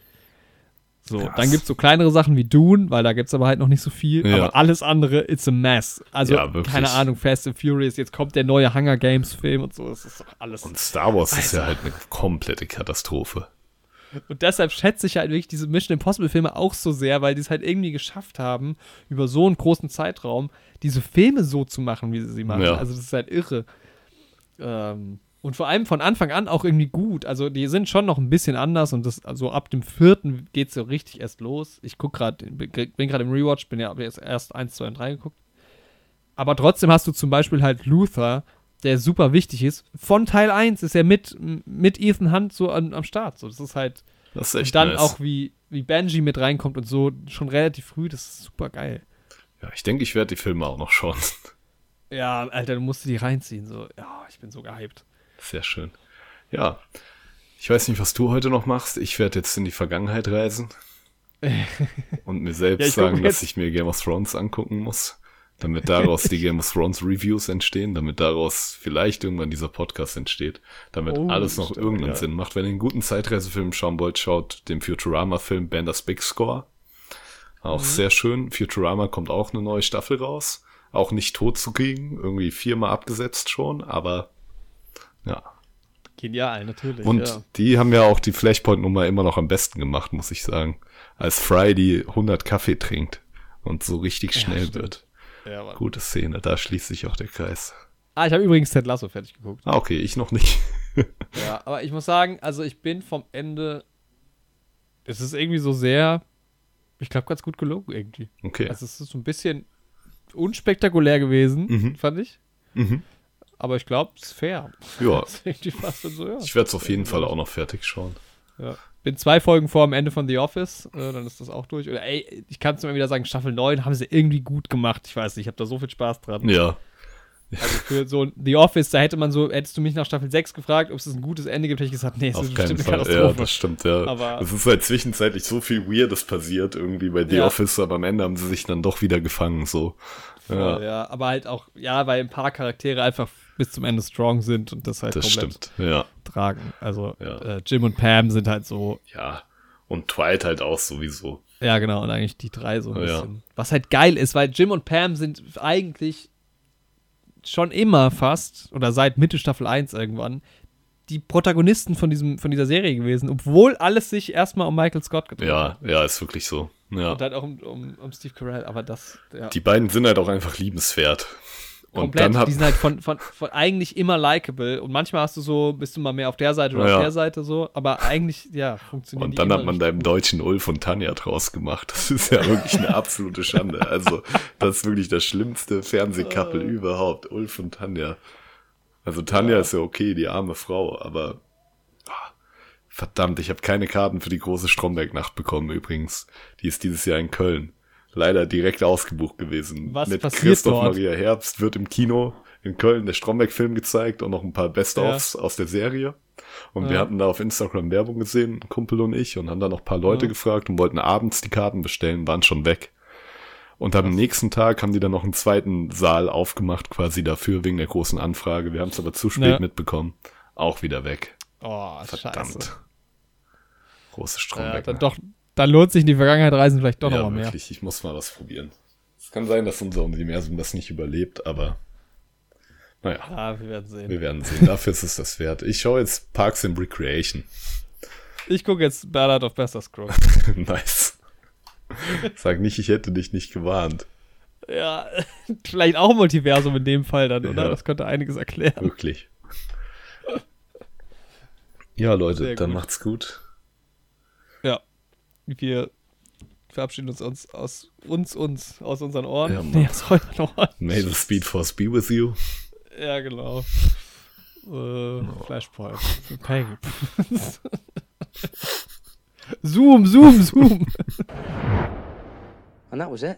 So, Krass. dann gibt es so kleinere Sachen wie Dune, weil da gibt es aber halt noch nicht so viel. Ja. Aber alles andere, it's a mess. Also, Ja, keine Ahnung, Fast and Furious, jetzt kommt der neue Hunger Games Film und so, das ist doch alles. Und Star Wars ist ja halt eine komplette Katastrophe. Und deshalb schätze ich halt wirklich diese Mission Impossible Filme auch so sehr, weil die es halt irgendwie geschafft haben, über so einen großen Zeitraum diese Filme so zu machen, wie sie sie machen. Ja. Also das ist halt irre. Ähm, und vor allem von Anfang an auch irgendwie gut. Also die sind schon noch ein bisschen anders und das, also ab dem vierten geht es so richtig erst los. Ich guck gerade, bin gerade im Rewatch, bin ja erst 1, 2 und 3 geguckt. Aber trotzdem hast du zum Beispiel halt Luther, der super wichtig ist. Von Teil 1 ist er mit, mit Ethan Hunt so an, am Start. So, das ist halt. Das ist dann nice. auch, wie, wie Benji mit reinkommt und so, schon relativ früh, das ist super geil. Ja, ich denke, ich werde die Filme auch noch schauen. Ja, Alter, du musst die reinziehen. So, ja, ich bin so gehypt. Sehr schön. Ja. Ich weiß nicht, was du heute noch machst. Ich werde jetzt in die Vergangenheit reisen und mir selbst Ja, sagen, dass ich mir Game of Thrones angucken muss, damit daraus die Game of Thrones Reviews entstehen, damit daraus vielleicht irgendwann dieser Podcast entsteht, damit Oh, alles noch stimmt, irgendeinen ja. Sinn macht. Wenn ihr einen guten Zeitreisefilm schauen wollt, schaut den Futurama-Film Banders Big Score. Auch Mhm. sehr schön. Futurama kommt auch eine neue Staffel raus. Auch nicht tot zu kriegen. Irgendwie viermal abgesetzt schon, aber ja. Genial, natürlich. Und ja. die haben ja auch die Flashpoint-Nummer immer noch am besten gemacht, muss ich sagen. Als Fry die 100 Kaffee trinkt und so richtig schnell stimmt. wird. Ja, Mann. Gute Szene, da schließt sich auch der Kreis. Ah, ich habe übrigens Ted Lasso fertig geguckt. Ah, okay, ich noch nicht. Ja, aber ich muss sagen, also ich bin vom Ende. Es ist irgendwie so sehr. Ich glaube, ganz gut gelogen irgendwie. Okay. Also es ist so ein bisschen unspektakulär gewesen, Mhm. fand ich. Mhm. Aber ich glaube, es ist fair. Ja, so, ja. ich werde es auf jeden Fall auch noch fertig schauen. Ja. Bin zwei Folgen vor am Ende von The Office, äh, dann ist das auch durch. Oder ey, ich kann es immer wieder sagen, Staffel 9 haben sie irgendwie gut gemacht. Ich weiß nicht, ich habe da so viel Spaß dran. Ja, Also für so ein The Office, da hätte man so, hättest du mich nach Staffel 6 gefragt, ob es ein gutes Ende gibt, hätte ich gesagt, nee, es auf ist keinen bestimmt eine Fall. Ja, Katastrophe. das stimmt, ja. Aber- es ist halt zwischenzeitlich so viel Weirdes passiert irgendwie bei The Ja. Office, aber am Ende haben sie sich dann doch wieder gefangen, so. ja. Ja, aber halt auch, ja, weil ein paar Charaktere einfach bis zum Ende strong sind und das halt das komplett. Ja, tragen. Also Ja. äh, Jim und Pam sind halt so, ja. Und Twilight halt auch sowieso. ja genau, und eigentlich die drei so ein Ja. bisschen. Was halt geil ist, weil Jim und Pam sind eigentlich schon immer fast, oder seit Mitte Staffel 1 irgendwann, die Protagonisten von, diesem, von dieser Serie gewesen, obwohl alles sich erstmal um Michael Scott gedreht Ja, hat. ja, ist wirklich so. Ja. Und halt auch um, um, um Steve Carell, aber das, ja. Die beiden sind halt auch einfach liebenswert. Und Komplett, dann hat, die sind halt von, von, von eigentlich immer likable und manchmal hast du so, bist du mal mehr auf der Seite oder Ja. auf der Seite so, aber eigentlich, ja, funktioniert und dann hat man da im Deutschen Ulf und Tanja draus gemacht. Das ist ja wirklich eine absolute Schande. Also, das ist wirklich das schlimmste Fernsehkappel überhaupt. Ulf und Tanja. Also, Tanja ist ja okay, die arme Frau, aber ah, verdammt, ich habe keine Karten für die große Stromberg-Nacht bekommen übrigens. Die ist dieses Jahr in Köln. Leider direkt ausgebucht gewesen. Was Mit passiert Christoph dort? Maria Herbst wird im Kino in Köln der Stromberg-Film gezeigt und noch ein paar Best-ofs aus der Serie. Und wir Ja. hatten da auf Instagram Werbung gesehen, Kumpel und ich, und haben da noch ein paar Leute Ja. gefragt und wollten abends die Karten bestellen, waren schon weg. Und am nächsten Tag haben die dann noch einen zweiten Saal aufgemacht, quasi dafür, wegen der großen Anfrage. Wir haben es aber zu spät Ja. mitbekommen. Auch wieder weg. Oh, Verdammt. scheiße. Große Ja, Stromberg. dann doch, dann lohnt sich in die Vergangenheit reisen vielleicht doch ja, noch mal mehr. wirklich. Ich muss mal was probieren. Es kann sein, dass unser Universum das nicht überlebt, aber naja, Ja, wir werden sehen. wir werden sehen. Dafür ist es das wert. Ich schaue jetzt Parks and Recreation. Ich gucke jetzt Ballad of Buster Scruggs. nice. Sag nicht, ich hätte dich nicht gewarnt. ja, vielleicht auch Multiversum in dem Fall dann, oder? Ja. Das könnte einiges erklären. Wirklich. Ja, Leute, Sehr dann gut. macht's gut. Wir verabschieden uns, uns aus uns, uns, aus unseren Ohren. Ja, nee, aus euren Ohren. May the Speed Force be with you. Ja, genau. Äh, Flashpoint. Peng. zoom, zoom, zoom. And that was it.